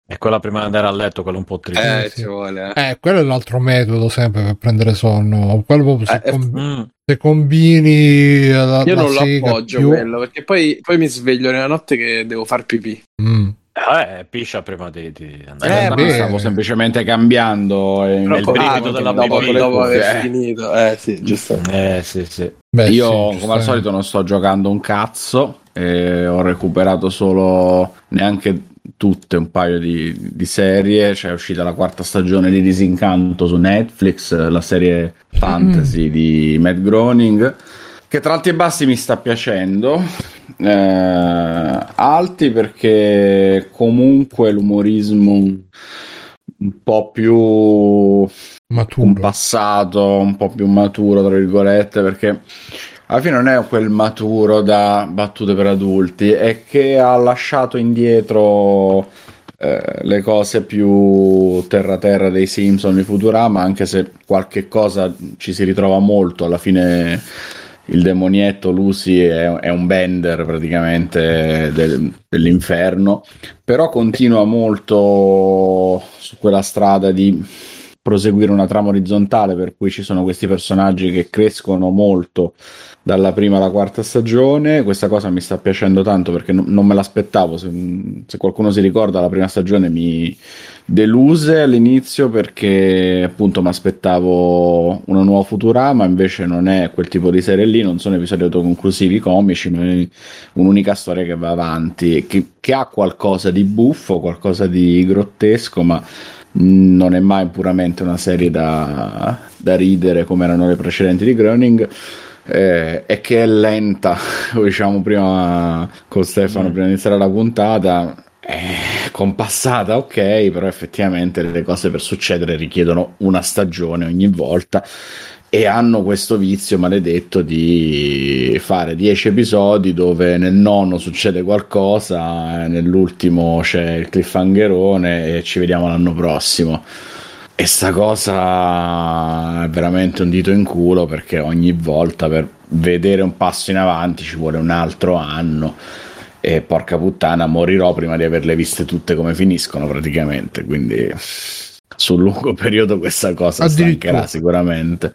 E quella prima di andare a letto, quello un po' triste. Eh, sì. ci vuole. Eh, eh, quello è l'altro metodo sempre per prendere sonno. Quello proprio se, Eh, eh, com- Mm. se combini la, Io la non lo siga appoggio più- quello, perché poi, poi mi sveglio nella notte che devo far pipì. Mm. Eh, piscia prima di, di andare in Eh, beh. stavo semplicemente cambiando e Però il il brivido della dopo, pipì. dopo aver eh. finito. Eh sì, giusto. Eh, sì, sì. Beh, Io, sì, come al giustamente. solito, non sto giocando un cazzo. E ho recuperato solo neanche tutte un paio di, di serie. C'è uscita la quarta stagione di Disincanto su Netflix, la serie fantasy di Matt Groening. Che tra alti e bassi mi sta piacendo. Eh, alti perché comunque l'umorismo un po' più maturo. passato un po' più maturo, tra virgolette, perché alla fine non è quel maturo da battute per adulti, è che ha lasciato indietro eh, le cose più terra-terra dei Simpson di Futurama, anche se qualche cosa ci si ritrova molto, alla fine il demonietto Lucy è, è un bender praticamente del- dell'inferno, però continua molto su quella strada di proseguire una trama orizzontale per cui ci sono questi personaggi che crescono molto dalla prima alla quarta stagione. Questa cosa mi sta piacendo tanto perché non, non me l'aspettavo. Se, se qualcuno si ricorda, la prima stagione mi deluse all'inizio perché appunto mi aspettavo una nuova Futurama, invece non è quel tipo di serie lì, non sono episodi autoconclusivi comici, ma è un'unica storia che va avanti, che, che ha qualcosa di buffo, qualcosa di grottesco, ma non è mai puramente una serie da, da ridere come erano le precedenti di Groening eh, e che è lenta [LAUGHS] come diciamo prima con Stefano prima di iniziare la puntata è compassata ok però effettivamente le cose per succedere richiedono una stagione ogni volta e hanno questo vizio maledetto di fare 10 episodi dove nel nono succede qualcosa, nell'ultimo c'è il cliffhangerone e ci vediamo l'anno prossimo. E sta cosa è veramente un dito in culo perché ogni volta per vedere un passo in avanti ci vuole un altro anno. E porca puttana, morirò prima di averle viste tutte come finiscono praticamente. Quindi sul lungo periodo questa cosa stancherà sicuramente.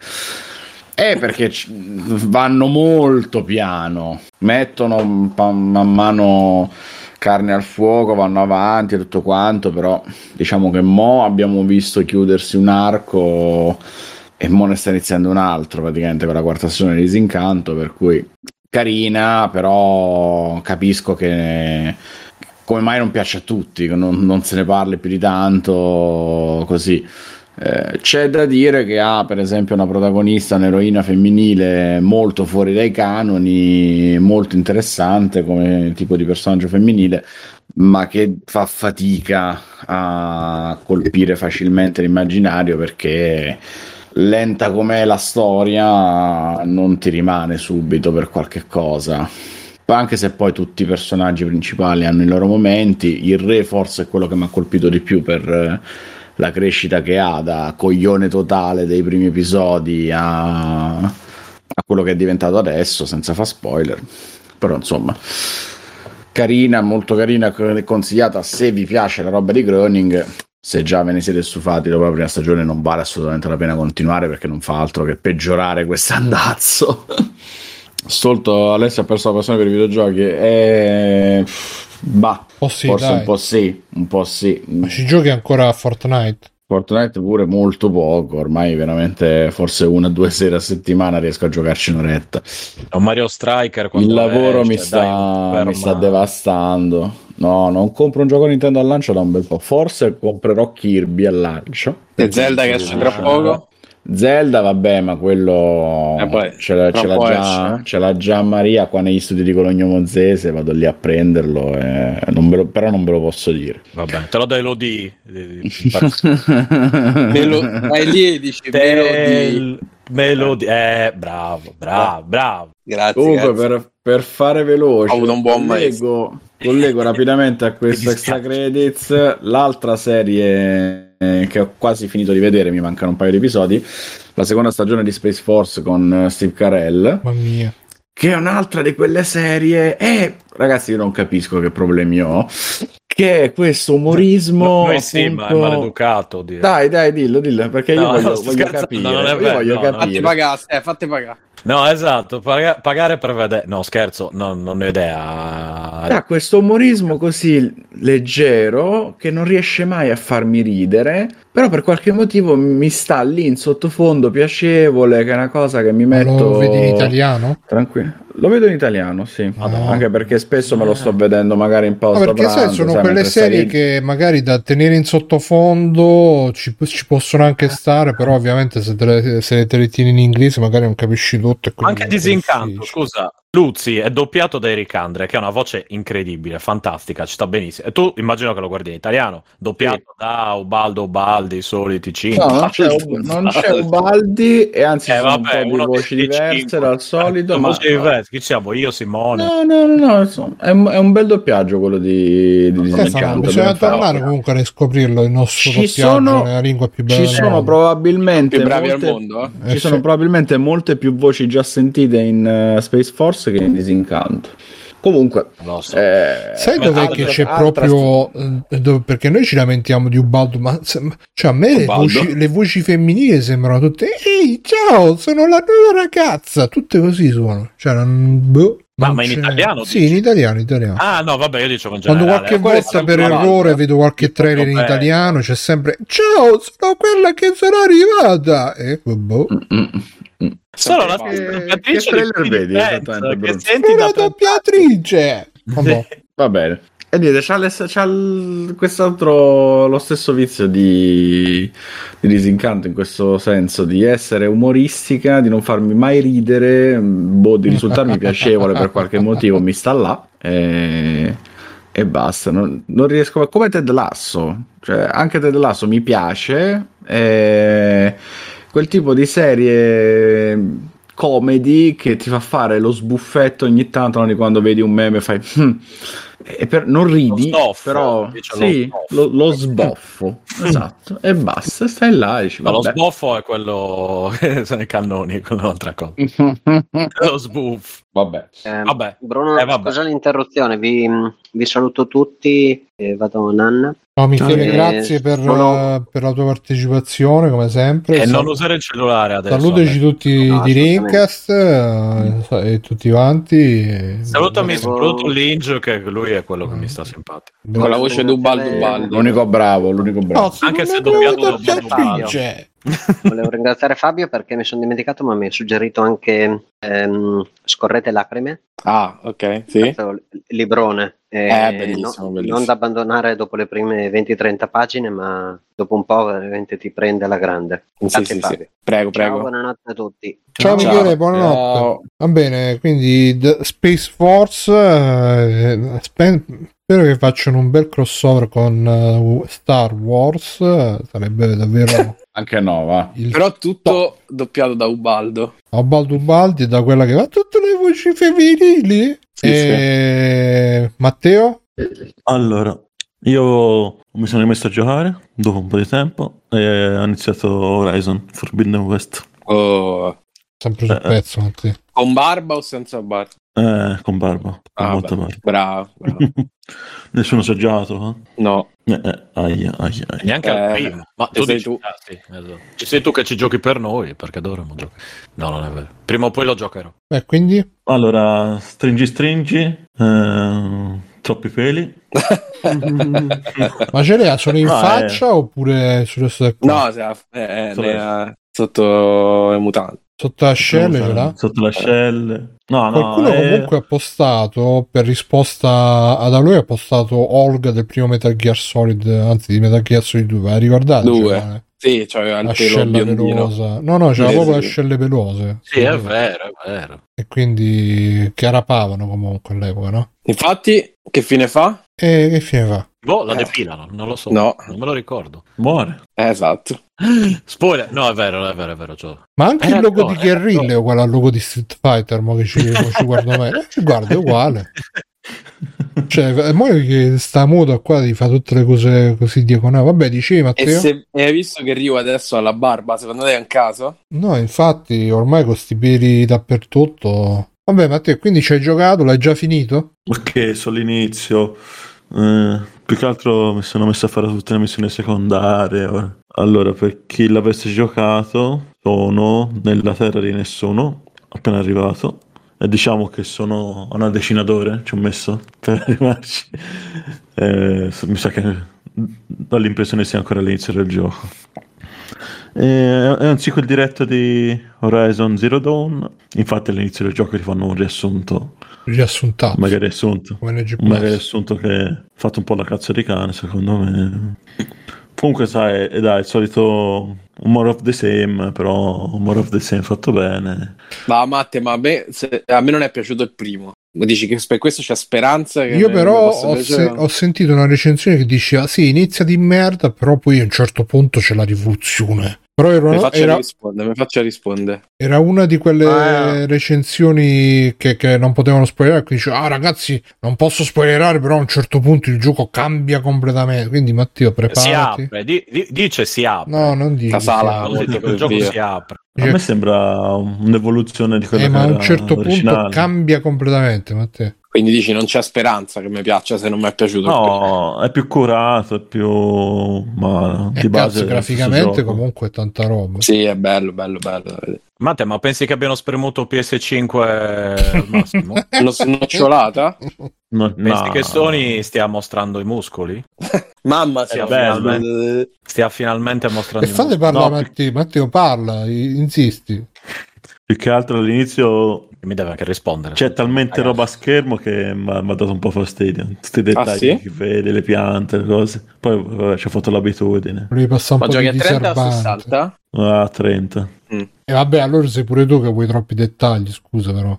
Eh, perché vanno molto piano, mettono man mano carne al fuoco, vanno avanti e tutto quanto, però diciamo che mo abbiamo visto chiudersi un arco e mo ne sta iniziando un altro praticamente con la quarta stagione di Disincanto, per cui carina, però capisco che come mai non piace a tutti, non, non se ne parli più di tanto così. Eh, c'è da dire che ha per esempio una protagonista, un'eroina femminile molto fuori dai canoni, molto interessante come tipo di personaggio femminile, ma che fa fatica a colpire facilmente l'immaginario perché lenta com'è la storia non ti rimane subito per qualche cosa. Anche se poi tutti i personaggi principali hanno i loro momenti, il re forse è quello che mi ha colpito di più per la crescita che ha da coglione totale dei primi episodi a, a quello che è diventato adesso, senza far spoiler. Però insomma, carina, molto carina, consigliata se vi piace la roba di Groening. Se già ve ne siete stufati dopo la prima stagione, non vale assolutamente la pena continuare perché non fa altro che peggiorare quest'andazzo. Stolto Alessio ha perso la passione per i videogiochi e bah, Oh sì, forse dai. un po' sì, un po' sì. Ma ci giochi ancora a Fortnite? Fortnite pure molto poco, ormai veramente forse una o due sere a settimana riesco a giocarci un'oretta. Un Mario Striker Il lavoro esce, mi dai, sta, ferma. mi sta devastando. No, non compro un gioco Nintendo al lancio da un bel po'. Forse comprerò Kirby al lancio. E Zelda che esce tra poco. Zelda, vabbè, ma quello Eh, poi, ce, l'ha, ce l'ha già, ce l'ha già Maria qua negli studi di Cologno Monzese. Vado lì a prenderlo, e non lo- però non ve lo posso dire. Vabbè, te lo dai lo di. [LAUGHS] Me lo- vai lì e dici Melody. Melody. Eh, bravo, bravo, bravo. Grazie. Comunque, grazie. per, per fare veloce, Ho avuto un buon collego, collego rapidamente a questo extra credits l'altra serie eh, che ho quasi finito di vedere, mi mancano un paio di episodi. La seconda stagione di Space Force con eh, Steve Carell. Mamma mia. che è un'altra di quelle serie e ragazzi io non capisco che problemi ho che è questo umorismo Noi sì, ma è appunto- maleducato. Dire. dai dai dillo dillo perché io No, voglio, no, sto voglio scherzando, capire non è io voglio no, no. Fatti capire pagare, eh, fatti pagare. No, esatto, paga- pagare per vedere. No, scherzo, no, non ho idea. ha questo umorismo così leggero che non riesce mai a farmi ridere però per qualche motivo mi sta lì in sottofondo piacevole che è una cosa che mi Ma metto lo vedi in italiano? tranquillo lo vedo in italiano sì Madonna. anche perché spesso me lo sto vedendo magari in No, pausa perché sai, pranzo, sono sai, quelle serie che magari da tenere in sottofondo ci, ci possono anche stare, però ovviamente se te, le, se te le tieni in inglese magari non capisci tutto. Quindi Anche Disincanto, difficile. scusa. Luzzi è doppiato da Eric Andre, che ha una voce incredibile, fantastica, ci sta benissimo. E tu immagino che lo guardi in italiano, doppiato da Ubaldo Ubaldi, i soliti cinque. No, non c'è, non c'è Ubaldi e anzi Eh, sono vabbè, un di voci diverse dal solito, Eh, ma voci diverse. Chi siamo? Io, Simone. no, no, no, no, insomma, è, un- è un bel doppiaggio quello di, di Stefano, Disincanto, bisogna ben fatto. tornare comunque a riscoprirlo il nostro Ci doppiaggio sono- nella lingua più bella Ci sono mondo. probabilmente Più bravi molte, al mondo, eh? Eh, ci sono sì. probabilmente molte più voci già sentite in eh, Space Force che in Disincanto. Comunque, so. eh, Sai dov'è che c'è altra- proprio eh, perché noi ci lamentiamo di Ubaldo ma cioè a me le voci, le voci femminili sembrano tutte ehi ciao sono la nuova ragazza tutte così suonano cioè non, boh, Ma- ma in italiano sì dici? in italiano in italiano Ah, no, vabbè, io dicevo in quando generale. qualche Quello è volta per errore volta. vedo qualche trailer in italiano c'è sempre ciao sono quella che sono arrivata e boh Mm, mm, mm. Solo la Che- doppiatrice che trailer di vedi che senti una doppiatrice. [LAUGHS] Va bene. E niente, c'ha, le- c'ha il- quest'altro, lo stesso vizio di, di disincanto in questo senso, di essere umoristica, di non farmi mai ridere, boh, di risultarmi [LAUGHS] piacevole per qualche motivo, mi sta là e, e basta. Non, non riesco, come Ted Lasso, cioè anche Ted Lasso mi piace, e quel tipo di serie comedy che ti fa fare lo sbuffetto ogni tanto no, quando vedi un meme fai "Hmm", e per, non ridi Lo snoffo, però lo sì, lo, lo sboffo [LAUGHS] esatto e basta stai là e dici Ma lo sboffo è quello che [LAUGHS] sono i cannoni, è un'altra cosa. [LAUGHS] Lo sbuff. vabbè Eh, Vabbè. Bruno, Eh, vabbè. scusa l'interruzione, vi, vi saluto tutti e vado a Nanna. No, Michele, Eh, grazie per, eh, per la tua partecipazione, come sempre. E Sal- non usare il cellulare adesso. Salutaci vabbè. tutti No, di. Rincast eh, e tutti quanti. Salutami, saluto Linge, che lui è quello che mi sta simpatico. Con la voce di Ubaldo Ubaldo. l'unico bravo l'unico bravo No, Anche se da Ubaldo. Volevo ringraziare Fabio perché mi sono dimenticato, ma mi ha suggerito anche ehm, Scorrete lacrime, Ah, ok, sì. librone. Eh, Eh, bellissimo, no- bellissimo. Non da abbandonare dopo le prime 20-30 pagine, ma dopo un po' veramente ti prende alla grande. Sì, Grazie sì, Fabio. sì. Prego, Ciao, prego. buonanotte a tutti. Ciao, Ciao. Michele, buonanotte. Ciao. Va bene, quindi The Space Force. eh, spe- spero che facciano un bel crossover con eh, Star Wars. eh, Sarebbe davvero [LAUGHS] anche no va il Però tutto doppiato da Ubaldo. Ubaldo Ubaldi da quella che fa tutte le voci femminili. Sì, e Matteo? Allora, io mi sono rimesso a giocare dopo un po' di tempo e ho iniziato Horizon Forbidden West Oh. Sempre sul Eh, eh. pezzo, Matteo. Con barba o senza barba? Eh, con barba, con Ah, molta beh, barba. Bravo, bravo. [LAUGHS] Nessuno ha giocato? No. Eh, eh, aia, aia, aia. Neanche Eh, al primo. Ma tu sei dici, tu. ah, sì, esatto. Ci sei tu che ci giochi per noi, perché dovremmo giocare. No, non è vero. Prima o poi lo giocherò. Beh, quindi Allora, stringi stringi, eh, troppi peli. [LAUGHS] ma ce le ha solo in No, eh. faccia oppure sulle sue No, se- eh, eh, ha sotto le mutande. Sotto l'ascelle ce l'ha? Sotto l'ascelle. No, no. Qualcuno è- comunque ha postato per risposta ad Aloy ha postato Olga del primo Metal Gear Solid, anzi di Metal Gear Solid 2, vi ricordate? Due. Cioè, Sì, c'aveva il pelo L'ascella biondino. pelosa. No, no, c'era Sì, proprio sì. le ascelle pelose. Sì, è vero, è vero. E quindi che arapavano comunque all'epoca, no? Infatti, che fine fa? E che fine fa? Boh, la depilano, non lo so. No. Non me lo ricordo. Muore. Eh, esatto. Spoiler. No, è vero, è vero, è vero. cioè. Ma anche Hai il logo di Guerrilla è uguale al logo di Street Fighter, mo che ci, [LAUGHS] ci guardo me. Eh, guarda, è uguale. Cioè, mo che sta muto qua ti fa tutte le cose così diagonali. Vabbè, dicevi E Matteo? se e hai visto che Ryu adesso ha la barba, secondo te è un caso? No, infatti, ormai con sti peli dappertutto. Vabbè, Matteo, quindi ci hai giocato? L'hai già finito? Ok, solo l'inizio. Eh, più che altro mi sono messo a fare tutte le missioni secondarie. ora. Allora, per chi l'avesse giocato, sono nella terra di nessuno, appena arrivato. E diciamo che sono a una decina d'ore, ci ho messo per [LAUGHS] arrivarci. Eh, mi sa che ho l'impressione sia ancora all'inizio del gioco. È un sequel diretto di Horizon Zero Dawn. Infatti, all'inizio del gioco ti fanno un riassunto Riassuntato. Magari NG+. Magari riassunto che ha fatto un po' la cazzo di cane, secondo me. Comunque, sai, è dai, il solito un more of the same, però un more of the same fatto bene. Ma Matte, ma a me, se- a me non è piaciuto il primo. Ma dici che per questo c'è speranza? Che Io però ho, se- ho sentito una recensione che diceva sì, inizia di merda, però poi a un certo punto c'è la rivoluzione. Però era, Mi faccia era- rispondere, mi faccia rispondere. era una di quelle Ah. recensioni che, che non potevano spoilerare, quindi diceva, ah ragazzi, non posso spoilerare, però a un certo punto il gioco cambia completamente. Quindi Matteo, Si preparati. apre, di- di- dice si apre. No, non dici. La sala, molto tipo, il gioco via. si apre. A me sembra un'evoluzione di quello Eh, che ma a un certo punto originale. cambia completamente, Matteo. Quindi dici non c'è speranza che mi piaccia se non mi è piaciuto. No, è più curato, è più... ma E di base Eh, cazzo, graficamente comunque è tanta roba. Sì, è bello, bello, bello. Matte, ma pensi che abbiano spremuto PS5 al massimo? [LAUGHS] Uno snocciolata? No, Pensi no. che Sony stia mostrando i muscoli? [LAUGHS] Mamma Stia, finalmente, stia finalmente mostrando E i fate muscoli. parlare No, Matteo, Matteo parla, insisti. Più che altro all'inizio Mi deve anche rispondere. c'è talmente Ragazzi. roba a schermo che mi ha dato un po' fastidio. Tutti i dettagli Ah, sì? che vede, le piante, le cose. Poi vabbè, ci ho fatto l'abitudine. Volevi passare Ma un po' giochi di a 30 o a diserbante. 60? Ah, 30. E vabbè, allora sei pure tu che vuoi troppi dettagli, scusa però.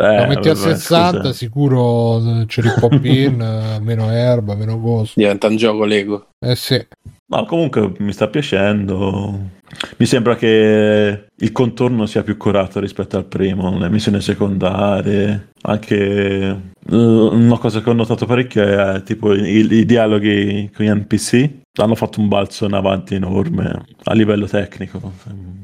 Eh, Lo metti a vabbè, 60, scusa. sicuro eh, c'è il pop-in, [LAUGHS] eh, meno erba, meno coso. Diventa un gioco Lego. Eh sì. No, comunque mi sta piacendo. Mi sembra che il contorno sia più curato rispetto al primo, le missioni secondarie, anche eh, una cosa che ho notato parecchio è tipo i, i dialoghi con gli NPC hanno fatto un balzo in avanti enorme a livello tecnico.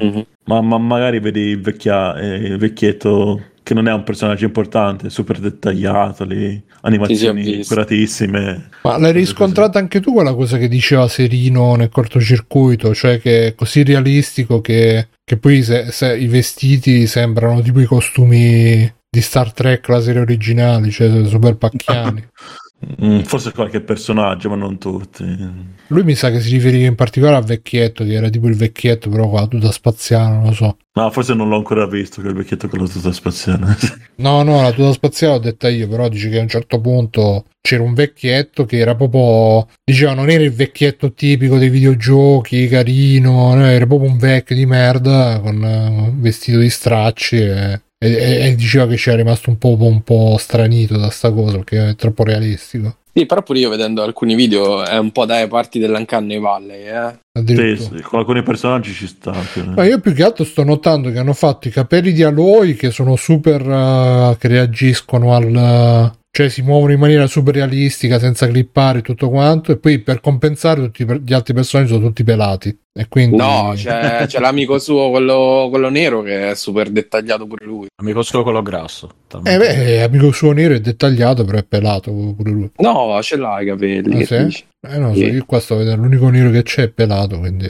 Mhm. Ma, ma magari vedi il, vecchia- eh, il vecchietto che non è un personaggio importante, super dettagliato, lì, animazioni Sì, curatissime. Ma l'hai riscontrata anche tu quella cosa che diceva Serino nel cortocircuito, cioè che è così realistico che, che poi se- se i vestiti sembrano tipo i costumi di Star Trek, la serie originale, cioè super pacchiani. [LAUGHS] Mm, Forse qualche personaggio, ma non tutti. Lui mi sa che si riferiva in particolare al vecchietto, che era tipo il vecchietto però con la tuta spaziale, non lo so. No, forse non l'ho ancora visto quel vecchietto con la tuta spaziale. [LAUGHS] No, no, la tuta spaziale l'ho detta io, però dice che a un certo punto c'era un vecchietto che era proprio, diceva, non era il vecchietto tipico dei videogiochi, carino, no, era proprio un vecchio di merda con eh, vestito di stracci e, e- e diceva che ci era rimasto un po', un po' stranito da sta cosa perché è troppo realistico. Sì, però pure io vedendo alcuni video è un po' dai parti dell'Uncanny Valley, eh. Addirittura. Sì, sì, con alcuni personaggi ci sta. Ma io più che altro sto notando che hanno fatto i capelli di Aloy che sono super eh, che reagiscono al cioè si muovono in maniera super realistica senza clippare e tutto quanto e poi per compensare tutti gli altri personaggi sono tutti pelati e quindi No, c'è, c'è l'amico suo, quello, quello nero, che è super dettagliato pure lui. Amico suo quello grasso. eh beh, amico suo nero è dettagliato però è pelato pure lui No, ce l'ha i capelli. Ah, sì? eh no, so, Sì. io qua sto vedendo l'unico nero che c'è è pelato quindi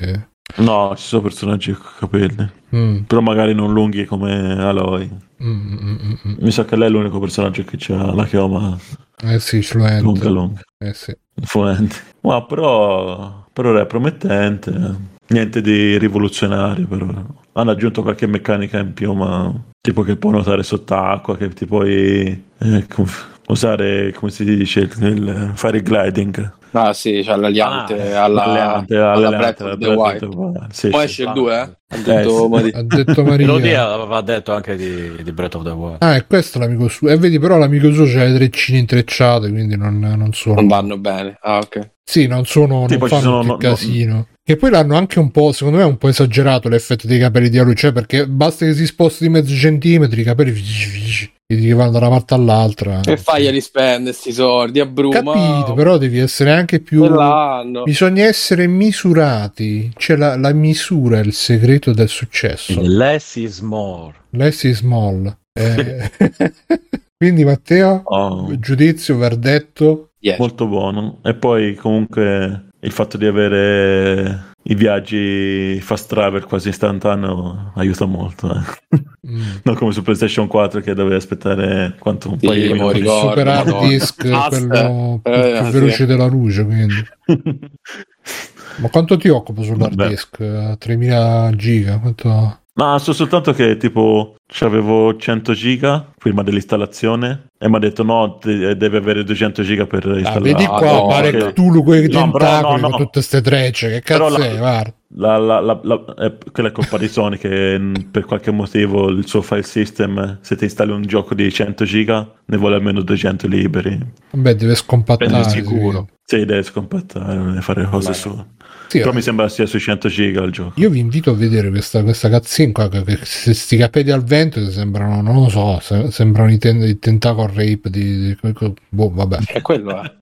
No, ci sono personaggi con capelli. mm, Però magari non lunghi come Aloy. mm, mm, mm, mm. Mi sa che lei è l'unico personaggio che ha la chioma eh sì fluente lunga lunga. eh sì Influente. Ma però per ora è promettente. Niente di rivoluzionario, però. Hanno aggiunto qualche meccanica in più, ma tipo che può nuotare sott'acqua, che ti puoi eh, usare, come si dice, il, il- fare il gliding. Ah sì, c'ha l'aliante Ah, alla, L'alleante, alla Breath of the Wild. Sì, Poi sì. esce il 2, eh? Ha Eh, detto sì. Mari- Ha detto Maria. Melodia aveva detto anche di, di Breath of the Wild. Ah, è questo l'amico suo. E vedi, però l'amico suo c'ha le treccine intrecciate, quindi non, non sono. Non vanno bene. Ah, ok. Sì, non sono. Tipo, non fanno sono- no- casino. Che poi l'hanno anche un po', secondo me, un po' esagerato l'effetto dei capelli di lui. Cioè, perché basta che si sposti di mezzo centimetro, i capelli che vanno da una parte all'altra. E faglieli spendere sti soldi a Bruma. Capito, però devi essere anche più. Bisogna essere misurati. Cioè, la, la misura è il segreto del successo. Less is more. Less is small. [LAUGHS] Eh, [LAUGHS] Quindi, Matteo, Oh, giudizio, verdetto. Yes. molto buono. E poi comunque il fatto di avere i viaggi fast travel quasi istantaneo aiuta molto. eh. Mm. Non come su PlayStation 4 che dovevi aspettare quanto un Sì, paio di Il ricordo, super hard disk, quello più, Eh, più sì. veloce della luce. Quindi. [LAUGHS] Ma quanto ti occupa sull'hard Vabbè. disk? Eh, 3000 giga? Quanto... Ma so soltanto che tipo avevo 100 giga prima dell'installazione e mi ha detto no, te- devi avere 200 giga per Ah, installare. vedi Ah, qua, no, pare ok. Cthulhu quei No, tentacoli no, no. con tutte ste trecce. Che Però cazzo la- è? Guarda. La, la, la, la- è- quella è colpa di Sony che mh, per qualche motivo il suo file system, se ti installi un gioco di 100 giga, ne vuole almeno 200 liberi. Vabbè, deve scompattare. Sicuro. Se deve scompattare, non deve fare cose Beh. sue. Sì, Però mi sembra sia sui 100 giga il gioco. Io vi invito a vedere questa, questa cazzina qua, che, che se sti capelli al vento sembrano, non lo so, se- sembrano i, ten- i tentacle rape di, di- boh, vabbè. È quello, eh.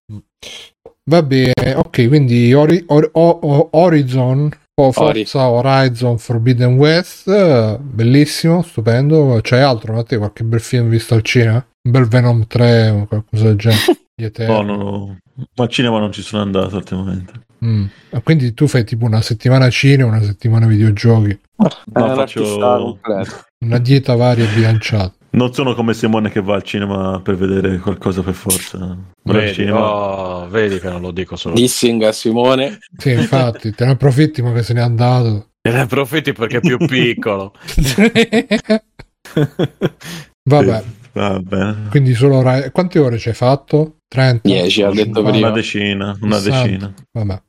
Va bene, ok, quindi Ori- Or- O- O- Horizon o Ori. Forza Horizon Forbidden West, eh, bellissimo, stupendo. C'hai altro, Matteo? Qualche bel film visto al cinema? Un bel Venom 3 o qualcosa del genere? [LAUGHS] No, no, no. Ma al cinema non ci sono andato ultimamente. Mm. Ah, Quindi tu fai tipo una settimana cinema, una settimana videogiochi, È No, faccio- una dieta varia e bilanciata. Non sono come Simone che va al cinema per vedere qualcosa per forza. Vedi, oh, vedi che non lo dico solo. Dissing a Simone. Sì, infatti, te ne approfitti ma che se n'è andato. Te ne approfitti perché è più [LAUGHS] piccolo. [LAUGHS] Vabbè, Va bene. quindi solo Rai- quante ore ci hai fatto? 30? 10, ha detto 50? prima. Una decina, una 60. decina. Vabbè.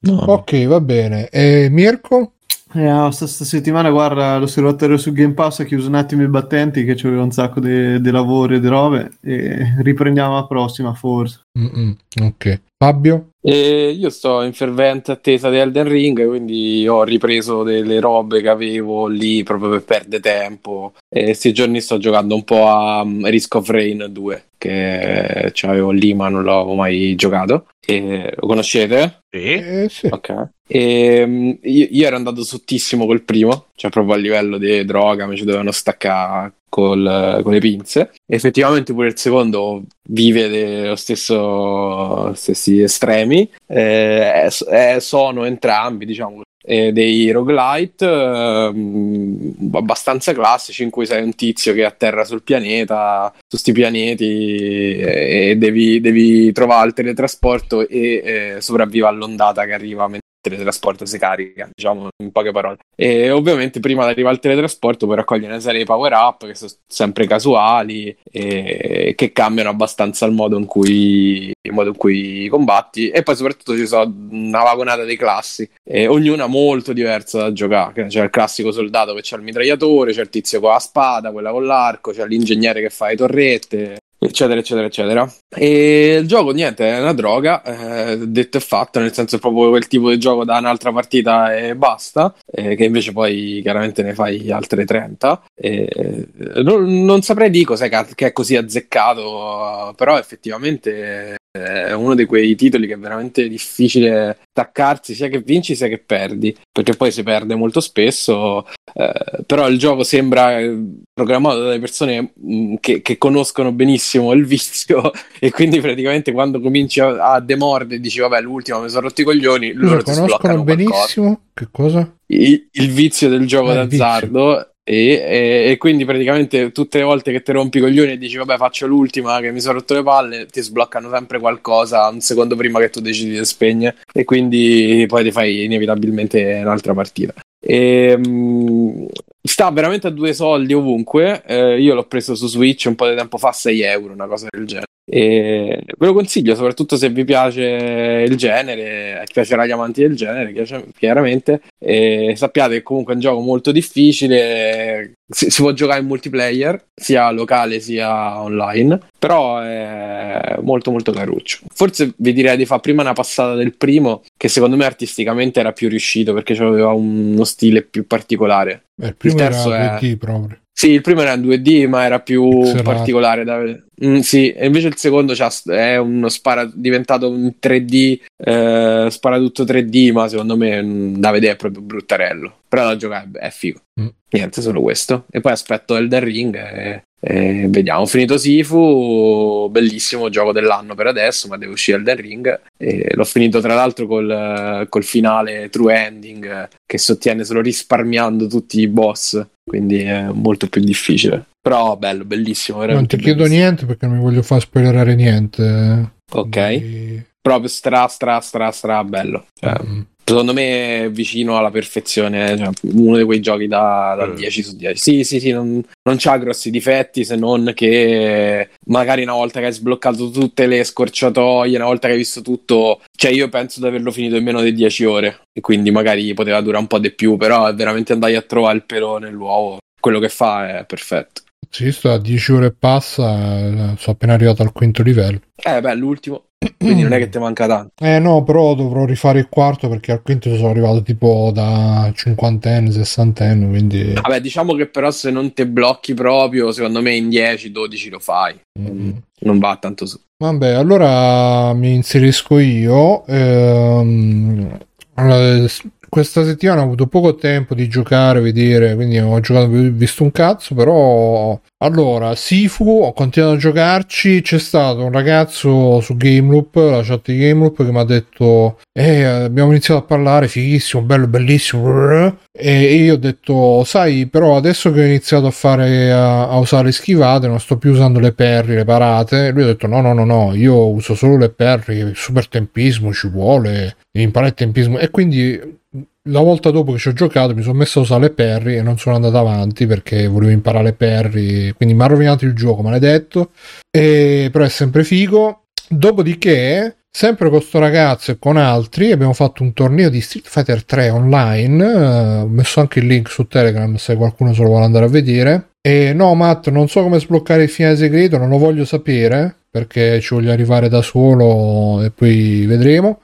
No. Ok, va bene. E Mirko? Eh, sta, sta settimana, guarda, l'osservatorio su Game Pass ha chiuso un attimo i battenti che c'aveva un sacco di lavoro e di robe e riprendiamo la prossima forse. Mm-mm, Ok. Fabio? E io sto in fervente attesa di Elden Ring, quindi ho ripreso delle robe che avevo lì proprio per perdere tempo. E questi giorni sto giocando un po' a um, Risk of Rain 2, che avevo lì ma non l'avevo mai giocato. E, lo conoscete? Sì? Eh, sì. Ok. E, mm, io, io ero andato sottissimo col primo, cioè proprio a livello di droga, mi ci dovevano staccare col- con le pinze. Effettivamente pure il secondo vive dello stesso stessi estremi. Eh, è- è- sono entrambi, diciamo, eh, dei roguelite ehm, abbastanza classici in cui sei un tizio che atterra sul pianeta, su sti pianeti e, e devi, devi trovare il teletrasporto e eh, sopravviva all'ondata che arriva teletrasporto si carica, diciamo in poche parole. E ovviamente prima di arrivare al teletrasporto puoi raccogliere una serie di power up che sono sempre casuali e che cambiano abbastanza il modo in cui, modo in cui combatti e poi soprattutto ci sono una vagonata di classi e ognuna molto diversa da giocare. C'è il classico soldato che c'ha il mitragliatore, c'è il tizio con la spada, quella con l'arco, c'è l'ingegnere che fa le torrette, eccetera, eccetera, eccetera. E il gioco, niente, è una droga, eh, detto e fatto, nel senso proprio quel tipo di gioco da un'altra partita e basta, eh, che invece poi chiaramente ne fai altre 30. E, non, non saprei di cos'è che è così azzeccato, però effettivamente è uno di quei titoli che è veramente difficile attaccarsi sia che vinci sia che perdi perché poi si perde molto spesso eh, però il gioco sembra eh, programmato dalle persone mh, che, che conoscono benissimo il vizio [LAUGHS] e quindi praticamente quando cominci a, a demordere dici vabbè l'ultimo mi sono rotti i coglioni loro ti conoscono benissimo che cosa? il, il vizio del gioco Ah, d'azzardo E, e- e quindi praticamente tutte le volte che ti rompi i coglioni e dici vabbè faccio l'ultima che mi sono rotto le palle, ti sbloccano sempre qualcosa un secondo prima che tu decidi di spegnere e quindi poi ti fai inevitabilmente un'altra partita. E, mm, sta veramente a due soldi ovunque. Eh, io l'ho preso su Switch un po' di tempo fa, 6 euro, una cosa del genere. E ve lo consiglio, soprattutto se vi piace il genere, ti piacerà gli amanti del genere, chiar- chiaramente. E sappiate che comunque è un gioco molto difficile. Si, si può giocare in multiplayer, sia locale sia online, però è molto molto caruccio. Forse vi direi di fare prima una passata del primo, che secondo me artisticamente era più riuscito perché aveva uno stile più particolare. Eh, il primo Il terzo era è- 2D proprio. Sì, il primo era in 2D, ma era più Pixelato. particolare da vedere. Mm, sì, e invece il secondo è uno spara diventato un 3D, eh, sparatutto 3D, ma secondo me mm, da vedere è proprio bruttarello. Però da giocare è figo. Mm. Niente, solo questo. E poi aspetto Elden Ring e, e vediamo. Ho finito Sifu, bellissimo gioco dell'anno per adesso, ma deve uscire Elden Ring. E l'ho finito tra l'altro col, col finale True Ending eh, che sottiene solo risparmiando tutti i boss, quindi è molto più difficile. Però bello, bellissimo. Non ti chiedo bellissimo. niente perché non mi voglio far spoilerare niente. Ok, Quindi- proprio stra stra stra stra bello. Cioè, Mm. Secondo me è vicino alla perfezione, cioè, uno di quei giochi da, da Mm. 10 su 10. Sì, sì, sì, non, non c'ha grossi difetti se non che magari una volta che hai sbloccato tutte le scorciatoie, una volta che hai visto tutto, cioè io penso di averlo finito in meno di 10 ore e quindi magari poteva durare un po' di più, però è veramente andare a trovare il pelo nell'uovo. Quello che fa è perfetto. Sì, sto a 10 ore e passa, eh, sono appena arrivato al quinto livello. Eh, beh, l'ultimo, quindi non è [CLEARS THROAT] che ti manca tanto. Eh no, però dovrò rifare il quarto perché al quinto sono arrivato tipo da cinquantenne, sessantenne, quindi... Vabbè, diciamo che però se non te blocchi proprio, secondo me in 10-12 lo fai. Mm. Non va tanto su. Vabbè, allora mi inserisco io. ehm, allora, s- questa settimana ho avuto poco tempo di giocare, vedere, quindi ho giocato, visto un cazzo, però... Allora, Sifu, ho continuato a giocarci, c'è stato un ragazzo su Gameloop, la chat di Gameloop, che mi ha detto, eh, abbiamo iniziato a parlare, fighissimo, bello, bellissimo, brrr." e io ho detto, sai, però adesso che ho iniziato a fare, a, a usare le schivate, non sto più usando le perri, le parate, lui ha detto, no, no, no, no, io uso solo le perri, super tempismo ci vuole, imparare il tempismo, e quindi la volta dopo che ci ho giocato mi sono messo a usare le perri e non sono andato avanti perché volevo imparare le perri, quindi mi ha rovinato il gioco, maledetto, e, però è sempre figo. Dopodiché, sempre con sto ragazzo e con altri, abbiamo fatto un torneo di Street Fighter 3 online, eh, ho messo anche il link su Telegram se qualcuno se lo vuole andare a vedere. E no, Matt, non so come sbloccare il finale segreto, non lo voglio sapere perché ci voglio arrivare da solo e poi vedremo.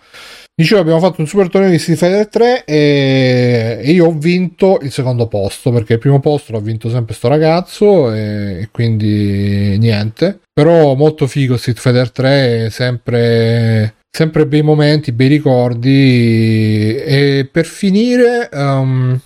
Dicevo, abbiamo fatto un super torneo di Street Fighter 3 e, io ho vinto il secondo posto perché il primo posto l'ha vinto sempre sto ragazzo e quindi niente. Però molto figo Street Fighter 3, sempre, sempre bei momenti, bei ricordi. E per finire, um,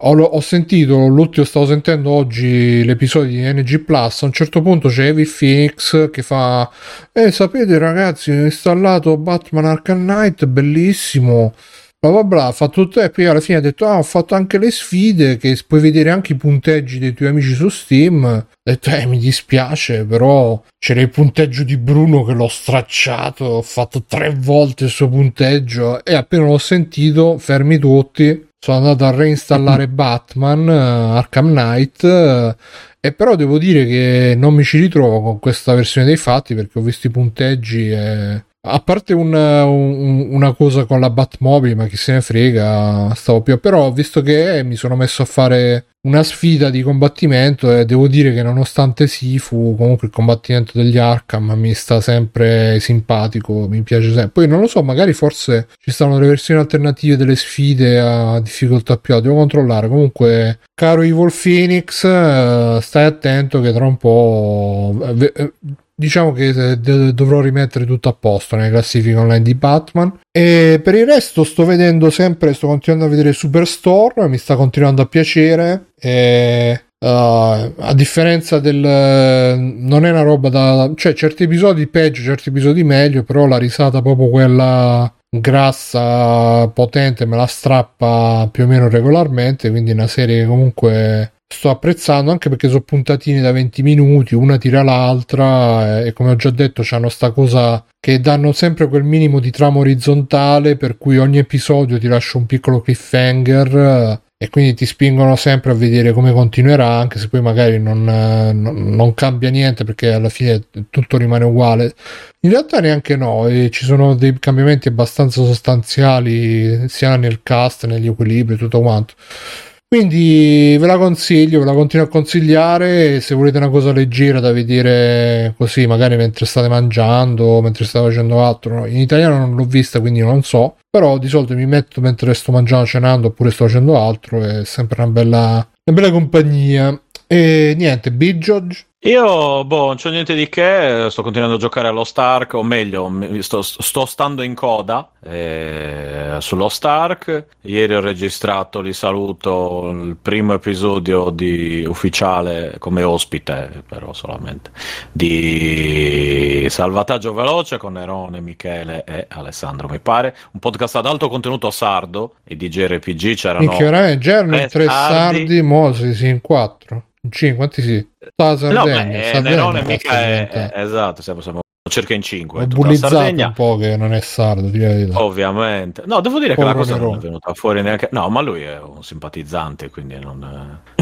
ho, ho sentito l'ultimo, stavo sentendo oggi l'episodio di NG Plus. A un certo punto c'è Evil Phoenix che fa: Eh, sapete, ragazzi, ho installato Batman Arkham Knight, bellissimo. Bla bla bla, ha fatto tutto e poi alla fine ha detto: Ah, ho fatto anche le sfide che puoi vedere anche i punteggi dei tuoi amici su Steam. Ho detto: Eh, mi dispiace, però c'era il punteggio di Bruno che l'ho stracciato. Ho fatto tre volte il suo punteggio e appena l'ho sentito, fermi tutti. Sono andato a reinstallare [LAUGHS] Batman eh, Arkham Knight. eh, e però devo dire che non mi ci ritrovo con questa versione dei fatti perché ho visto i punteggi e a parte un- un- una cosa con la Batmobile, ma chi se ne frega, stavo più. Però, visto che mi sono messo a fare una sfida di combattimento, e devo dire che nonostante Sifu, comunque il combattimento degli Arkham mi sta sempre simpatico, mi piace sempre. Poi non lo so, magari forse ci stanno delle versioni alternative delle sfide a difficoltà più alta. Devo controllare. Comunque, caro Evil Phoenix, eh, stai attento che tra un po'. Diciamo che eh, dovrò rimettere tutto a posto nelle classifiche online di Batman. E per il resto sto vedendo sempre, sto continuando a vedere Superstore, mi sta continuando a piacere. E, uh, a differenza del... non è una roba da... cioè certi episodi peggio, certi episodi meglio, però la risata proprio quella grassa, potente, me la strappa più o meno regolarmente, quindi una serie che comunque sto apprezzando anche perché sono puntatine da 20 minuti, una tira l'altra e come ho già detto c'hanno sta cosa che danno sempre quel minimo di trama orizzontale per cui ogni episodio ti lascia un piccolo cliffhanger eh, e quindi ti spingono sempre a vedere come continuerà anche se poi magari non, eh, non- non cambia niente perché alla fine tutto rimane uguale in realtà neanche no, e ci sono dei cambiamenti abbastanza sostanziali sia nel cast, negli equilibri, tutto quanto. Quindi ve la consiglio, ve la continuo a consigliare. Se volete una cosa leggera da vedere così, magari mentre state mangiando, mentre state facendo altro. In italiano non l'ho vista, quindi non so. Però di solito mi metto mentre sto mangiando, cenando oppure sto facendo altro. È sempre una bella, una bella compagnia. E niente, Bigeorge. Io, boh, non c'è niente di che, sto continuando a giocare allo Stark, o meglio, sto, sto stando in coda eh, sullo Stark. Ieri ho registrato, li saluto, il primo episodio di, ufficiale come ospite, però solamente, di Salvataggio Veloce con Nerone, Michele e Alessandro, mi pare. Un podcast ad alto contenuto sardo e di JRPG c'erano... Minchia, veramente, c'erano tre tre sardi. sardi, mo si sì, in quattro. In cinque, quanti sì? Sta la No, Sardegna, beh, Sardegna, Nerone mica è, è- esatto, siamo, siamo circa in cinque. Ho tutta la bullizzato Sardegna. un po' che non è sardo. Ovviamente, no, devo dire che Povero la cosa non Nerone. è venuta fuori neanche. No, ma lui è un simpatizzante, quindi non,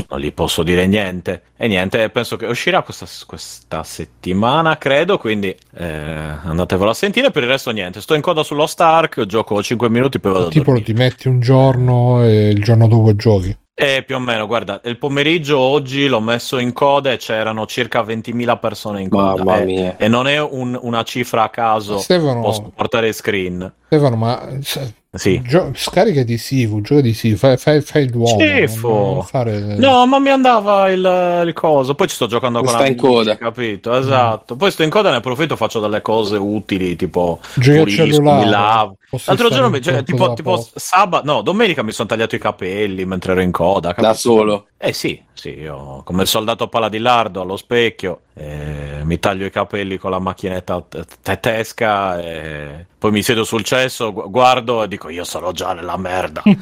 non gli posso dire niente. E niente, penso che uscirà questa, questa settimana, credo. Quindi eh, andatevelo a sentire. Per il resto, niente. Sto in coda sullo Stark, gioco 5 minuti, poi vado a Tipo lo ti metti un giorno e il giorno dopo giochi. Eh, più o meno, guarda, il pomeriggio oggi l'ho messo in coda e c'erano circa 20.000 persone in coda. Mamma Eh, mia. E non è un- una cifra a caso. Stefano, Posso portare screen. Stefano, ma se- Sì. gio- scarica di Sifu, gioca di Sifu, fai, fai, fai l'uomo. Non fare... No, ma mi andava il, il coso. Poi ci sto giocando con Sta in amici, coda. capito? Esatto. Poi sto in coda, ne approfitto, faccio delle cose utili, tipo pulisco, cellulare. mi lavo. L'altro giorno, un cioè, po' tipo, da tipo sabato, no, domenica mi sono tagliato i capelli mentre ero in coda. Da capito? solo. Eh sì, sì, io come il soldato Paladilardo allo specchio, eh, mi taglio i capelli con la macchinetta tedesca e poi mi siedo sul cesso, gu- guardo e dico io sono già nella merda. [LAUGHS]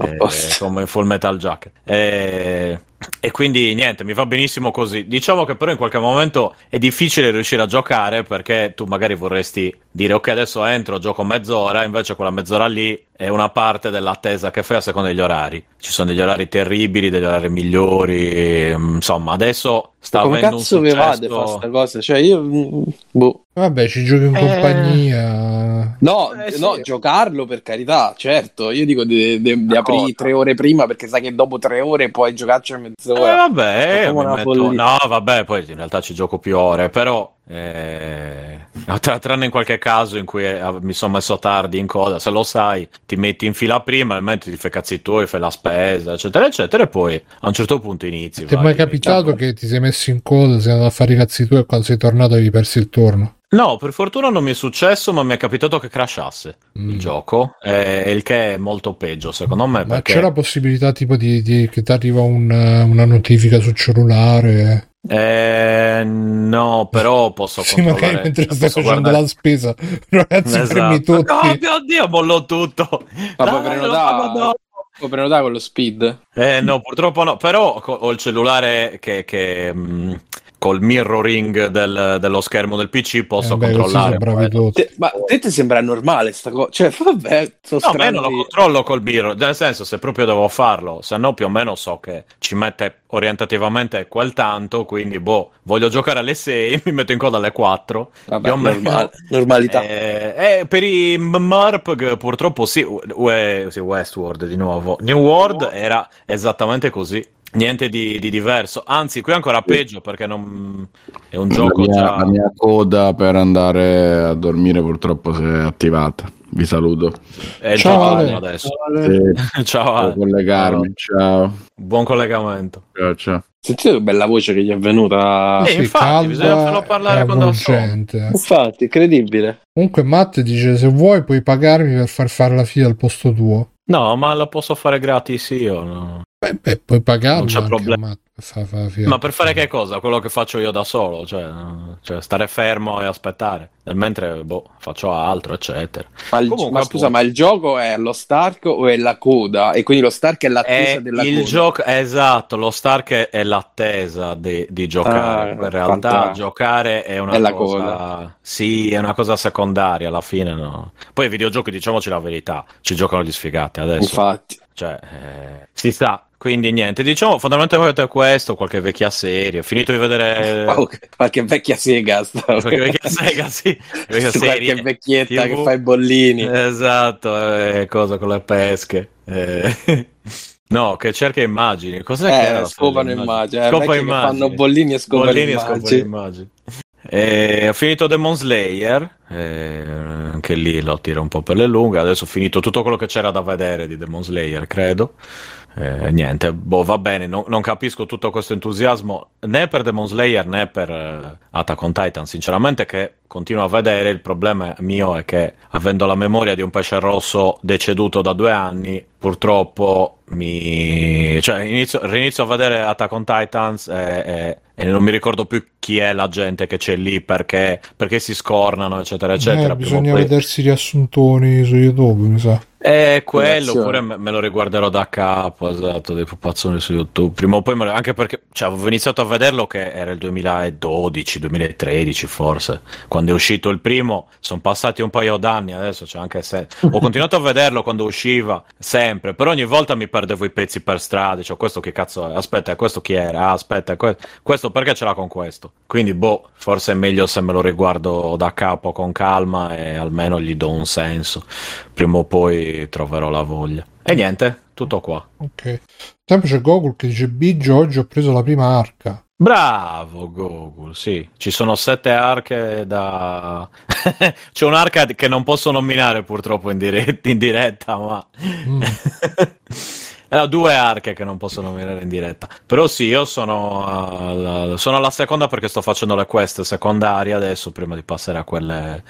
Eh, come in Full Metal Jacket. E quindi niente, mi va benissimo così. Diciamo che però in qualche momento è difficile riuscire a giocare perché tu magari vorresti dire ok adesso entro, gioco mezz'ora, invece quella mezz'ora lì è una parte dell'attesa che fai a seconda degli orari. Ci sono degli orari terribili, degli orari migliori, ehm, insomma adesso sta Come avendo un cazzo vi vade successo... fa sta cosa? Cioè, io. mm, Boh. Vabbè, ci giochi in Eh. compagnia. No, Eh, sì. no, giocarlo per carità, certo. Io dico di, di- di aprire tre ore prima perché sai che dopo tre ore puoi giocarci a Eh, mezz'ora. vabbè, È come una metto- no, vabbè, poi in realtà ci gioco più ore, però eh, [LAUGHS] tra- tranne in qualche caso in cui eh, mi sono messo tardi in coda, se lo sai, ti metti in fila prima, e mentre ti fai i cazzi tuoi, fai la spesa, eccetera, eccetera, e poi a un certo punto inizi. Ti è mai capitato che ti sei messo in coda, sei andato a fare i cazzi tuoi e quando sei tornato avevi perso il turno? No, per fortuna non mi è successo, ma mi è capitato che crashasse Mm. il gioco, eh, il che è molto peggio secondo me, Ma perché... c'è la possibilità tipo di, di- che ti arriva un- una notifica sul cellulare? Eh, no, però posso [LAUGHS] Sì, magari mentre stai posso facendo guardare- la spesa, [LAUGHS] ragazzi, premi Esatto. tutti. Oh mio Dio, mollò tutto. Ma Dai, prenotare, dopo. puoi prenotare con lo speed? Eh, no, purtroppo no, però ho il cellulare che, che, mh, col mirroring del- dello schermo del PC posso Eh, beh, controllare. sono bravi tutti. Te- ma a te ti sembra normale sta cosa? Cioè, [LAUGHS] vabbè, sono No, ma io non lo strani. controllo col mirror, nel senso se proprio devo farlo, se no più o meno so che ci mette orientativamente quel tanto, quindi boh, voglio giocare alle 6, [LAUGHS] mi metto in coda alle 4. Vabbè, normal- normalità. Eh, eh, per i MMORPG purtroppo sì, Westworld di nuovo. New World era esattamente così. Niente di, di diverso, anzi, qui è ancora peggio perché non è un La gioco mia, già. la mia coda per andare a dormire purtroppo si è attivata. Vi saluto. È Ciao, Ale. adesso. Sì, [LAUGHS] Ciao, Ale. collegarmi. Ciao. buon collegamento. Ciao, ciao. Sentite che bella voce che gli è venuta. Eh, infatti, bisogna farlo parlare quando sonno. avvolgente. Infatti, incredibile. Comunque Matt dice se vuoi puoi pagarmi per far fare la fila al posto tuo. No, ma la posso fare gratis io. no? Beh, beh, puoi pagarlo Non c'è anche, problema. ma, fa- fa- fa- Ma per fare che cosa? Quello che faccio io da solo, cioè, cioè stare fermo e aspettare. Nel mentre boh, faccio altro, eccetera. Ma, il- Comunque, ma scusa, ma il gioco è lo Stark o è la coda? E quindi lo Stark è l'attesa È della il coda. gioco esatto, lo Stark è- è l'attesa di, di giocare. Ah, in realtà fantastico. giocare è una È la cosa coda. sì, è una cosa secondaria alla fine, no. Poi i videogiochi, diciamoci la verità, ci giocano gli sfigati adesso. Infatti. Cioè, eh, si sa. Quindi niente, diciamo fondamentalmente questo, qualche vecchia serie. Ho finito di vedere Oh, qualche vecchia sega. qualche vecchia sega, sì, [LAUGHS] vecchia qualche vecchietta TV. che fa i bollini. Esatto, eh, cosa con le pesche. Eh, No, che cerca immagini. Cos'è che era Eh, scopano serie? immagini. Eh, Scopa vecchie che immagini. fanno bollini e scopano Bollini e scopano immagini. E ho finito Demon Slayer, anche lì lo tiro un po' per le lunghe. Adesso ho finito tutto quello che c'era da vedere di Demon Slayer, credo. Eh, niente, boh, va bene. Non, non capisco tutto questo entusiasmo né per Demon Slayer né per eh, Attack on Titan. Sinceramente, che continuo a vedere. Il problema mio è che, avendo la memoria di un pesce rosso deceduto da due anni, purtroppo mi. cioè, inizio, rinizio a vedere Attack on Titans e, e- e non mi ricordo più chi è la gente che c'è lì perché, perché si scornano, eccetera, eccetera. Eh, Prima o bisogna poi- vedersi i riassuntoni su YouTube, mi sa. eh, quello, oppure me, me lo riguarderò da capo, esatto, dei pupazzoni su YouTube. Prima o poi, me lo- anche perché cioè, avevo iniziato a vederlo che era il 2012, 2013 forse, quando è uscito il primo, sono passati un paio d'anni, adesso c'è anche se... Ho continuato a vederlo quando usciva, sempre, però ogni volta mi perdevo i pezzi per strada, cioè questo che cazzo è? Aspetta, questo chi era? Aspetta, que- questo perché ce l'ha con questo? Quindi, boh, forse è meglio se me lo riguardo da capo con calma e almeno gli do un senso prima o poi troverò la voglia. E niente, tutto qua. Ok. Sempre c'è Gogol che dice Biggio, oggi ho preso la prima arca. Bravo Google, sì, ci sono sette arche da... [LAUGHS] C'è un'arca che non posso nominare purtroppo in, dire- in diretta, ma... Mm. [LAUGHS] Eh, due arche che non posso nominare in diretta. Però sì, io sono, alla- sono alla seconda perché sto facendo le quest secondarie adesso, prima di passare a quelle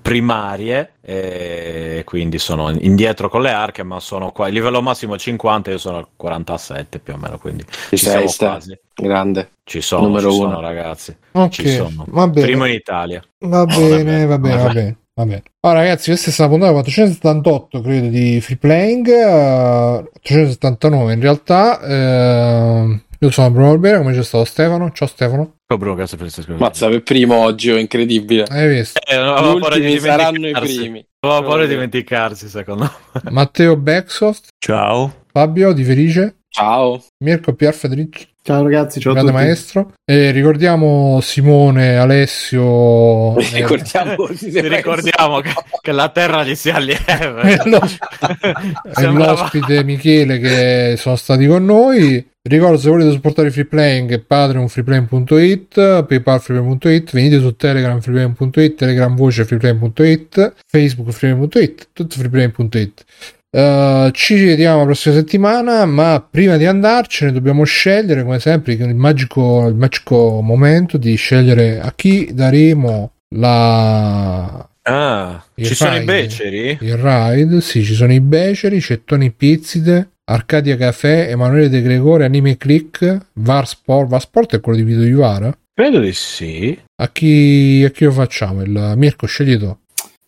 primarie. E quindi sono indietro con le arche, ma sono qua. Il livello massimo è 50, io sono al 47 più o meno, quindi Ci ci sei, siamo sta. quasi. Grande. Ci sono, Numero ci uno. sono ragazzi. Ok, Ci sono. va bene. Primo in Italia. Va bene, va bene, va bene. Va bene. Allora, ragazzi, questa è stata la puntata 478, credo, di Free Playing. eh, 479 in realtà. eh, io sono Bruno Albera, come c'è stato Stefano. Ciao Stefano. Oh, Bruno, grazie per questa scusa. Mazza, per primo oggi, oh, incredibile. Hai visto? Eh, paura di saranno i primi. Avevo paura di dimenticarsi, secondo me. Matteo Backsoft, Ciao. Fabio Di Felice, Ciao. Mirko Pier Federici, Ciao ragazzi, ciao a grande tutti. maestro. E ricordiamo Simone, Alessio. [LAUGHS] eh, Ricordiamo Ci ricordiamo che, che la terra gli sia lieve. [LAUGHS] e [LAUGHS] e l'ospite Michele che sono stati con noi. Ricordo se volete supportare Free Playing patreon.freeplaying.it, paypal freeplaying.it, venite su telegram freeplaying.it, telegram voce freeplaying.it, facebook freeplaying.it, tutto freeplaying.it. Uh, ci vediamo la prossima settimana, ma prima di andarcene dobbiamo scegliere, come sempre, il magico, il magico momento di scegliere a chi daremo la Ah, ci sono i ride. beceri? il ride, sì, ci sono i beceri, Cettoni Pizzide, Arcadia Café, Emanuele De Gregore, Anime Click, Var Sport, Var Sport è quello di Vito Ivara. Credo di sì. A chi, a chi lo facciamo? Il Mirko, scegli tu.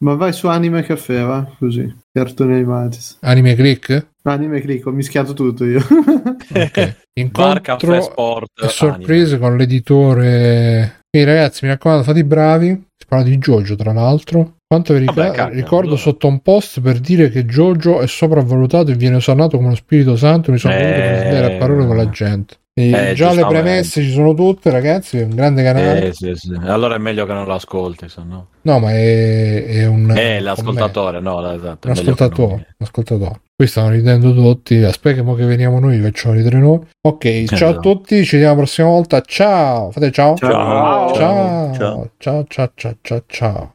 Ma vai su Anime Caffè, va? Così. Cartoni animati. Anime Click? Anime Click, ho mischiato tutto io. [LAUGHS] Ok. Bar Caffè Incontro Sport. e sorprese con l'editore. Quindi ragazzi, mi raccomando, fate i bravi. Si parla di Jojo, tra l'altro. Quanto vi rica- Vabbè, ricordo sotto un post per dire che Jojo è sopravvalutato e viene osannato come lo Spirito Santo. Mi sono Eh. voluto prendere a parole con la gente. Eh, già le premesse ci sono tutte, ragazzi. È un grande canale. Eh, sì, sì. Allora è meglio che non l'ascolti, se no. No, ma è, è un. Eh, l'ascoltatore, no, esatto. Un è meglio che ascoltatore, non- un ascoltatore. Qui stanno ridendo tutti. Aspetta che mo che veniamo noi, vi facciamo ridere noi. Ok, ciao a Esatto. tutti, ci vediamo la prossima volta. Ciao, fate ciao. Ciao. Ciao, Ciao. ciao, ciao, ciao, ciao, ciao.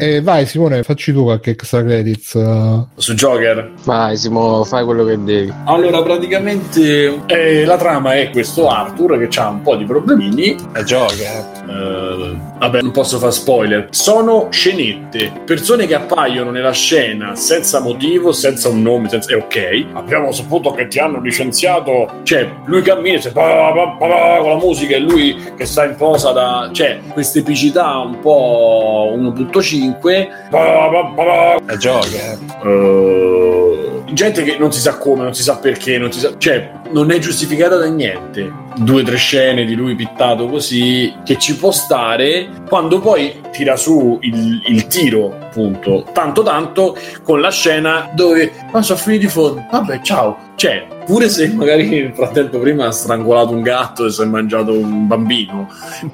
Eh, vai Simone, facci tu qualche extra credits. Eh. Su Joker? Vai Simone, fai quello che devi. Allora, praticamente eh, la trama è questo Arthur che ha un po' di problemini. È Joker. Uh, vabbè, non posso fare spoiler. Sono scenette, persone che appaiono nella scena senza motivo, senza un nome, senza... è ok. Abbiamo saputo che ti hanno licenziato. Cioè, lui cammina cioè, con la musica e lui che sta in posa da... Cioè, questa epicità un po' uno tutto cibo 5. La gioca. Uh, gente che non si sa come, non si sa perché, non si sa... Cioè, non è giustificata da niente. Due o tre scene di lui pittato così che ci può stare quando poi tira su il, il tiro, appunto, tanto tanto con la scena dove ma sono finiti i fondi. Vabbè, ciao. Cioè, pure se magari nel frattempo prima ha strangolato un gatto e si è mangiato un bambino,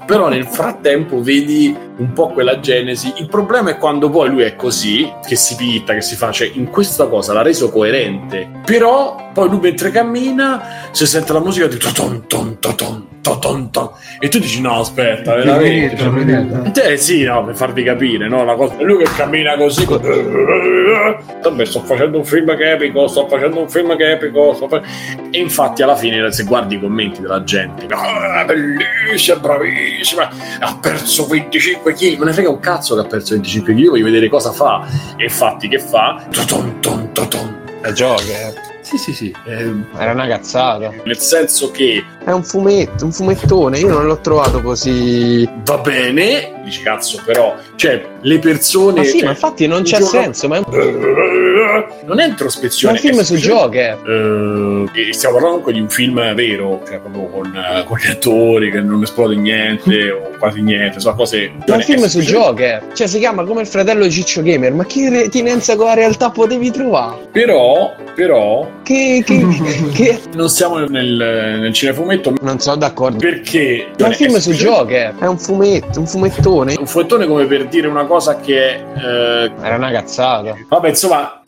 però nel frattempo vedi un po' quella genesi. Il problema è quando poi lui è così, che si pitta, che si fa, cioè in questa cosa l'ha reso coerente. Però poi lui mentre cammina si sente la musica di toton ton toton toton ton e tu dici no aspetta veramente eh sì, no, per farvi capire, no? La cosa... Lui che cammina così. Vabbè, sto facendo un film che è epico, sto facendo un film che è epico. sto fa- E infatti, alla fine, se guardi i commenti della gente, "Ah, bellissima, bravissima, ha perso 25 kg. Me ne frega un cazzo che ha perso 25 kg, io voglio vedere cosa fa. E infatti, che fa? Toton, ton, toton. È Joker. Sì, sì, sì. eh, Era una cazzata. nel senso che È un fumetto, un fumettone. Io non l'ho trovato così. va bene, dici cazzo, però, cioè, le persone. Ma sì, cioè, ma infatti non c'è giorno- senso. Ma è un, [LAUGHS] Non è ma è introspezione. un film è su Joker. Eh, stiamo parlando comunque di un film vero, cioè proprio con, eh, con gli attori che non esplode niente [LAUGHS] o quasi niente, sono cose. Ma è un film su Joker. Cioè, si chiama come il fratello di Ciccio Gamer. Ma che retinenza con la realtà potevi trovare? Però, però, Che. che, [LAUGHS] che... non siamo nel, nel cinefumetto Non sono d'accordo. perché. Ma è un film su Joker. È un fumetto, un fumettone. Un fumettone come per dire una cosa che. eh, Era una cazzata. vabbè, insomma.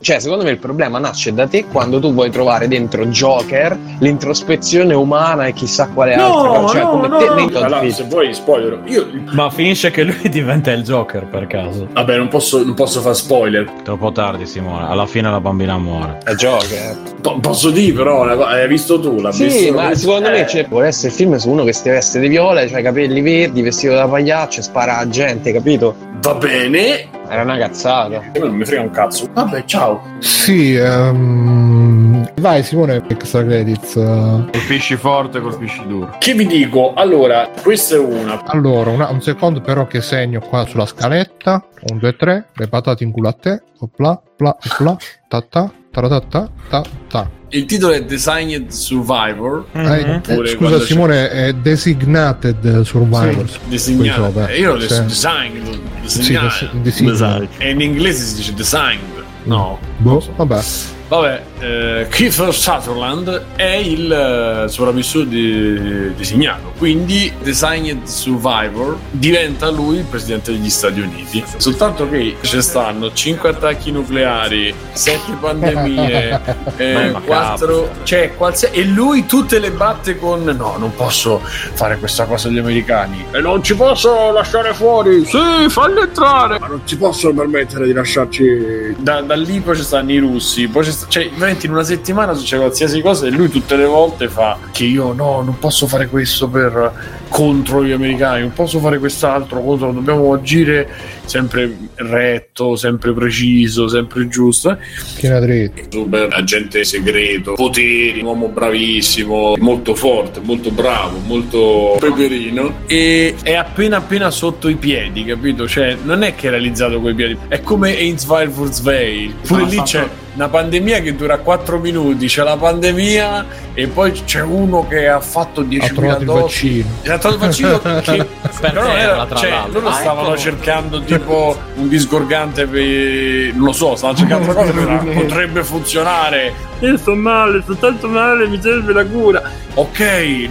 Cioè, secondo me il problema nasce da te quando tu vuoi trovare dentro Joker l'introspezione umana e chissà quale altra cosa. Cioè, come te nei tuoi Allora, se vuoi spoiler, io. Ma finisce che lui [LAUGHS] diventa il Joker per caso. Vabbè, non posso, non posso fare spoiler. Troppo tardi, Simone. Alla fine la bambina muore. È Joker. Po- posso dire, però, una cosa- hai visto tu? L'ha Sì, visto ma secondo Eh. me cioè, vuole essere il film su uno che si veste di viola, cioè capelli verdi, vestito da pagliaccio e spara a gente, capito? Va bene, Era una cazzata. non mi frega un cazzo. Vabbè, ciao. Sì, ehm, vai Simone, extra credits. Colpisci forte, colpisci duro. Che vi dico? Allora, questa è una. Allora, una- un secondo però che segno qua sulla scaletta. 1, 2, 3, le patate in culo a te. Opla, pla, pla, ta ta, ta ta ta. Il titolo è Designed Survivor. Eh, Oppure scusa quando c'è- Simone, è Designated Survivors. Qui Disegnato. sopra. Eh, Io l'ho Sì. detto designed. Sì, des- design. E in inglese si dice designed. No. Boh, vabbè. Vabbè, eh, Kiefer Sutherland è il eh, sopravvissuto di- designato, quindi Designed Survivor diventa lui il presidente degli Stati Uniti. Soltanto che ci stanno 5 attacchi nucleari, 7 pandemie, [LAUGHS] eh, Beh, ma 4 cioè qualsiasi e lui tutte le batte con no, non posso fare questa cosa agli americani e non ci posso lasciare fuori. Sì, falli entrare, ma non ci possono permettere di lasciarci da, da lì poi ci stanno i russi, poi ci cioè veramente in una settimana succede qualsiasi cosa e lui tutte le volte fa che io no, non posso fare questo per contro gli americani, non posso fare quest'altro contro, dobbiamo agire sempre retto, sempre preciso, sempre giusto. Schiena dritta. Super agente segreto, poteri, un uomo bravissimo, molto forte, molto bravo, molto peperino e è appena appena sotto i piedi, capito? Cioè, non è che è realizzato coi piedi, è come Ainsville for Zwei. Pure Ha lì fatto- c'è una pandemia che dura 4 minuti, c'è la pandemia e poi c'è uno che ha fatto 10.000 Ha trovato il dosi. vaccino. Ha trovato il vaccino [LAUGHS] che però non era- terra, tra cioè, loro Ah, stavano eccolo. cercando tipo un disgorgante per non lo so, stavano cercando una cosa che [LAUGHS] potrebbe funzionare. Io sto male, sto tanto male, mi serve la cura. Ok,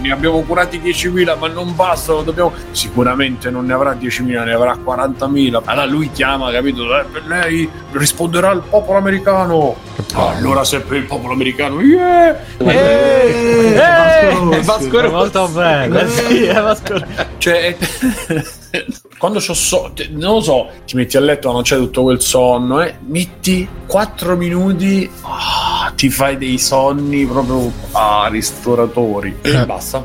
ne abbiamo curati 10.000, ma non bastano, dobbiamo... Sicuramente non ne avrà 10.000, ne avrà 40.000. Allora lui chiama, capito? Eh, lei risponderà il popolo americano. Allora se per il popolo americano, yeah! Eh, Vasco Vasco Molto bene. Sì, è Vasco- [LAUGHS] Cioè, quando c'ho so- te- non lo so, ti metti a letto, non c'è tutto quel sonno, eh, metti 4 minuti, ah, ti fai dei sonni proprio ah, ristoratori e [COUGHS] basta.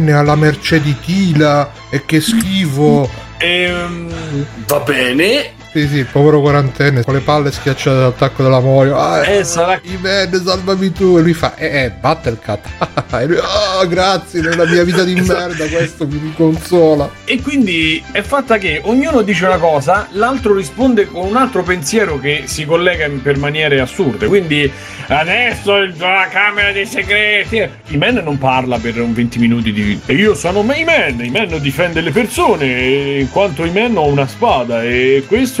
è alla mercé di Tila. E che schifo. ehm, va bene. Sì, sì, povero quarantenne con le palle schiacciate dall'attacco della Morio. Ah, Eh, sarà- I men, salvami tu. E lui fa, eh, eh, Battlecat. [LAUGHS] e lui, ah, grazie, nella mia vita di [LAUGHS] merda questo mi consola. E quindi è fatta che ognuno dice una cosa, l'altro risponde con un altro pensiero che si collega in- per maniere assurde. Quindi adesso la Camera dei Segreti. I men non parla per un 20 minuti di. E io sono i men, i men difende le persone, in quanto i men ho una spada. E questo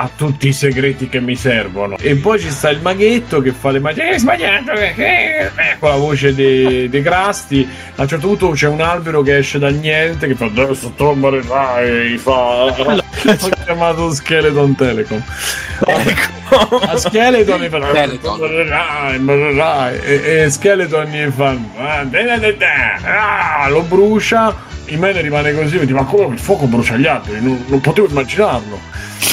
ha tutti i segreti che mi servono. E poi ci sta il maghetto che fa le magie. Hai sbagliato! eh, eh", eh, con la voce dei dei Grasti. A un certo punto c'è un albero che esce dal niente che fa adesso tromberai fa ho chiamato Skeleton Telecom ecco a Skeleton fa e, e Skeleton gli fa "Ah, da, da, da, da", ah, lo brucia il mene rimane così e dice ma come il fuoco brucia gli alberi non, non potevo immaginarlo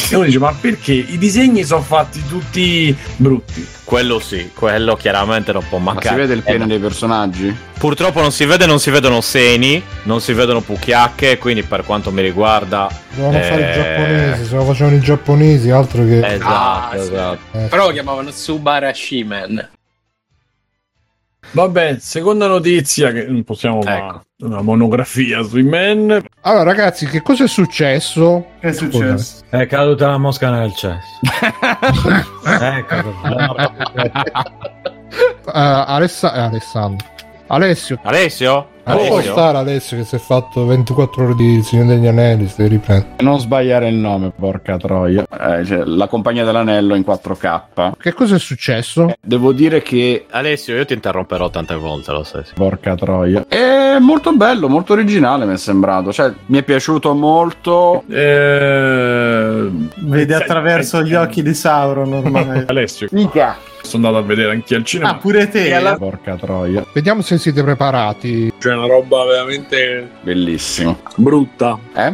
e uno dice ma perché i disegni sono fatti tutti brutti Quello sì, quello chiaramente non può Ma mancare. si vede il pene Eh, dei personaggi? Purtroppo non si vede, non si vedono seni, non si vedono pucchiacche, quindi per quanto mi riguarda... Dovevano fare i eh, giapponesi, se lo facevano i giapponesi, altro che... Esatto, Ah, sì. esatto. Eh, Però lo chiamavano Subarashi Man. Vabbè seconda notizia che non possiamo fare Ecco. una monografia sui men Allora, ragazzi, che cosa è successo? Che è successo? È caduta la mosca nel cesso. [LAUGHS] ecco. Eh, Alessa- eh, Alessandro. Alessio. Alessio? Non può Alessio? stare Alessio che si è fatto 24 ore di Signore degli Anelli, stai riprendere. Non sbagliare il nome, porca troia. Eh, cioè, la compagnia dell'anello in 4K. Che cosa è successo? Eh, Devo dire che Alessio, io ti interromperò tante volte, lo sai. Porca troia. È molto bello, molto originale mi è sembrato. Cioè, mi è piaciuto molto. Eh, Vede attraverso gli occhi di Sauron ormai. [LAUGHS] Alessio Mica. Sono andato a vedere anche al cinema ah, pure te. Alla- Porca troia. Vediamo se siete preparati. c'è una roba veramente Bellissimo. brutta Eh?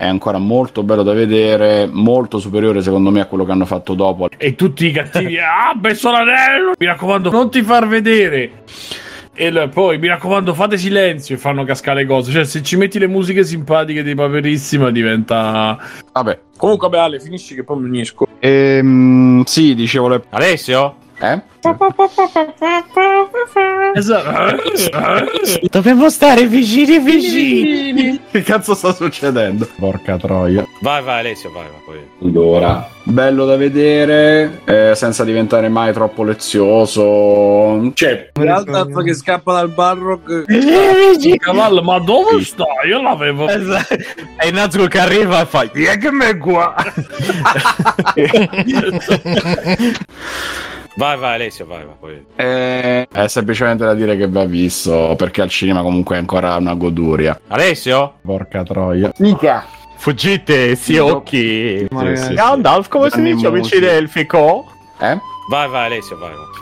è ancora molto bello da vedere, molto superiore secondo me a quello che hanno fatto dopo. e tutti i cattivi [LAUGHS] ah messo l'anello mi raccomando non ti far vedere e poi mi raccomando fate silenzio e fanno cascare le cose cioè se ci metti le musiche simpatiche di Paperissima diventa Vabbè. comunque vabbè Ale finisci che poi mi unisco Ehm, sì, dicevo le... Alessio? Eh? esatto Dobbiamo stare vicini vicini. Che cazzo sta succedendo? Porca troia. Vai, vai, Alessio, vai, vai. Poi. Allora, bello da vedere, eh, senza diventare mai troppo lezioso. cioè Gandalf che scappa dal Barrock cavallo ma dove sta io l'avevo Esatto. E Nazgul che arriva e fa "Via che me qua". [LAUGHS] [LAUGHS] [LAUGHS] vai, vai, Alessio, vai, vai. Poi. Eh, è semplicemente da dire che va visto, perché al cinema comunque è ancora una goduria. Alessio? Porca troia. Mica. Fuggite, si occhi. Ragazzi, Gandalf, come si Gianni dice amici delfico? Eh? Vai, vai, Alessio, vai. vai.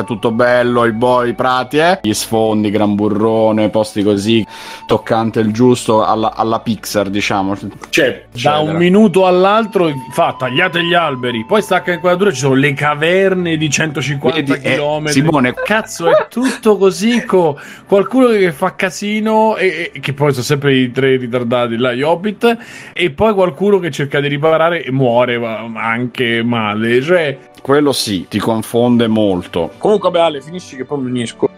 È tutto bello, i boi, i prati, eh? gli sfondi, gran burrone, posti così, toccante il giusto alla, alla Pixar, diciamo. Cioè, da un minuto all'altro fa tagliate gli alberi, poi stacca inquadratura, ci sono le caverne di 150 Vedi, eh, km. Simone- cazzo, è tutto così con qualcuno che fa casino e, e- che poi sono sempre i tre ritardati là, gli Hobbit, e poi qualcuno che cerca di riparare e muore anche male. Cioè, Quello sì, ti confonde molto. Comunque, vabbè, Ale, finisci che poi mi unisco.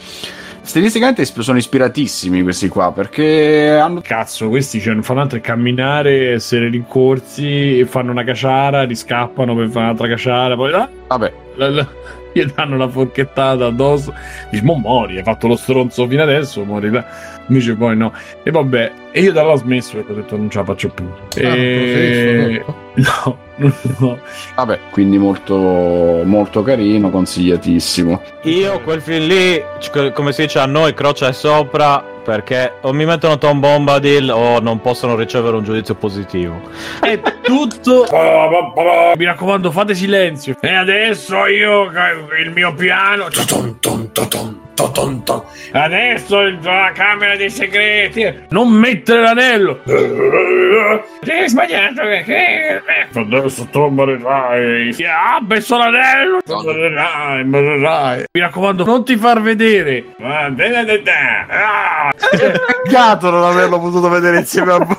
Stilisticamente sono ispiratissimi questi qua perché hanno Cazzo, questi cioè, non fanno altro che camminare, essere rincorsi, e fanno una caciara, riscappano per fare un'altra caciara, poi ah, vabbè, la- la- gli danno la forchettata addosso. Dici, mo muori, hai fatto lo stronzo fino adesso, muori là. Invece poi no. E vabbè, e io da là ho smesso perché ho detto non ce la faccio più. e... [LAUGHS] No, [LAUGHS] no. vabbè, quindi molto molto carino, consigliatissimo. Io quel film lì, come si dice a noi, croce è sopra perché o mi mettono Tom Bombadil o non possono ricevere un giudizio positivo. È tutto. [LAUGHS] Mi raccomando, fate silenzio. E adesso io il mio piano. Adesso la camera dei segreti. Non mettere l'anello. Hai sbagliato. perché- Adesso tu morirai. Ah, messo l'anello. Tu Morirai, morirai. Mi raccomando, non ti far vedere. Ah. [LAUGHS] Ah. Peccato non averlo potuto vedere insieme a voi.